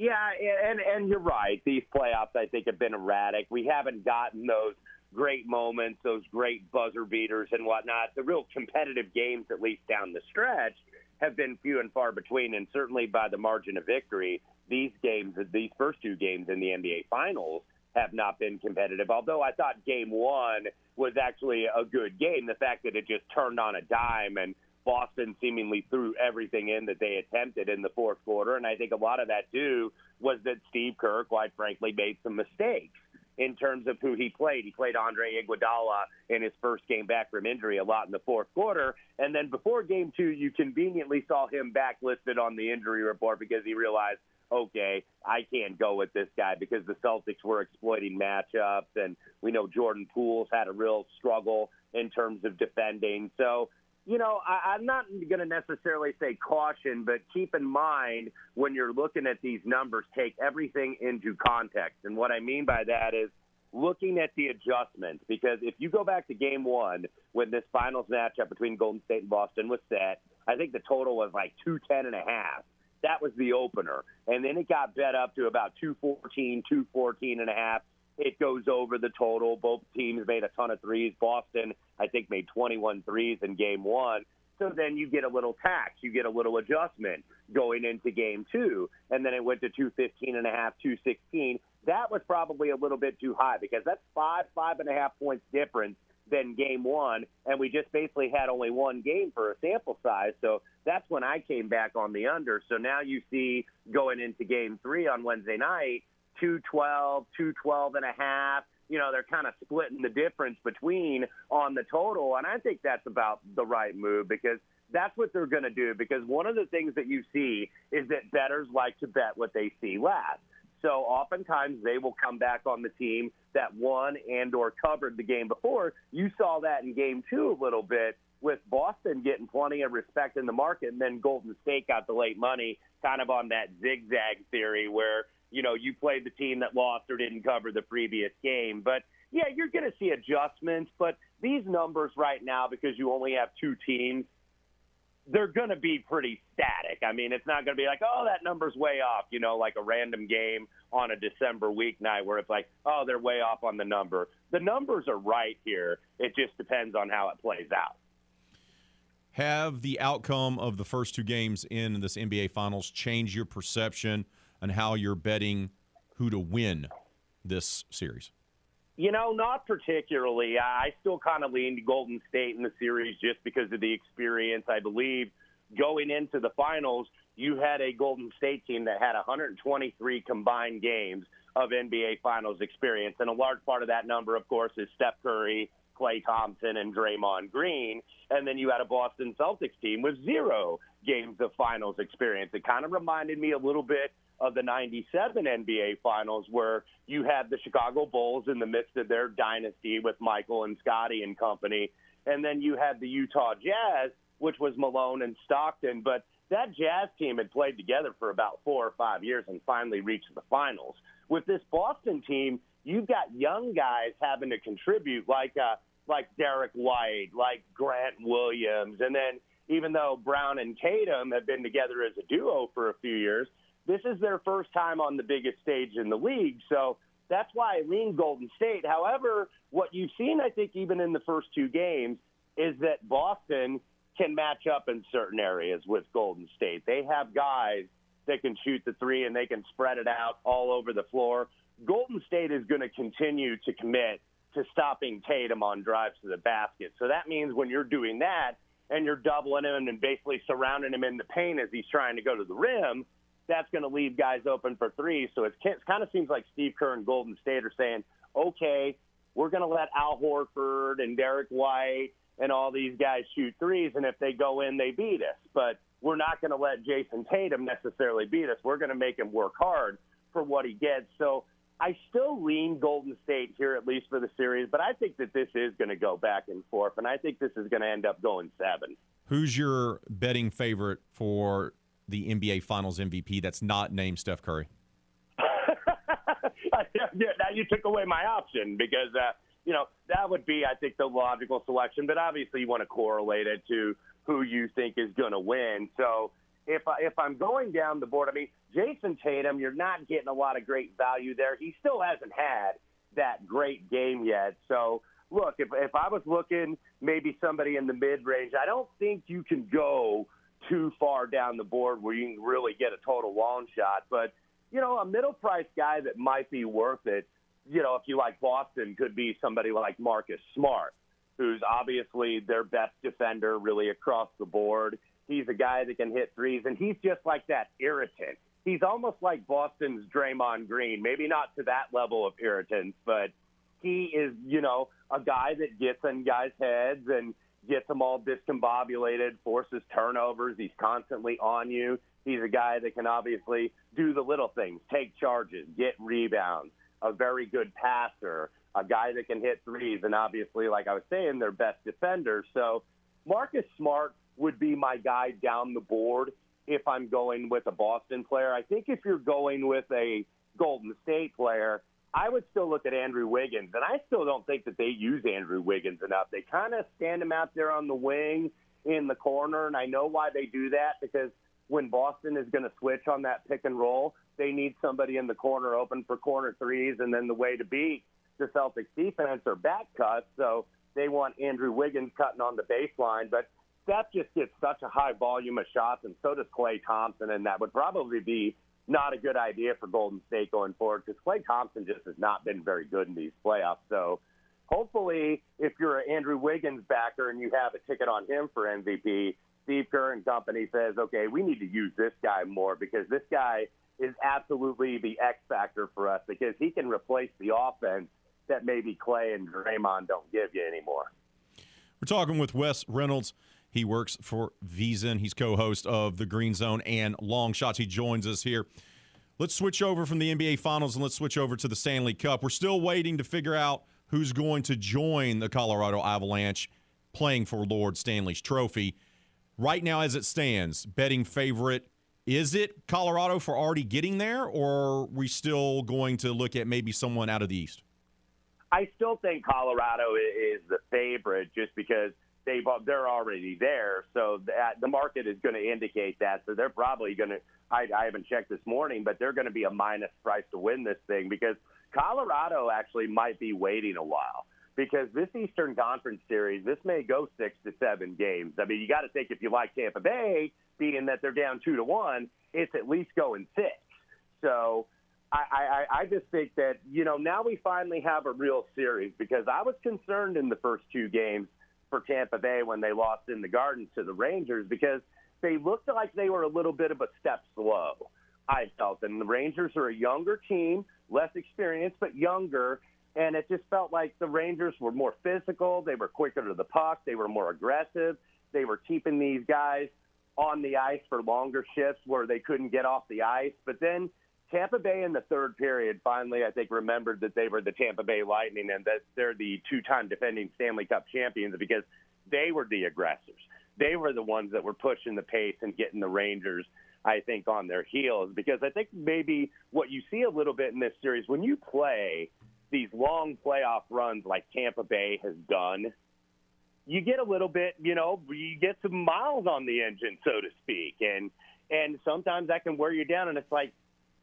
Yeah, and and you're right. These playoffs, I think, have been erratic. We haven't gotten those great moments, those great buzzer beaters and whatnot. The real competitive games, at least down the stretch, have been few and far between. And certainly by the margin of victory, these games, these first two games in the NBA Finals, have not been competitive. Although I thought Game One was actually a good game, the fact that it just turned on a dime and Boston seemingly threw everything in that they attempted in the fourth quarter. And I think a lot of that, too, was that Steve Kerr, quite frankly, made some mistakes in terms of who he played. He played Andre Iguodala in his first game back from injury a lot in the fourth quarter. And then before game two, you conveniently saw him backlisted on the injury report because he realized, okay, I can't go with this guy because the Celtics were exploiting matchups. And we know Jordan Poole's had a real struggle in terms of defending. So, you know, I, I'm not going to necessarily say caution, but keep in mind when you're looking at these numbers, take everything into context. And what I mean by that is looking at the adjustments. Because if you go back to game one, when this finals matchup between Golden State and Boston was set, I think the total was like 210 and a half. That was the opener. And then it got bet up to about 214, 214 and a half it goes over the total. Both teams made a ton of threes. Boston, I think, made 21 threes in game one. So then you get a little tax, you get a little adjustment going into game two. And then it went to 215 and a half, 216. That was probably a little bit too high because that's five, five and a half points difference than game one, and we just basically had only one game for a sample size. So that's when I came back on the under. So now you see going into game three on Wednesday night, 212, 212 and a half. You know, they're kind of splitting the difference between on the total. And I think that's about the right move because that's what they're going to do. Because one of the things that you see is that bettors like to bet what they see last. So oftentimes they will come back on the team that won and or covered the game before. You saw that in game two a little bit with Boston getting plenty of respect in the market, and then Golden State got the late money, kind of on that zigzag theory where you know you played the team that lost or didn't cover the previous game. But yeah, you're going to see adjustments, but these numbers right now because you only have two teams they're going to be pretty static. I mean, it's not going to be like, oh, that number's way off, you know, like a random game on a December weeknight where it's like, oh, they're way off on the number. The numbers are right here. It just depends on how it plays out. Have the outcome of the first two games in this NBA Finals changed your perception on how you're betting who to win this series? You know, not particularly. I still kind of lean to Golden State in the series just because of the experience. I believe going into the finals, you had a Golden State team that had 123 combined games of NBA Finals experience. And a large part of that number, of course, is Steph Curry, Klay Thompson, and Draymond Green. And then you had a Boston Celtics team with zero games of finals experience. It kind of reminded me a little bit of the 97 NBA Finals where you had the Chicago Bulls in the midst of their dynasty with Michael and Scottie and company. And then you had the Utah Jazz, which was Malone and Stockton. But that Jazz team had played together for about four or five years and finally reached the finals. With this Boston team, you've got young guys having to contribute, like uh, like Derrick White, like Grant Williams, and then even though Brown and Tatum have been together as a duo for a few years, this is their first time on the biggest stage in the league. So that's why I lean Golden State. However, what you've seen, I think, even in the first two games, is that Boston can match up in certain areas with Golden State. They have guys that can shoot the three and they can spread it out all over the floor. Golden State is going to continue to commit to stopping Tatum on drives to the basket. So that means when you're doing that and you're doubling him and basically surrounding him in the paint as he's trying to go to the rim – that's going to leave guys open for three. So it kind of seems like Steve Kerr and Golden State are saying, okay, we're going to let Al Horford and Derrick White and all these guys shoot threes, and if they go in, they beat us. But we're not going to let Jayson Tatum necessarily beat us. We're going to make him work hard for what he gets. So I still lean Golden State here, at least for the series, but I think that this is going to go back and forth, and I think this is going to end up going seven. Who's your betting favorite for the NBA Finals MVP that's not named Steph Curry? <laughs> now you took away my option because uh, you know that would be, I think, the logical selection. But obviously, you want to correlate it to who you think is going to win. So if I, if I'm going down the board, I mean, Jayson Tatum, you're not getting a lot of great value there. He still hasn't had that great game yet. So look, if if I was looking maybe somebody in the mid range, I don't think you can go too far down the board where you can really get a total long shot. But, you know, a middle price guy that might be worth it, you know, if you like Boston, could be somebody like Marcus Smart, who's obviously their best defender really across the board. He's a guy that can hit threes, and he's just like that irritant. He's almost like Boston's Draymond Green, maybe not to that level of irritance, but he is, you know, a guy that gets in guys' heads and gets them all discombobulated, forces turnovers. He's constantly on you. He's a guy that can obviously do the little things, take charges, get rebounds, a very good passer, a guy that can hit threes, and obviously, like I was saying, their best defender. So Marcus Smart would be my guy down the board if I'm going with a Boston player. I think if you're going with a Golden State player, I would still look at Andrew Wiggins, and I still don't think that they use Andrew Wiggins enough. They kind of stand him out there on the wing in the corner, and I know why they do that because when Boston is going to switch on that pick and roll, they need somebody in the corner open for corner threes, and then the way to beat the Celtics defense are back cuts. So they want Andrew Wiggins cutting on the baseline, but Steph just gets such a high volume of shots, and so does Klay Thompson, and that would probably be not a good idea for Golden State going forward because Klay Thompson just has not been very good in these playoffs. So hopefully, if you're an Andrew Wiggins backer and you have a ticket on him for MVP, Steve Kerr and company says, okay, we need to use this guy more because this guy is absolutely the X factor for us because he can replace the offense that maybe Clay and Draymond don't give you anymore. We're talking with Wes Reynolds. He works for VSiN. He's co-host of the Green Zone and Long Shots. He joins us here. Let's switch over from the NBA Finals and let's switch over to the Stanley Cup. We're still waiting to figure out who's going to join the Colorado Avalanche playing for Lord Stanley's Trophy. Right now, as it stands, betting favorite is it Colorado for already getting there, or are we still going to look at maybe someone out of the East? I still think Colorado is the favorite just because they've they're already there. So that the market is going to indicate that. So they're probably going to. I, I haven't checked this morning, but they're going to be a minus price to win this thing because Colorado actually might be waiting a while because this Eastern Conference series, this may go six to seven games. I mean, you got to think if you like Tampa Bay, being that they're down two to one, it's at least going six. So I, I, I just think that, you know, now we finally have a real series because I was concerned in the first two games for Tampa Bay when they lost in the Garden to the Rangers because they looked like they were a little bit of a step slow. I felt, and the Rangers are a younger team, less experienced, but younger. And it just felt like the Rangers were more physical. They were quicker to the puck. They were more aggressive. They were keeping these guys on the ice for longer shifts where they couldn't get off the ice. But then Tampa Bay in the third period finally, I think, remembered that they were the Tampa Bay Lightning and that they're the two time defending Stanley Cup champions because they were the aggressors. They were the ones that were pushing the pace and getting the Rangers, I think, on their heels. Because I think maybe what you see a little bit in this series, when you play these long playoff runs like Tampa Bay has done, you get a little bit, you know, you get some miles on the engine, so to speak. And and sometimes that can wear you down. And it's like,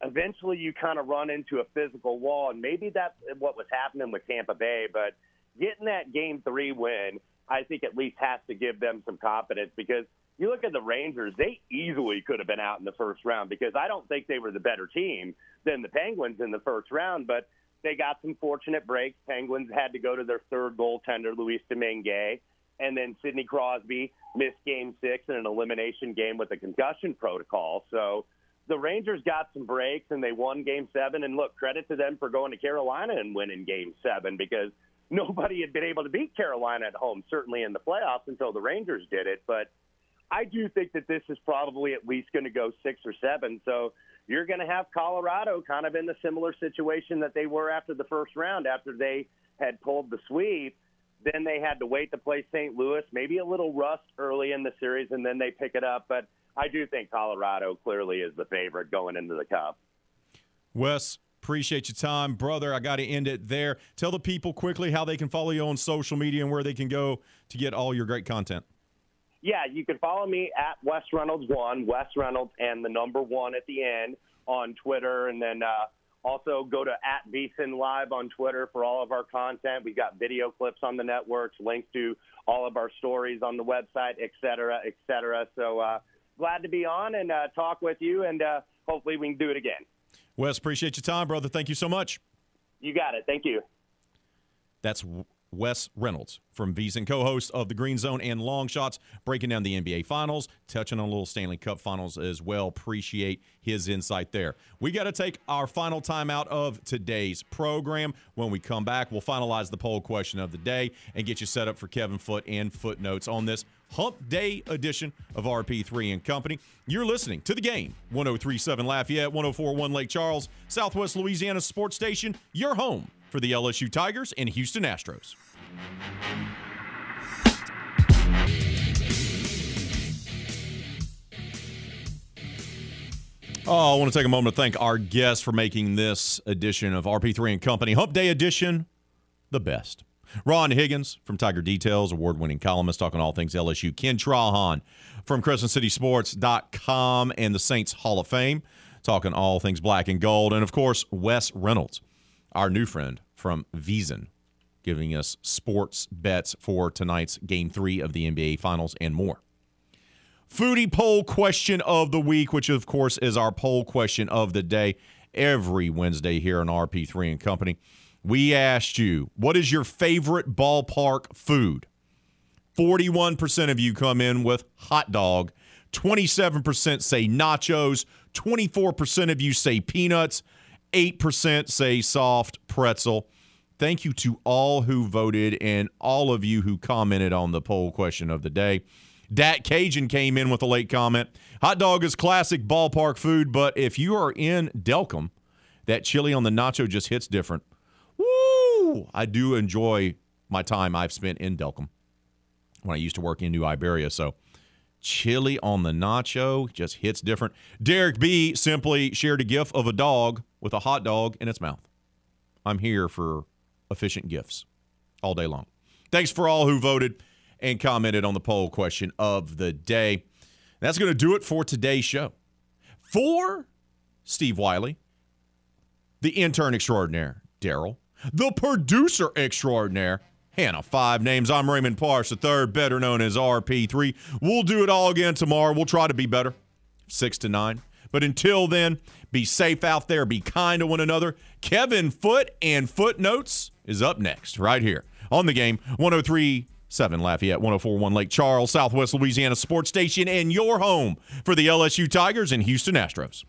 eventually you kind of run into a physical wall, and maybe that's what was happening with Tampa Bay. But getting that game three win, I think at least has to give them some confidence because you look at the Rangers, they easily could have been out in the first round because I don't think they were the better team than the Penguins in the first round, but they got some fortunate breaks. Penguins had to go to their third goaltender, Louis Domingue, and then Sidney Crosby missed game six in an elimination game with a concussion protocol. So the Rangers got some breaks and they won game seven. And look, credit to them for going to Carolina and winning game seven because <laughs> nobody had been able to beat Carolina at home, certainly in the playoffs until the Rangers did it. But I do think that this is probably at least going to go six or seven. So you're going to have Colorado kind of in the similar situation that they were after the first round, after they had pulled the sweep. Then they had to wait to play St. Louis, maybe a little rust early in the series, and then they pick it up. But I do think Colorado clearly is the favorite going into the Cup. Wes, appreciate your time, brother. I got to end it there. Tell the people quickly how they can follow you on social media and where they can go to get all your great content. Yeah, you can follow me at Wes Reynolds one, Wes Reynolds, and the number one at the end on Twitter, and then uh, also go to at VSiN Live on Twitter for all of our content. We've got video clips on the networks, links to all of our stories on the website, et cetera, et cetera. So. Uh, glad to be on and uh, talk with you, and uh, hopefully we can do it again. Wes, appreciate your time, brother. Thank you so much. You got it. Thank you. That's Wes Reynolds from VSiN, co-host of the Green Zone and Long Shots, breaking down the NBA Finals, touching on a little Stanley Cup Finals as well. Appreciate his insight there. We got to take our final time out of today's program. When we come back, we'll finalize the poll question of the day and get you set up for Kevin Foot and footnotes on this Hump Day edition of RP3 and Company. You're listening to the game 1037 Lafayette, 1041 Lake Charles, Southwest Louisiana Sports Station, your home for the LSU Tigers and Houston Astros. Oh, I want to take a moment to thank our guests for making this edition of RP3 and Company, Hump Day edition, the best. Ron Higgins from Tiger Details, award winning columnist talking all things LSU. Ken Trahan from CrescentCitySports.com and the Saints Hall of Fame, talking all things black and gold. And of course, Wes Reynolds, our new friend from VSiN, giving us sports bets for tonight's game three of the NBA Finals and more. Foodie poll question of the week, which of course is our poll question of the day every Wednesday here on RP3 and Company. We asked you, what is your favorite ballpark food? 41% of you come in with hot dog. 27% say nachos. 24% of you say peanuts. 8% say soft pretzel. Thank you to all who voted and all of you who commented on the poll question of the day. Dat Cajun came in with a late comment. Hot dog is classic ballpark food, but if you are in Delcambre, that chili on the nacho just hits different. Woo! I do enjoy my time I've spent in Delcambre when I used to work in New Iberia. So chili on the nacho just hits different. Derek B simply shared a gif of a dog with a hot dog in its mouth. I'm here for efficient gifts all day long. Thanks for all who voted and commented on the poll question of the day. That's going to do it for today's show. For Steve Wiley, the intern extraordinaire, Daryl, the producer extraordinaire, Hannah Five Names. I'm Raymond Parks, the third, better known as RP3. We'll do it all again tomorrow. We'll try to be better, six to nine. But until then, be safe out there, be kind to one another. Kevin Foot and Footnotes is up next, right here on the game 1037 Lafayette, 1041 Lake Charles, Southwest Louisiana Sports Station, and your home for the LSU Tigers and Houston Astros.